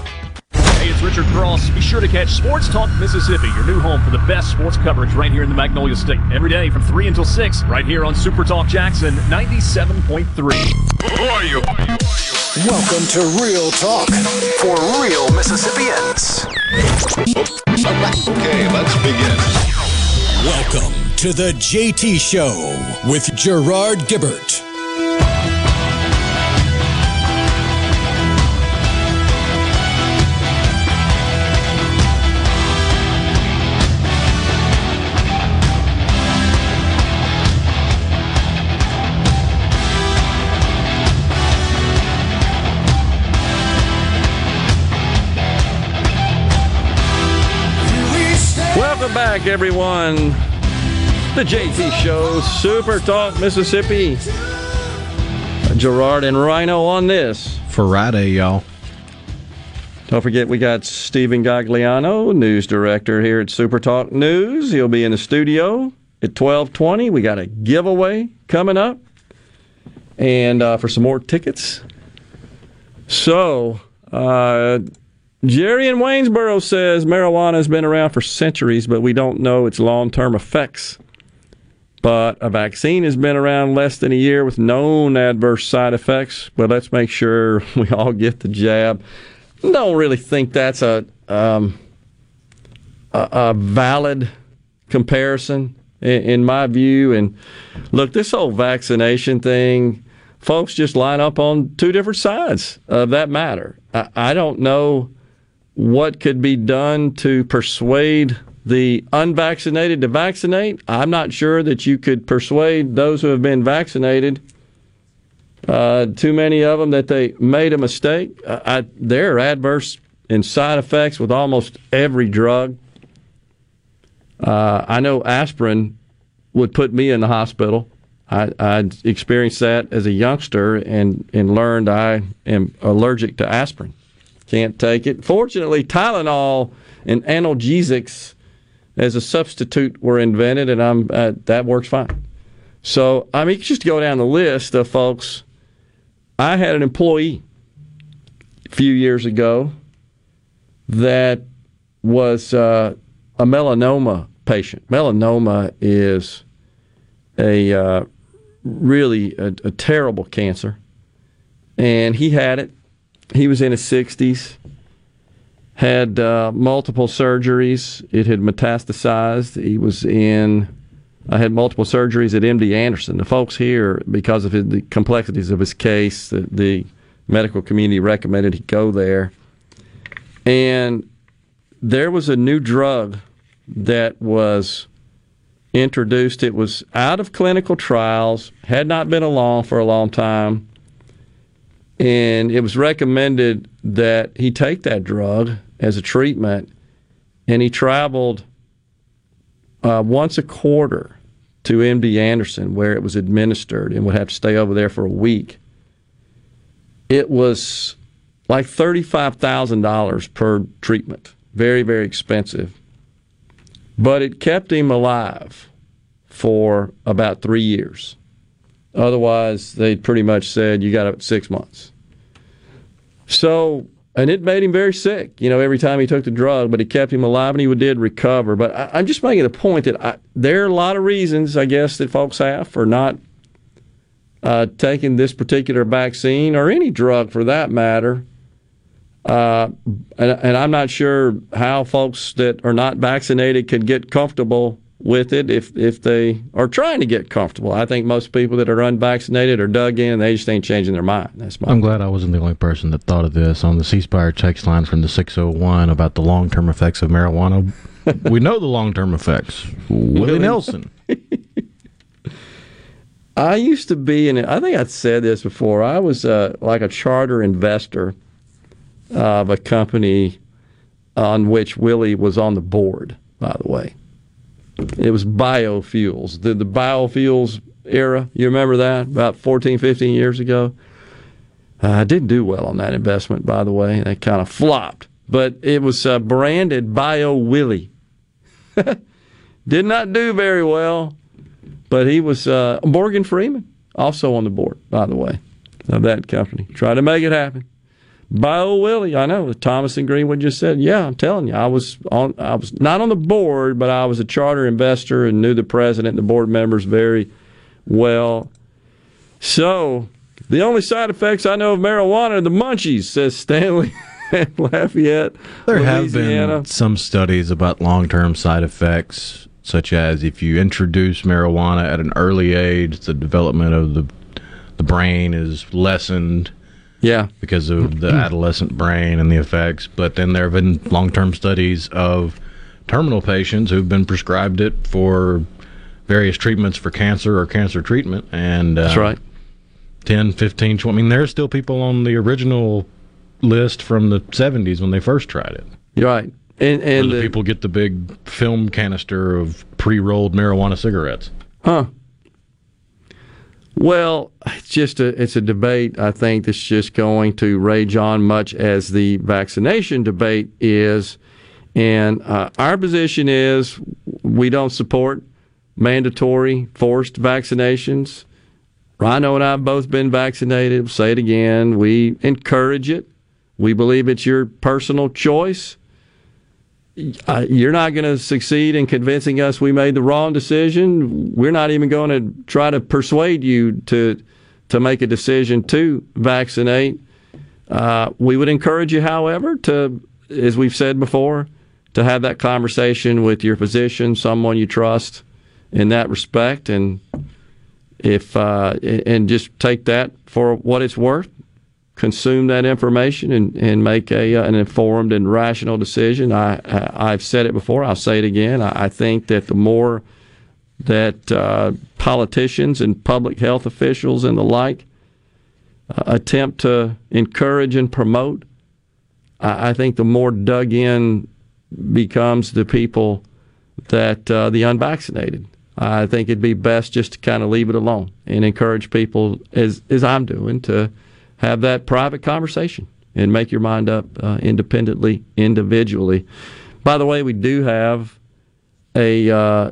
Hey, it's Richard Cross. Be sure to catch Sports Talk Mississippi, your new home for the best sports coverage right here in the Magnolia State. Every day from 3 until 6, right here on Super Talk Jackson 97.3. Who are you? Welcome to Real Talk For real Mississippians. Okay, let's begin. Welcome to the JT Show with Gerard Gibert. Back, everyone. The JT Show, Super Talk, Mississippi. Gerard and Rhino on this. Friday, y'all. Don't forget, we got Steven Gagliano, news director here at Super Talk News. He'll be in the studio at 1220. We got a giveaway coming up. And uh, for some more tickets. So, uh, Jerry in Waynesboro says marijuana has been around for centuries, but we don't know its long term effects. But a vaccine has been around less than a year with known adverse side effects. But let's make sure [laughs] we all get the jab. Don't really think that's a um, a, a, valid comparison in, in my view. And look, this whole vaccination thing, folks just line up on two different sides of that matter. I, I don't know what could be done to persuade the unvaccinated to vaccinate. I'm not sure that you could persuade those who have been vaccinated, uh, too many of them, that they made a mistake. Uh, I, there are adverse and side effects with almost every drug. Uh, I know aspirin would put me in the hospital. I, I experienced that as a youngster and, and learned I am allergic to aspirin. Can't take it. Fortunately, Tylenol and analgesics as a substitute were invented, and I'm uh, that works fine. So I mean, just go down the list of folks. I had an employee a few years ago that was uh, a melanoma patient. Melanoma is a uh, really a, a terrible cancer, and he had it. He was in his 60s had uh, multiple surgeries. It had metastasized. He was in. I had multiple surgeries at MD Anderson. The folks here, because of his, the complexities of his case, the, the medical community recommended he go there. And there was a new drug that was introduced. It was out of clinical trials, had not been along for a long time, and it was recommended that he take that drug as a treatment, and he traveled uh, once a quarter to MD Anderson where it was administered and would have to stay over there for a week. It was like $35,000 per treatment. Very, very expensive. But it kept him alive for about three years. Otherwise, they pretty much said you got six months. So and it made him very sick. You know, every time he took the drug, but it kept him alive, and he did recover. But I, am just making a point that I, there are a lot of reasons, I guess, that folks have for not uh, taking this particular vaccine or any drug for that matter. Uh, and, and I'm not sure how folks that are not vaccinated can get comfortable with it if if they are trying to get comfortable. I think most people that are unvaccinated are dug in they just ain't changing their mind. That's my. I'm glad I wasn't the only person that thought of this on the C Spire text line from the 601 about the long term effects of marijuana. we know the long term effects. Willie Nelson. [laughs] I used to be, and I think I'd said this before. I was uh, like a charter investor of a company on which Willie was on the board. By the way, it was biofuels. The, the biofuels era, you remember that? About 14, 15 years ago? Uh, I didn't do well on that investment, by the way. That kind of flopped. But it was uh, branded Bio Willie. [laughs] Did not do very well, but he was uh, Morgan Freeman, also on the board, by the way, of that company. Try to make it happen. Bio Willie, I know. Thomas and Greenwood just said, "Yeah, I'm telling you, I was on. I was not on the board, but I was a charter investor and knew the president and the board members very well." So, the only side effects I know of marijuana are the munchies," says Stanley. [laughs] Lafayette. There Louisiana. have been some studies about long-term side effects, such as if you introduce marijuana at an early age, the development of the the brain is lessened yeah. Because of the adolescent brain and the effects. But then there have been long term studies of terminal patients who've been prescribed it for various treatments for cancer or cancer treatment. And uh, That's right. 10, 15, 20. I mean, there are still people on the original list from the 70s when they first tried it. You're right. And, and the people get the big film canister of pre-rolled marijuana cigarettes. Huh. Well, it's just a it's a debate. I think that's just going to rage on much as the vaccination debate is, and uh, our position is we don't support mandatory forced vaccinations. Rhino and I have both been vaccinated. Say it again. We encourage it. We believe it's your personal choice. Uh, you're not going to succeed in convincing us we made the wrong decision. We're not even going to try to persuade you to to make a decision to vaccinate. Uh, we would encourage you, however, to, as we've said before, to have that conversation with your physician, someone you trust, in that respect, and if uh, and just take that for what it's worth consume that information and, and make a, uh, an informed and rational decision. I, I, have said it before, I'll say it again. I, I think that the more that uh, politicians and public health officials and the like uh, attempt to encourage and promote, I, I, think the more dug in becomes the people that uh, the unvaccinated. I think it'd be best just to kind of leave it alone and encourage people, as, as I'm doing, to have that private conversation and make your mind up uh, independently, individually. By the way, we do have a uh,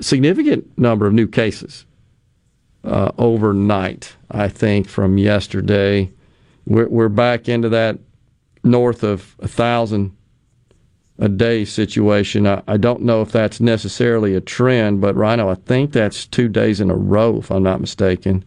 significant number of new cases uh, overnight, I think, from yesterday. We're, we're back into that north of a thousand a day situation. I, I, don't know if that's necessarily a trend, but Rhino, I think that's two days in a row, if I'm not mistaken.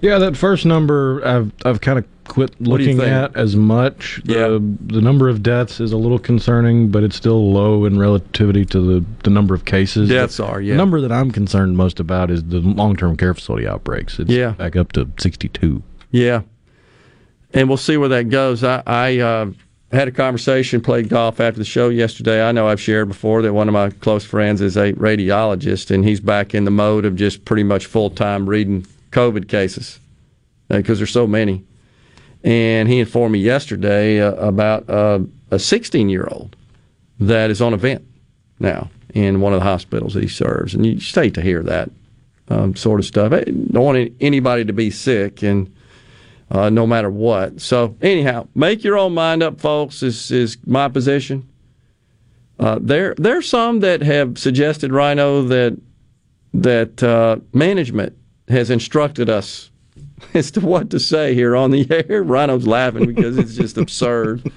Yeah, that first number I've I've kind of quit looking at as much. The, yeah. the number of deaths is a little concerning, but it's still low in relativity to the, the number of cases. Deaths the, are, yeah. The number that I'm concerned most about is the long term care facility outbreaks. It's yeah. back up to 62. Yeah. And we'll see where that goes. I, I uh, had a conversation, played golf after the show yesterday. I know I've shared before that one of my close friends is a radiologist, and he's back in the mode of just pretty much full time reading COVID cases because uh, there's so many. And he informed me yesterday uh, about uh, a 16 year old that is on a vent now in one of the hospitals that he serves. And you just hate to hear that um, sort of stuff. I don't want anybody to be sick, and uh, no matter what. So, anyhow, make your own mind up, folks, is, is my position. Uh, there, there are some that have suggested, Rhino, that that uh, management has instructed us [laughs] as to what to say here on the [laughs] air. Rhino's laughing because it's just [laughs] absurd.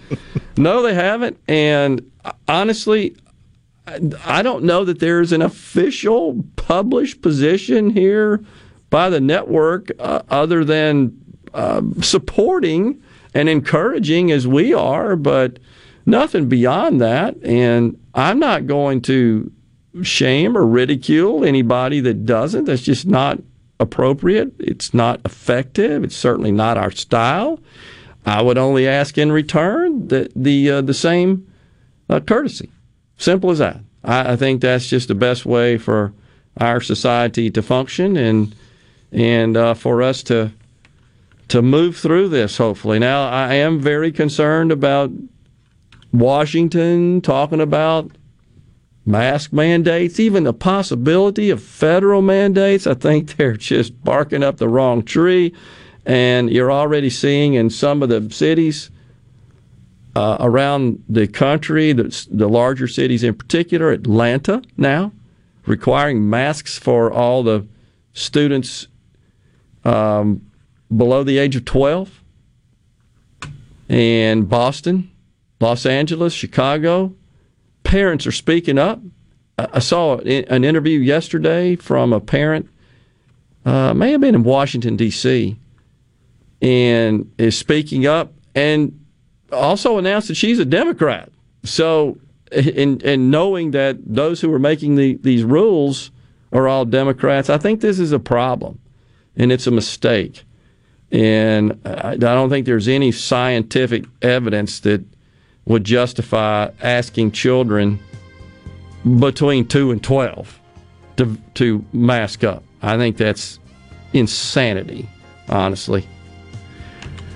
No, they haven't. And honestly, I don't know that there's an official published position here by the network uh, other than uh, supporting and encouraging as we are, but nothing beyond that. And I'm not going to shame or ridicule anybody that doesn't. That's just not appropriate. It's not effective. It's certainly not our style. I would only ask in return the the uh, the same uh, courtesy. Simple as that. I, I, think that's just the best way for our society to function and and uh, for us to to move through this. Hopefully, now I am very concerned about Washington talking about mask mandates, even the possibility of federal mandates. I think [laughs] they're just barking up the wrong tree. And you're already seeing in some of the cities uh, around the country, the, the larger cities in particular, Atlanta now, requiring masks for all the students um, below the age of 12. And Boston, Los Angeles, Chicago, parents are speaking up. I saw an interview yesterday from a parent, uh, may have been in Washington, D.C., and is speaking up and also announced that she's a Democrat. So, and, and knowing that those who are making the, these rules are all Democrats, I think this is a problem and it's a mistake. And I don't think there's any scientific evidence that would justify asking children between 2 and 12 to, to mask up. I think that's insanity, honestly.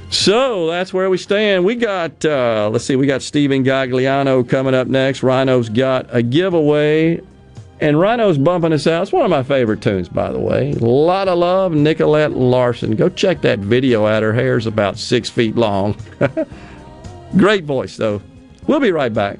So that's where we stand. We got, uh, let's see, we got Steven Gagliano coming up next. Rhino's got a giveaway, and Rhino's bumping us out. It's one of my favorite tunes, by the way. A lot of love, Nicolette Larson. Go check that video out. Her hair's about six feet long. [laughs] Great voice, though. We'll be right back.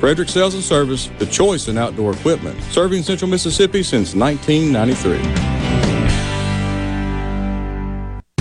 Frederick Sales and Service, the choice in outdoor equipment, serving Central Mississippi since 1993.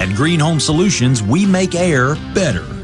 At Green Home Solutions, we make air better.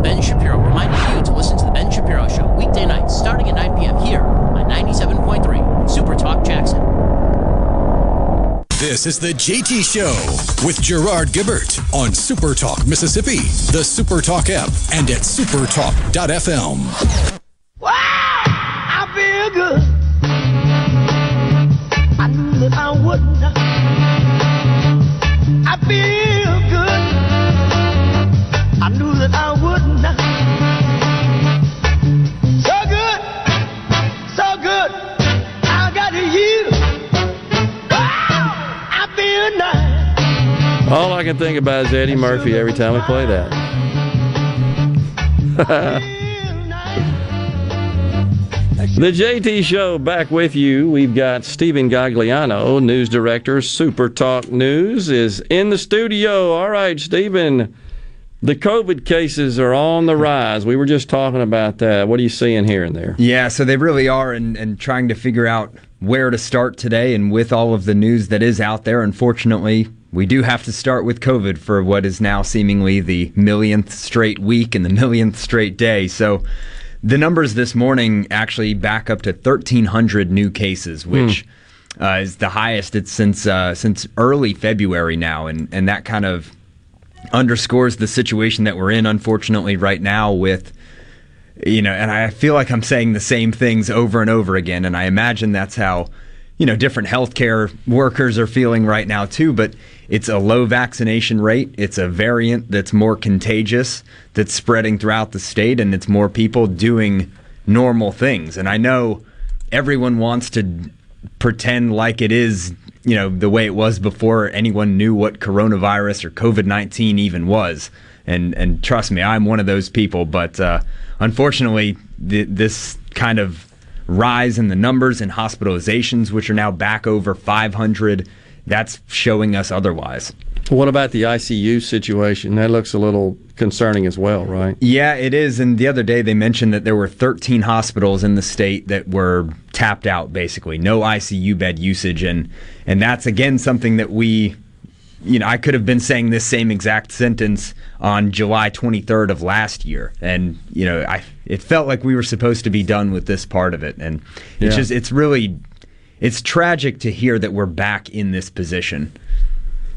This is Ben Shapiro reminding you to listen to The Ben Shapiro Show weekday nights starting at 9 p.m. here on 97.3 Super Talk Jackson. This is the JT Show with Gerard Gibert on Super Talk Mississippi, the Super Talk app, and at supertalk.fm. Wow! I feel good. I knew that I wouldn't. I feel All I can think about is Eddie Murphy every time we play that. [laughs] The JT Show back with you. We've got Steven Gagliano, news director, Super Talk News, is in the studio. All right, Steven. The COVID cases are on the rise. We were just talking about that. What are you seeing here and there? Yeah, so they really are, and, and trying to figure out where to start today, and with all of the news that is out there, unfortunately, we do have to start with COVID for what is now seemingly the millionth straight week and the millionth straight day. So the numbers this morning actually back up to 1,300 new cases, which uh, is the highest it's since uh, since early February now, and and that kind of underscores the situation that we're in, unfortunately, right now with you know, and I feel like I'm saying the same things over and over again, and I imagine that's how you know different healthcare workers are feeling right now too. But it's a low vaccination rate. It's a variant that's more contagious, that's spreading throughout the state, and it's more people doing normal things. And I know everyone wants to pretend like it is, you know, the way it was before anyone knew what coronavirus or COVID nineteen even was. And and trust me, I'm one of those people. But uh, unfortunately, th- this kind of rise in the numbers and hospitalizations, which are now back over 500, that's showing us otherwise. What about the ICU situation? That looks a little concerning as well, right? Yeah, it is. And the other day they mentioned that there were 13 hospitals in the state that were tapped out, basically, no ICU bed usage, and and that's again something that we, you know, I could have been saying this same exact sentence on July 23rd of last year, and you know, I it felt like we were supposed to be done with this part of it, and it's Yeah. just it's really it's tragic to hear that we're back in this position.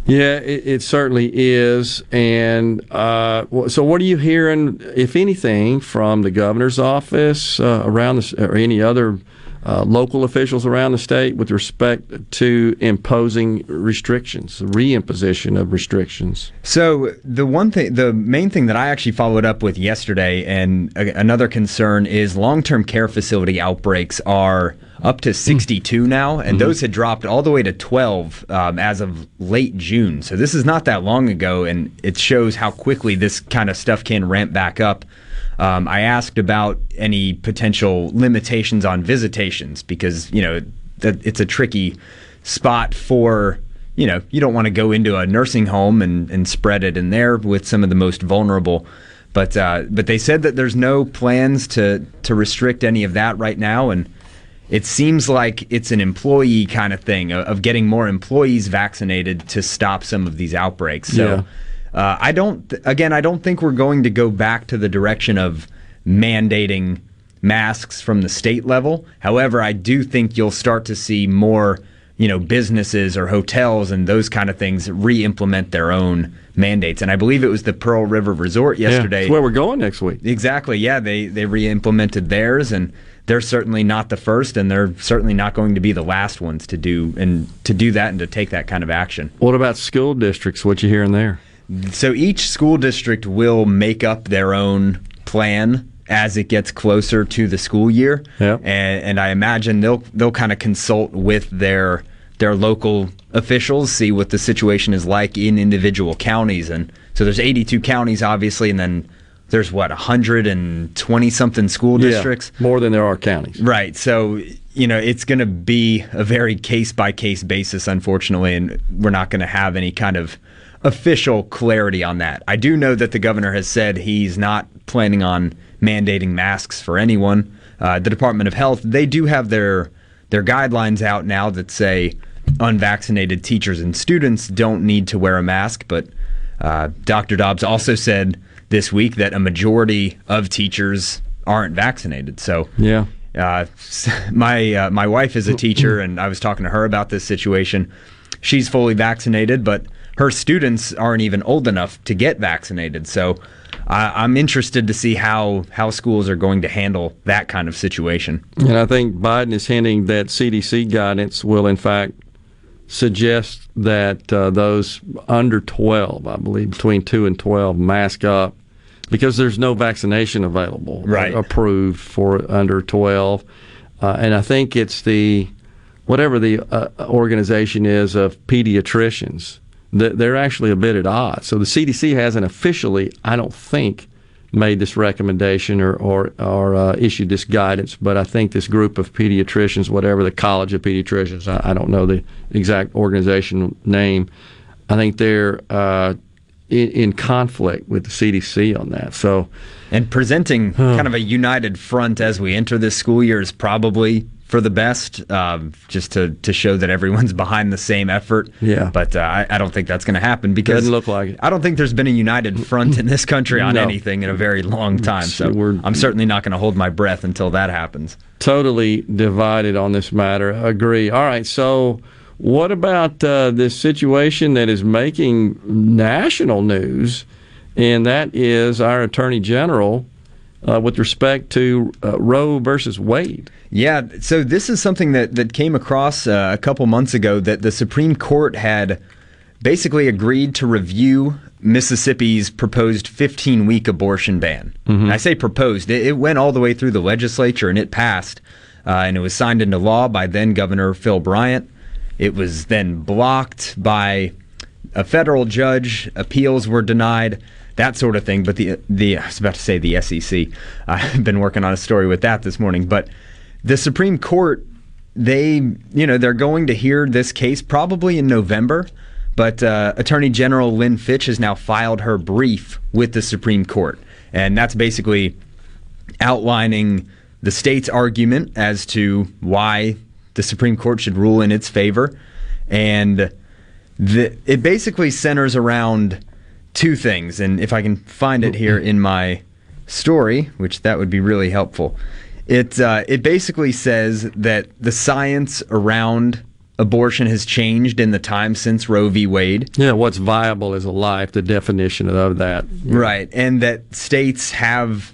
Yeah, it, it certainly is. And uh, so, what are you hearing, if anything, from the governor's office uh, around the, s- or any other uh, local officials around the state with respect to imposing restrictions, reimposition of restrictions? So the one thing, the main thing that I actually followed up with yesterday, and a, another concern is long-term care facility outbreaks are up to 62 now, and those had dropped all the way to 12 um, as of late June. So this is not that long ago, and it shows how quickly this kind of stuff can ramp back up. Um, I asked about any potential limitations on visitations because you know that it's a tricky spot for you know you don't want to go into a nursing home and, and spread it in there with some of the most vulnerable. But uh, but they said that there's no plans to to restrict any of that right now, and it seems like it's an employee kind of thing of, of getting more employees vaccinated to stop some of these outbreaks. So. Uh, I don't. th- Again, I don't think we're going to go back to the direction of mandating masks from the state level. However, I do think you'll start to see more, you know, businesses or hotels and those kind of things re-implement their own mandates. And I believe it was the Pearl River Resort Yeah, yesterday. it's where we're going next week. Exactly. Yeah, they they re-implemented theirs, and they're certainly not the first, and they're certainly not going to be the last ones to do and to do that and to take that kind of action. What about school districts? What you hearing there? So each school district will make up their own plan as it gets closer to the school year. Yeah. And, and I imagine they'll they'll kind of consult with their their local officials, see what the situation is like in individual counties. And so there's 82 counties, obviously, and then there's what 120 something school Yeah, districts. more than there are counties. Right. So, you know, it's going to be a very case by case basis, unfortunately, and we're not going to have any kind of official clarity on that. I do know that the governor has said he's not planning on mandating masks for anyone. Uh, the Department of Health, they do have their their guidelines out now that say unvaccinated teachers and students don't need to wear a mask, but uh, Dr. Dobbs also said this week that a majority of teachers aren't vaccinated. So Yeah. uh, [laughs] my uh, my wife is a teacher, and I was talking to her about this situation. She's fully vaccinated, but her students aren't even old enough to get vaccinated. So I, I'm interested to see how how schools are going to handle that kind of situation. And I think Biden is hinting that CDC guidance will, in fact, suggest that uh, those under 12, I believe, between 2 and 12, mask up because there's no vaccination available Right. approved for under 12. Uh, and I think it's the, whatever the uh, organization is of pediatricians, they're actually a bit at odds. So the CDC hasn't officially, I don't think, made this recommendation or or, or uh, issued this guidance, but I think this group of pediatricians, whatever the College of Pediatricians, I, I don't know the exact organization name, I think they're uh, in, in conflict with the CDC on that. So, And presenting kind of a united front as we enter this school year is probably for the best, um, just to, to show that everyone's [laughs] behind the same effort. Yeah. But uh, I, I don't think that's going to happen because Doesn't look like it. I don't think there's been a united front in this country on No. anything in a very long time. So I'm certainly not going to hold my breath until that happens. totally divided on this matter. Agree. All right. So, what about uh, this situation that is making national news, and that is our Attorney General uh, with respect to uh, Roe versus Wade? Yeah, so this is something that, that came across uh, a couple months ago that the Supreme Court had basically agreed to review Mississippi's proposed 15 week abortion ban. Mm-hmm. I say proposed, it, it went all the way through the legislature and it passed, uh, and it was signed into law by then Governor Phil Bryant. It was then blocked by a federal judge, appeals were denied. That sort of thing, but the the I was about to say the SEC. [laughs] I've been working on a story with that this morning, but the Supreme Court, they, you know, they're going to hear this case probably in November. But uh, Attorney General Lynn Fitch has now filed her brief with the Supreme Court. And that's basically outlining the state's argument as to why the Supreme Court should rule in its favor. And the, it basically centers around two things. And if I can find it here in my story, which that would be really helpful, it, uh, it basically says that the science around abortion has changed in the time since Roe v. Wade. Yeah, what's viable is a life, the definition of that. Right. And that states have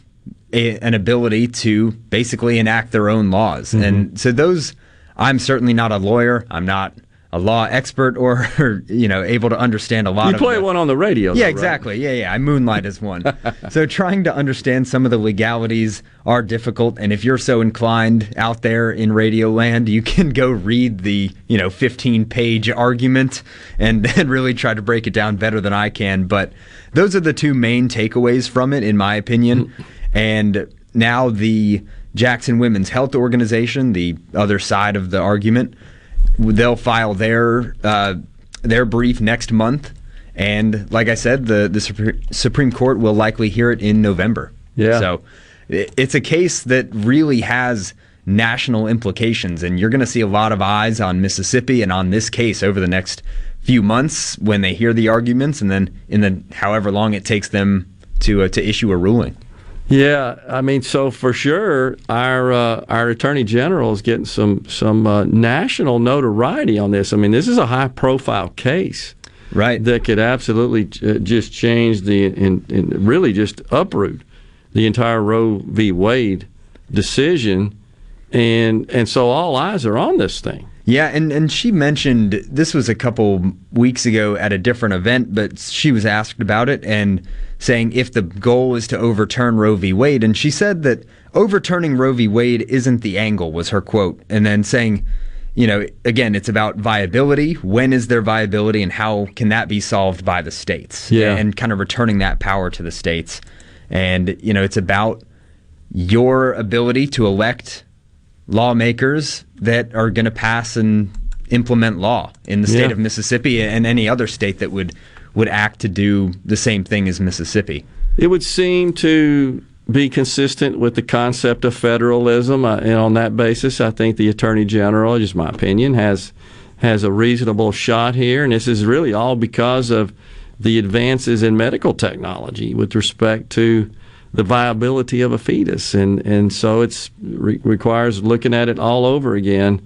a, an ability to basically enact their own laws. Mm-hmm. And so those, I'm certainly not a lawyer. I'm not a law expert or, [laughs] you know, able to understand a lot You of play the- one on the radio. yeah, though, right? exactly. Yeah, yeah. I moonlight as one. [laughs] so trying to understand some of the legalities are difficult. And if you're so inclined out there in radio land, you can go read the, you know, 15 page argument and, [laughs] then really try to break it down better than I can. But those are the two main takeaways from it, in my opinion. Mm-hmm. And now the Jackson Women's Health Organization, the other side of the argument, they'll file their uh, their brief next month, and like I said, the the Supre- Supreme Court will likely hear it in November. Yeah. So it's a case that really has national implications, and you're going to see a lot of eyes on Mississippi and on this case over the next few months when they hear the arguments, and then in the however long it takes them to uh, to issue a ruling. Yeah, I mean, so for sure, our uh, our attorney general is getting some some uh, national notoriety on this. I mean, this is a high profile case, right? That could absolutely uh, just change the and, and really just uproot the entire Roe v. Wade decision, and and so all eyes are on this thing. Yeah, and, and she mentioned this was a couple weeks ago at a different event, but she was asked about it and saying if the goal is to overturn Roe v. Wade. And she said that overturning Roe v. Wade isn't the angle, was her quote. And then saying, you know, again, it's about viability. When is there viability and how can that be solved by the states? Yeah. And kind of returning that power to the states. And, you know, it's about your ability to elect lawmakers that are going to pass and implement law in the state Yeah. of Mississippi and any other state that would would act to do the same thing as Mississippi. It would seem to be consistent with the concept of federalism, uh, and on that basis, I think the attorney general, just my opinion, has has a reasonable shot here. And this is really all because of the advances in medical technology with respect to the viability of a fetus, and and so it's re- requires looking at it all over again.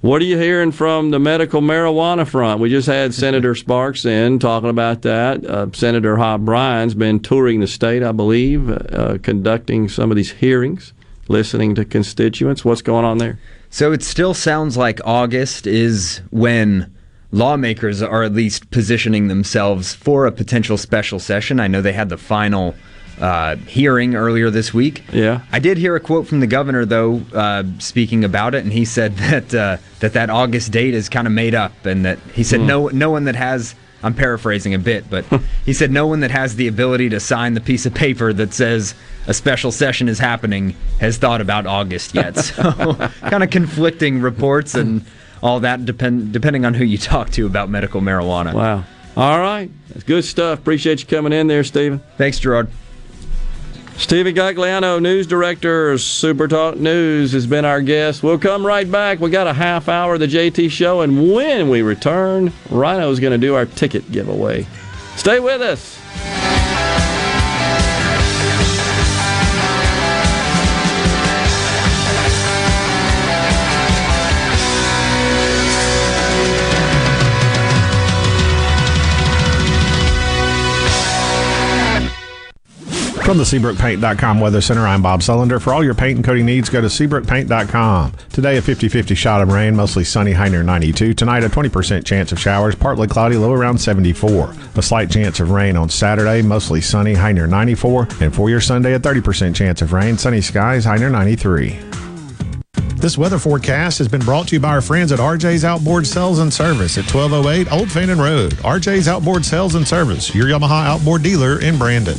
What are you hearing from the medical marijuana front? We just had Senator [laughs] Sparks in talking about that. Uh, Senator Hob Bryan's been touring the state, I believe, uh, conducting some of these hearings, listening to constituents. What's going on there? So it still sounds like August is when lawmakers are at least positioning themselves for a potential special session. I know they had the final uh, hearing earlier this week. Yeah. I did hear a quote from the governor though, uh, speaking about it, and he said [laughs] that uh, that that August date is kind of made up, and that he said Hmm. no no one that has. I'm paraphrasing a bit, but [laughs] he said no one that has the ability to sign the piece of paper that says a special session is happening has thought about August yet. [laughs] So, kind of conflicting reports and all that depend depending on who you talk to about medical marijuana. Wow. All right. That's good stuff. Appreciate you coming in there, Steven. Thanks, Gerard. Stevie Gagliano, news director, Super Talk News, has been our guest. We'll come right back. We got a half hour of the JT show, and when we return, Rhino's going to do our ticket giveaway. Stay with us. From the SeabrookPaint.com Weather Center, I'm Bob Sullender. For all your paint and coating needs, go to SeabrookPaint.com. Today, a 50 50 shot of rain, mostly sunny, high near 92. Tonight, a 20% chance of showers, partly cloudy, low around 74. A slight chance of rain on Saturday, mostly sunny, high near 94. And for your Sunday, a 30% chance of rain, sunny skies, high near 93. This weather forecast has been brought to you by our friends at RJ's Outboard Sales and Service at 1208 Old Fannin Road. RJ's Outboard Sales and Service, your Yamaha outboard dealer in Brandon.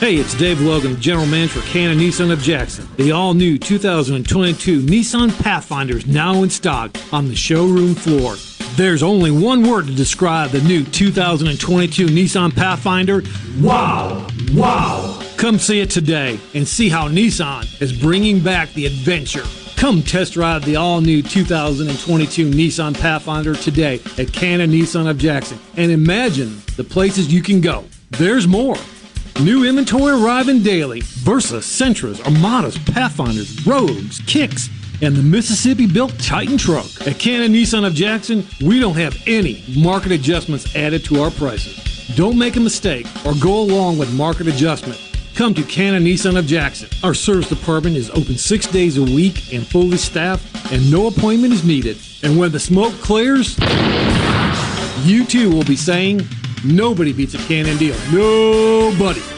Hey, it's Dave Logan, General Manager for Cannon Nissan of Jackson. The all-new 2022 Nissan Pathfinder is now in stock on the showroom floor. There's only one word to describe the new 2022 Nissan Pathfinder. Wow! Wow! Come see it today and see how Nissan is bringing back the adventure. Come test drive the all-new 2022 Nissan Pathfinder today at Cannon Nissan of Jackson and imagine the places you can go. There's more. New inventory arriving daily. Versa, Sentras, Armadas, Pathfinders, Rogues, Kicks, and the Mississippi built Titan truck. At Cannon Nissan of Jackson, we don't have any market adjustments added to our prices. Don't make a mistake or go along with market adjustment. Come to Cannon Nissan of Jackson. Our service department is open six days a week and fully staffed, and no appointment is needed. And when the smoke clears, you too will be saying, Nobody beats a Cannon deal. Nobody.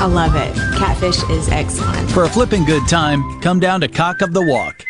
I love it. Catfish is excellent. For a flipping good time, come down to Cock of the Walk.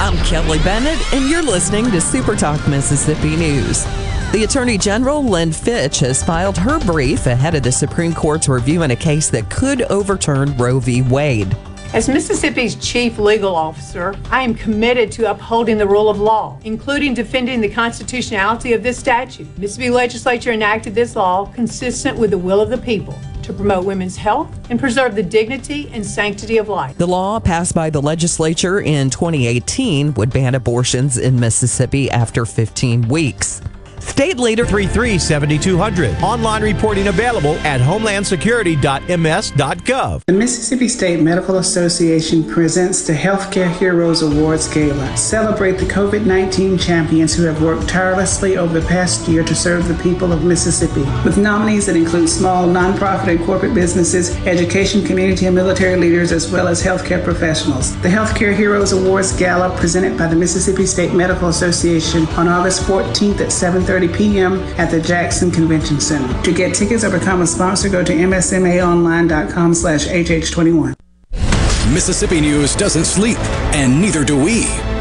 I'm Kelly Bennett, and you're listening to Super Talk Mississippi News. The Attorney General, Lynn Fitch, has filed her brief ahead of the Supreme Court's review in a case that could overturn Roe v. Wade. As Mississippi's chief legal officer, I am committed to upholding the rule of law, including defending the constitutionality of this statute. Mississippi legislature enacted this law consistent with the will of the people to promote women's health and preserve the dignity and sanctity of life. The law passed by the legislature in 2018 would ban abortions in Mississippi after 15 weeks. State leader 337200. Online reporting available at homelandsecurity.ms.gov. The Mississippi State Medical Association presents the Healthcare Heroes Awards Gala. Celebrate the COVID 19 champions who have worked tirelessly over the past year to serve the people of Mississippi. With nominees that include small, nonprofit, and corporate businesses, education, community, and military leaders, as well as healthcare professionals. The Healthcare Heroes Awards Gala, presented by the Mississippi State Medical Association on August 14th at 7:30 p.m. at the Jackson Convention Center. To get tickets or become a sponsor, go to msmaonline.com slash hh21. Mississippi news doesn't sleep, and neither do we.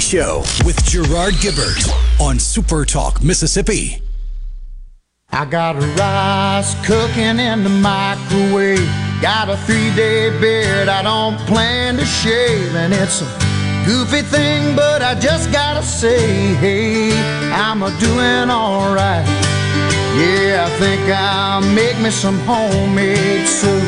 Show with Gerard Gibert on Supertalk Mississippi. I got a rice cooking in the microwave. Got a three day beard I don't plan to shave. And it's a goofy thing, but I just gotta say, hey, I'm a doing alright. Yeah, I think I'll make me some homemade soup.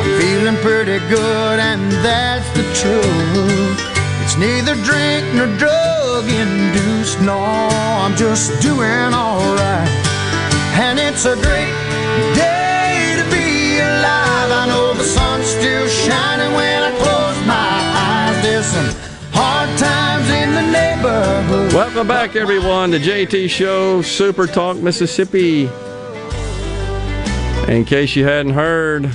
I'm feeling pretty good, and that's the truth. It's neither drink nor drug induced, no, I'm just doing alright. And it's a great day to be alive. I know the sun's still shining when I close my eyes. There's some hard times in the neighborhood. Welcome back, everyone, to JT Show, Super Talk, Mississippi. In case you hadn't heard,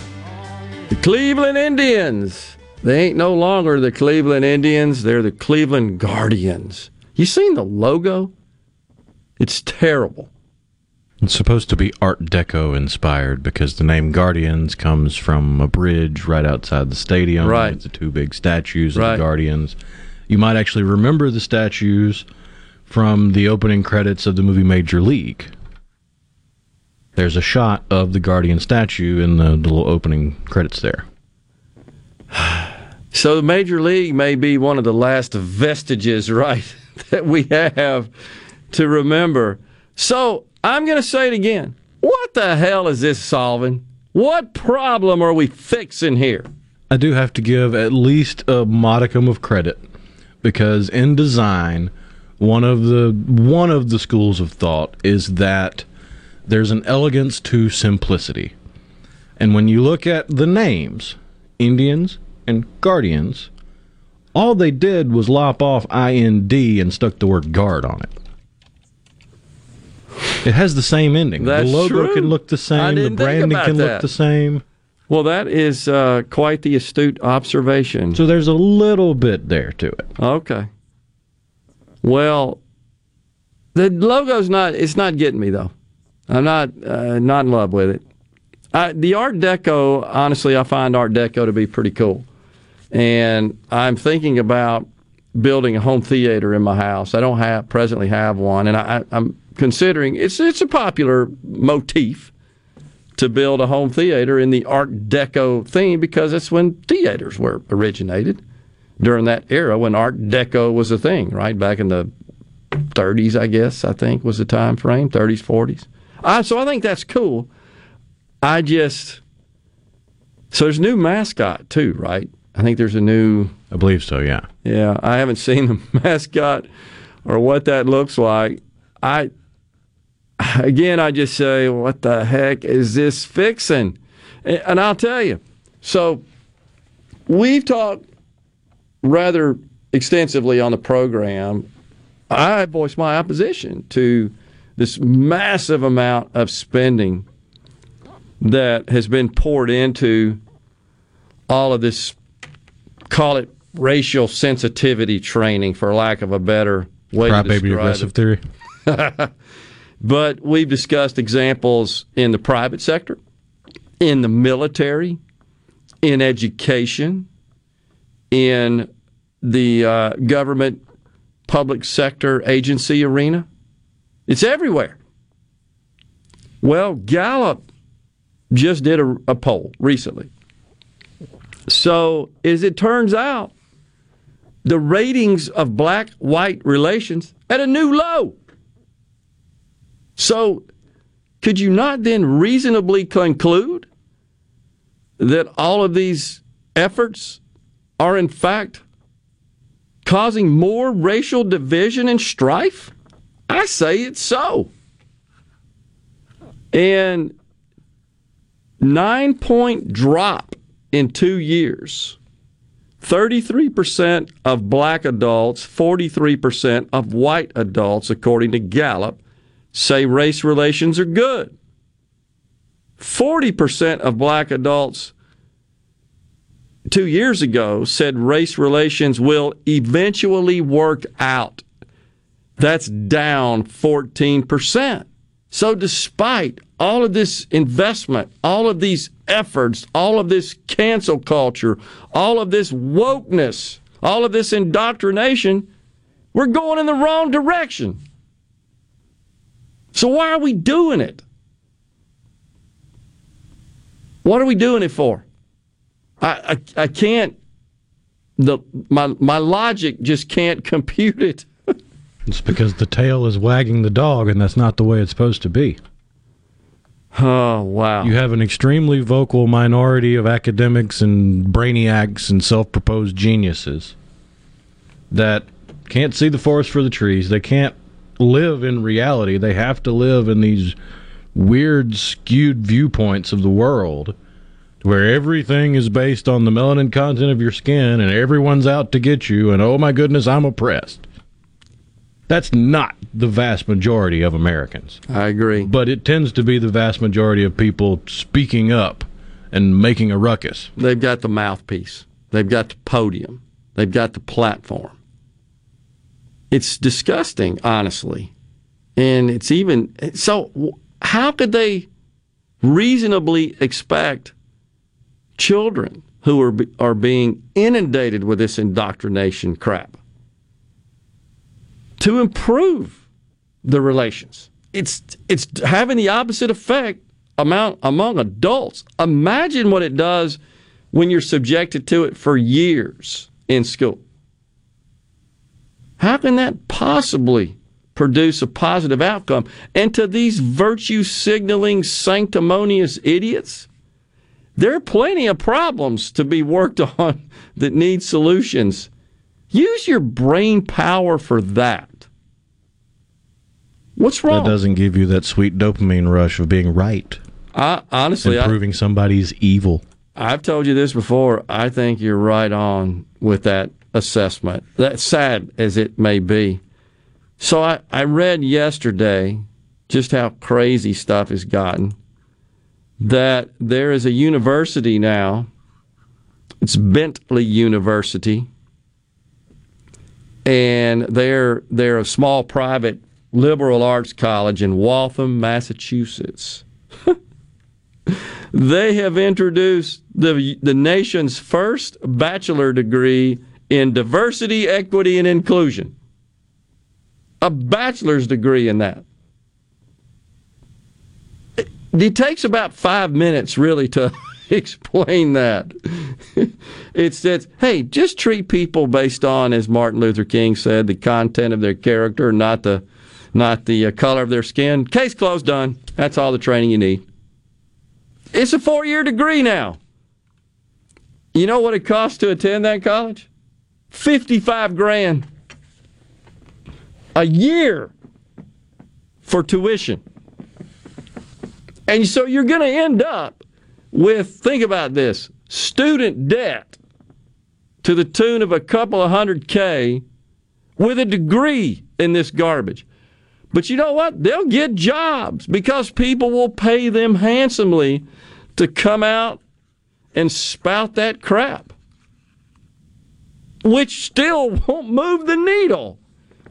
the Cleveland Indians. They ain't no longer the Cleveland Indians, they're the Cleveland Guardians. You seen the logo? It's terrible. It's supposed to be Art Deco inspired because the name Guardians comes from a bridge right outside the stadium. Right. It's the two big statues of Right. the Guardians. You might actually remember the statues from the opening credits of the movie Major League. There's a shot of the Guardian statue in the little opening credits there. [sighs] [sighs] So the Major League may be one of the last vestiges, right, [laughs] that we have to remember. So I'm going to say it again. What the hell is this solving? What problem are we fixing here? I do have to give at least a modicum of credit because in design, one of the one of the schools of thought is that there's an elegance to simplicity. And when you look at the names, Indians and Guardians, all they did was lop off IND and stuck the word guard on it. It has the same ending. That's the logo true. can look the same, the branding can that. look the same. Well, that is uh, quite the astute observation. So there's a little bit there to it. Okay. Well, the logo's not. It's not getting me though. I'm not uh, not in love with it. I, the Art Deco, honestly, I find Art Deco to be pretty cool, and I'm thinking about building a home theater in my house. I don't have presently have one, and I, I, I'm considering it's it's a popular motif to build a home theater in the Art Deco theme because that's when theaters were originated during that era when Art Deco was a thing, right back in the 30s, I guess. I think was the time frame, 30s, 40s. Uh, so I think that's cool. I just so there's new mascot too, right? I think there's a new. I believe so. Yeah. Yeah, I haven't seen the [laughs] mascot or what that looks like. I again, I just say, what the heck is this fixing? And I'll tell you. So we've talked rather extensively on the program. I voiced my opposition to this massive amount of spending that has been poured into all of this, call it racial sensitivity training, for lack of a better way to Crybaby describe aggressive it. theory. [laughs] but we've discussed examples in the private sector, in the military, in education, in the uh, government public sector agency arena. It's everywhere. Well, Gallup just did a, a poll recently. So, as it turns out, the ratings of black white relations at a new low. So, could you not then reasonably conclude that all of these efforts are in fact causing more racial division and strife? I say it's so. And nine point drop in two years. 33% of black adults, 43% of white adults, according to Gallup, say race relations are good. 40% of black adults two years ago said race relations will eventually work out. That's down 14%. So, despite all of this investment, all of these efforts, all of this cancel culture, all of this wokeness, all of this indoctrination, we're going in the wrong direction. So, why are we doing it? What are we doing it for? I, I, I can't, the, my, my logic just can't [laughs] compute it. It's because the tail is wagging the dog, and that's not the way it's supposed to be. Oh, wow. You have an extremely vocal minority of academics and brainiacs and self proposed geniuses that can't see the forest for the trees. They can't live in reality. They have to live in these weird, skewed viewpoints of the world where everything is based on the melanin content of your skin and everyone's out to get you, and oh my goodness, I'm oppressed. That's not the vast majority of Americans. I agree. But it tends to be the vast majority of people speaking up and making a ruckus. They've got the mouthpiece, they've got the podium, they've got the platform. It's disgusting, honestly. And it's even so, how could they reasonably expect children who are, are being inundated with this indoctrination crap to improve the relations. It's it's having the opposite effect among among adults. Imagine what it does when you're subjected to it for years in school. How can that possibly produce a positive outcome? And to these virtue signaling sanctimonious idiots, there are plenty of problems to be worked [laughs] on that need solutions. Use your brain power for that. What's wrong? That doesn't give you that sweet dopamine rush of being right. I, honestly, and proving I, somebody's evil. I've told you this before. I think you're right on with that assessment. That sad as it may be. So I, I read yesterday just how crazy stuff has gotten. That there is a university now. It's Bentley University, and they're they're a small private liberal arts college in Waltham, Massachusetts. [laughs] they have introduced the, the nation's first bachelor degree in diversity, equity, and inclusion. A bachelor's degree in that. It, it takes about five minutes, really, to [laughs] [laughs] explain that. [laughs] it says, hey, just treat people based on, as Martin Luther King said, the content of their character, not the not the uh, color of their skin. Case closed, done. That's all the training you need. It's a four year degree now. You know what it costs to attend that college? 55 grand a year for tuition. And so you're going to end up with, think about this, student debt to the tune of a couple of hundred K with a degree in this garbage. But you know what? They'll get jobs because people will pay them handsomely to come out and spout that crap, which still [laughs] won't move the needle.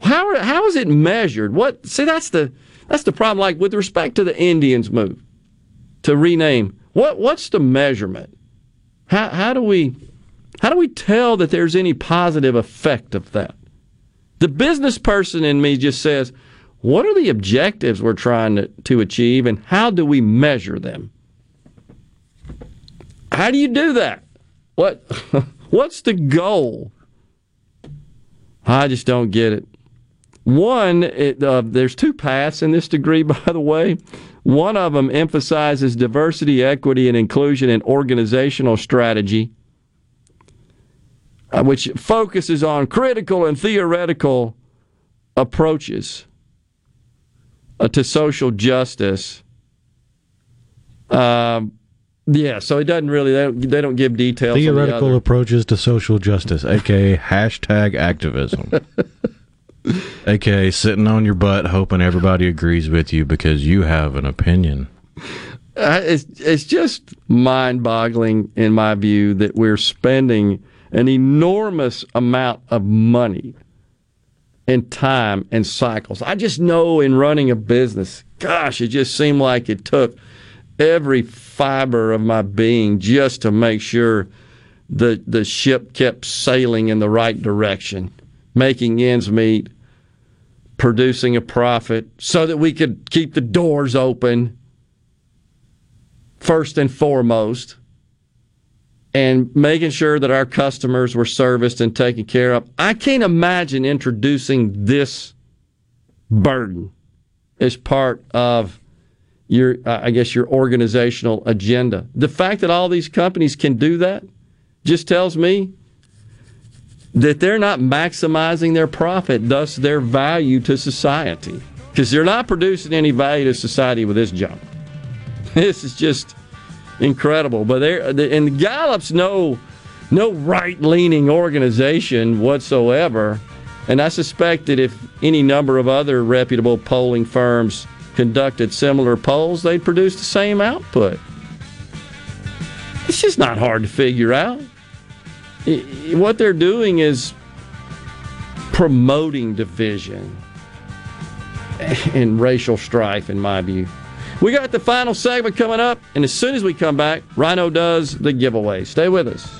How, how is it measured? What? See, that's the that's the problem. Like with respect to the Indians move to rename, what what's the measurement? How how do we how do we tell that there's any positive effect of that? The business person in me just says, what are the objectives we're trying to, to achieve and how do we measure them? How do you do that? What [laughs] what's the goal? I just don't get it. One, it, uh, there's two paths in this degree, [laughs] by the way. One of them emphasizes diversity, equity, and inclusion in organizational strategy, uh, which focuses on critical and theoretical approaches uh, to social justice. Um, yeah, so it doesn't really. They don't, they don't give details. Theoretical the approaches to social justice, aka hashtag activism, [laughs] aka sitting on your butt hoping everybody agrees with you because you have an opinion. uh, it's it's just mind-boggling in my view that we're spending an enormous amount of money and time and cycles. I just know in running a business, gosh, it just seemed like it took every fiber of my being just to make sure the the ship kept sailing in the right direction, making ends meet, producing a profit so that we could keep the doors open first and foremost and making sure that our customers were serviced and taken care of. I can't imagine introducing this burden as part of your uh, I guess your organizational agenda. The fact that all these companies can do that just tells me that they're not maximizing their profit, thus their value to society. Because they're not producing any value to society with this junk. [laughs] This is just incredible. But they're and the Gallup's no no right leaning organization whatsoever. And I suspect that if any number of other reputable polling firms conducted similar polls, they'd produce the same output. It's just not hard to figure out. What they're doing is promoting division and racial strife, in my view. We got the final segment coming up, and as soon as we come back, Rhino does the giveaway. Stay with us.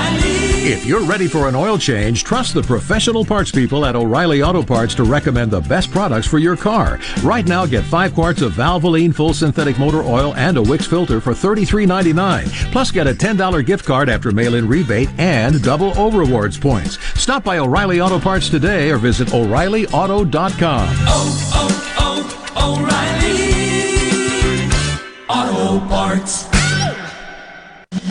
If you're ready for an oil change, trust the professional parts people at O'Reilly Auto Parts to recommend the best products for your car. Right now, get five quarts of Valvoline full synthetic motor oil and a Wix filter for $33.99. Plus, get a $10 gift card after mail in rebate and double O rewards points. Stop by O'Reilly Auto Parts today or visit O'ReillyAuto.com. Oh, oh, oh, O'Reilly Auto Parts.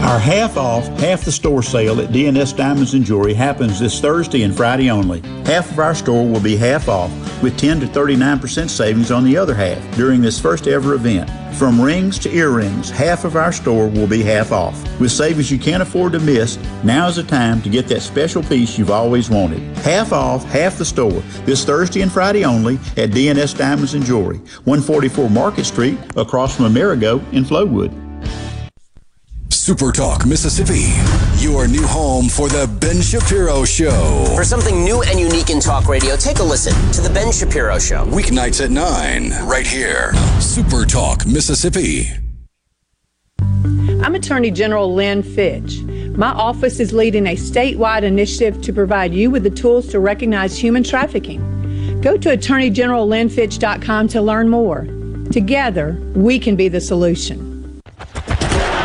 Our half off, half the store sale at DNS Diamonds and Jewelry happens this Thursday and Friday only. Half of our store will be half off, with 10 to 39% savings on the other half during this first ever event. From rings to earrings, half of our store will be half off. With savings you can't afford to miss, now is the time to get that special piece you've always wanted. Half off, half the store, this Thursday and Friday only at DNS Diamonds and Jewelry, 144 Market Street, across from Amerigo in Flowood. SuperTalk Mississippi, your new home for the Ben Shapiro Show. For something new and unique in talk radio, take a listen to The Ben Shapiro Show. Weeknights at 9, right here. SuperTalk Mississippi. I'm Attorney General Lynn Fitch. My office is leading a statewide initiative to provide you with the tools to recognize human trafficking. Go to AttorneyGeneralLynnFitch.com to learn more. Together, we can be the solution.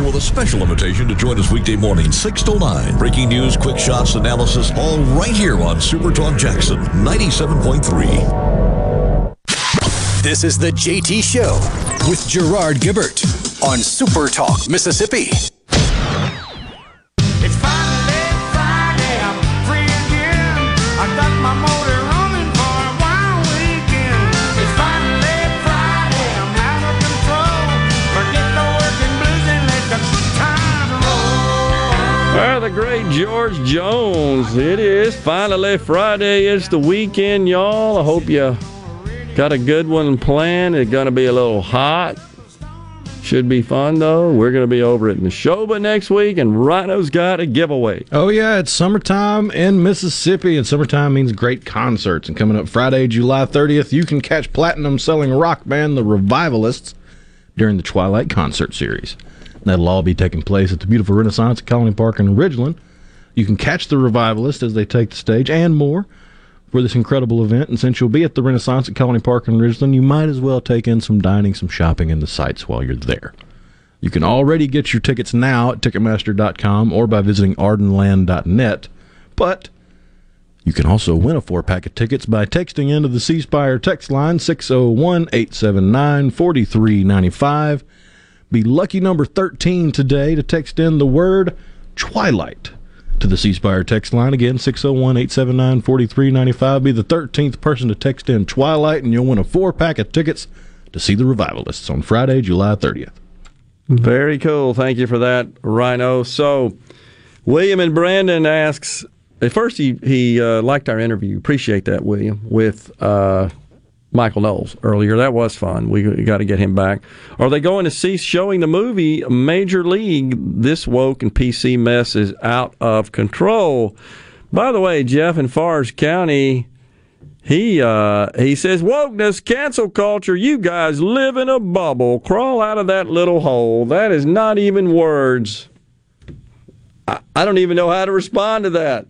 With a special invitation to join us weekday morning, 6 to 9. Breaking news, quick shots, analysis, all right here on Super Talk Jackson 97.3. This is the JT Show with Gerard Gibert on Super Talk Mississippi. The great George Jones. It is finally Friday. It's the weekend, y'all. I hope you got a good one planned. It's going to be a little hot. Should be fun, though. We're going to be over at Neshoba next week, and Rhino's got a giveaway. Oh, yeah, it's summertime in Mississippi, and summertime means great concerts. And coming up Friday, July 30th, you can catch platinum selling rock band The Revivalists during the Twilight Concert Series. That'll all be taking place at the beautiful Renaissance at Colony Park in Ridgeland. You can catch The Revivalists as they take the stage and more for this incredible event. And since you'll be at the Renaissance at Colony Park in Ridgeland, you might as well take in some dining, some shopping, and the sights while you're there. You can already get your tickets now at Ticketmaster.com or by visiting ardenland.net. But you can also win a four pack of tickets by texting into the C Spire text line 601 879 4395. Be lucky number 13 today to text in the word Twilight to the C Spire text line. Again, 601 879 4395. Be the 13th person to text in Twilight, and you'll win a four pack of tickets to see the Revivalists on Friday, July 30th. Very cool. Thank you for that, Rhino. So, William and Brandon asks. At first, he he uh, liked our interview. Appreciate that, William, with uh, Michael Knowles earlier. That was fun. We, got to get him back. Are they going to cease showing the movie Major League? This woke and PC mess is out of control. By the way, Jeff in Fars County, he uh, he says wokeness, cancel culture. You guys live in a bubble. Crawl out of that little hole. That is not even words. I, I don't even know how to respond to that.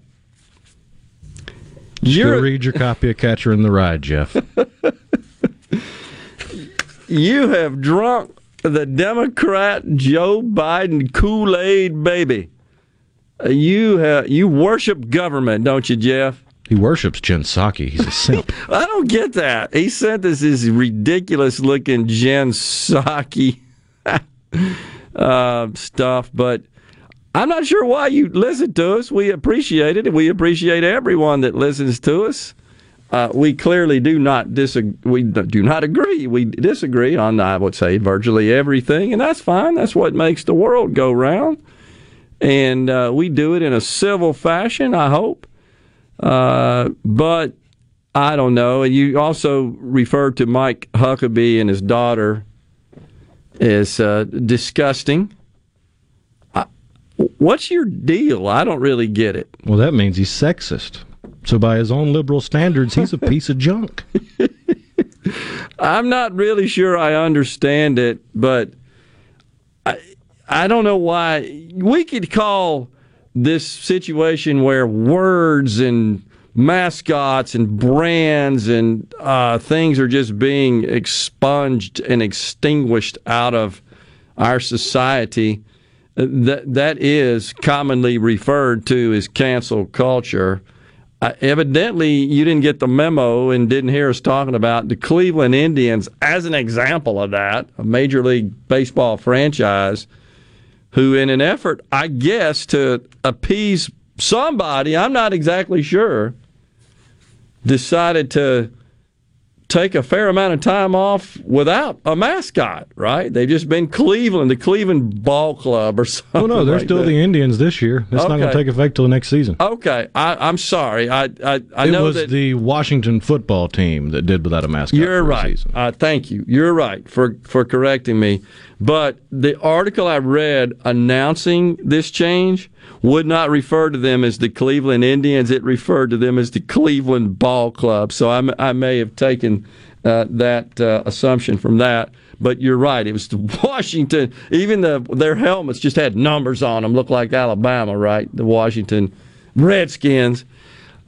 Just You're- go read your copy of Catcher in the Rye, Jeff. [laughs] You have drunk the Democrat Joe Biden Kool Aid baby. Uh, You have, you worship government, don't you, Jeff? He worships Jen Psaki. He's a simp. [laughs] I don't get that. He sent us this ridiculous looking Jen Psaki [laughs] uh, stuff, but I'm not sure why you listen to us. We appreciate it, and we appreciate everyone that listens to us. Uh, we clearly do not disagree. We do not agree. We disagree on, I would say, virtually everything, and that's fine. That's what makes the world go round, and uh, we do it in a civil fashion. I hope, uh, but I don't know. And you also referred to Mike Huckabee and his daughter as uh, disgusting. What's your deal? I don't really get it. Well, that means he's sexist. So, by his own liberal standards, he's a [laughs] piece of junk. I'm not really sure I understand it, but I I don't know why we could call this situation where words and mascots and brands and uh, things are just being expunged and extinguished out of our society. That that is commonly referred to as cancel culture. Uh, evidently, you didn't get the memo and didn't hear us talking about the Cleveland Indians as an example of that, a Major League Baseball franchise who, in an effort, I guess, to appease somebody, I'm not exactly sure, decided to take a fair amount of time off without a mascot, right? They've just been Cleveland, the Cleveland Ball Club or [laughs] something. Oh no, they're like still that. the Indians this year. It's not going to take effect till the next season. Okay, I, I'm sorry. I I, I it know was that the Washington football team that did without a mascot. You're right. Uh, thank you. You're right for for correcting me. But the article I read announcing this change would not refer to them as the Cleveland Indians. It referred to them as the Cleveland Ball Club. So I may have taken uh, that uh, assumption from that. But you're right. It was the [laughs] Washington. Even the their helmets just had numbers on them. Looked like Alabama, right? The Washington Redskins.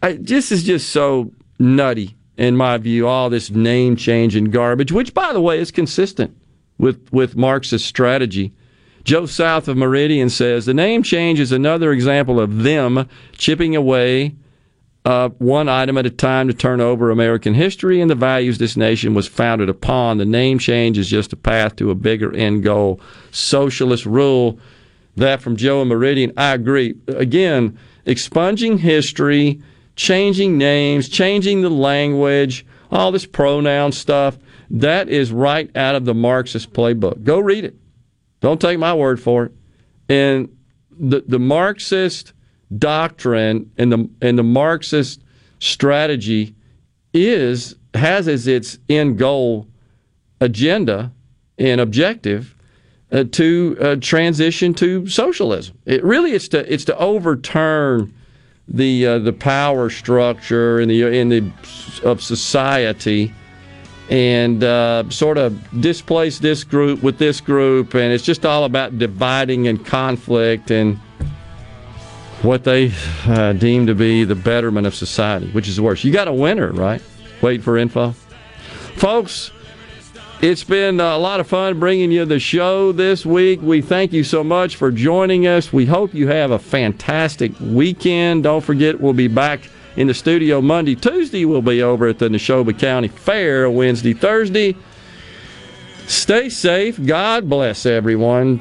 I, this is just so nutty in my view. All this name change and garbage, which, by the way, is consistent with with Marxist strategy. Joe South of Meridian says the name change is another example of them chipping away uh, one item at a time to turn over American history and the values this nation was founded upon. The name change is just a path to a bigger end goal. Socialist rule. That from Joe and Meridian. I agree. Again, expunging history, changing names, changing the language, all this pronoun stuff. That is right out of the Marxist playbook. Go read it. Don't take my word for it. And the the Marxist doctrine and the and the Marxist strategy is has as its end goal agenda and objective uh, to uh, transition to socialism. It really it's to it's to overturn the uh, the power structure in the in the of society and uh, sort of displace this group with this group, and it's just all about dividing and conflict and what they uh, deem to be the betterment of society, which is worse. You got a winner, right? Wait for info, folks. It's been a lot of fun bringing you the show this week. We thank you so much for joining us. We hope you have a fantastic weekend. Don't forget, we'll be back in the studio Monday. Tuesday, we'll be over at the Neshoba County Fair Wednesday, Thursday. Stay safe. God bless everyone.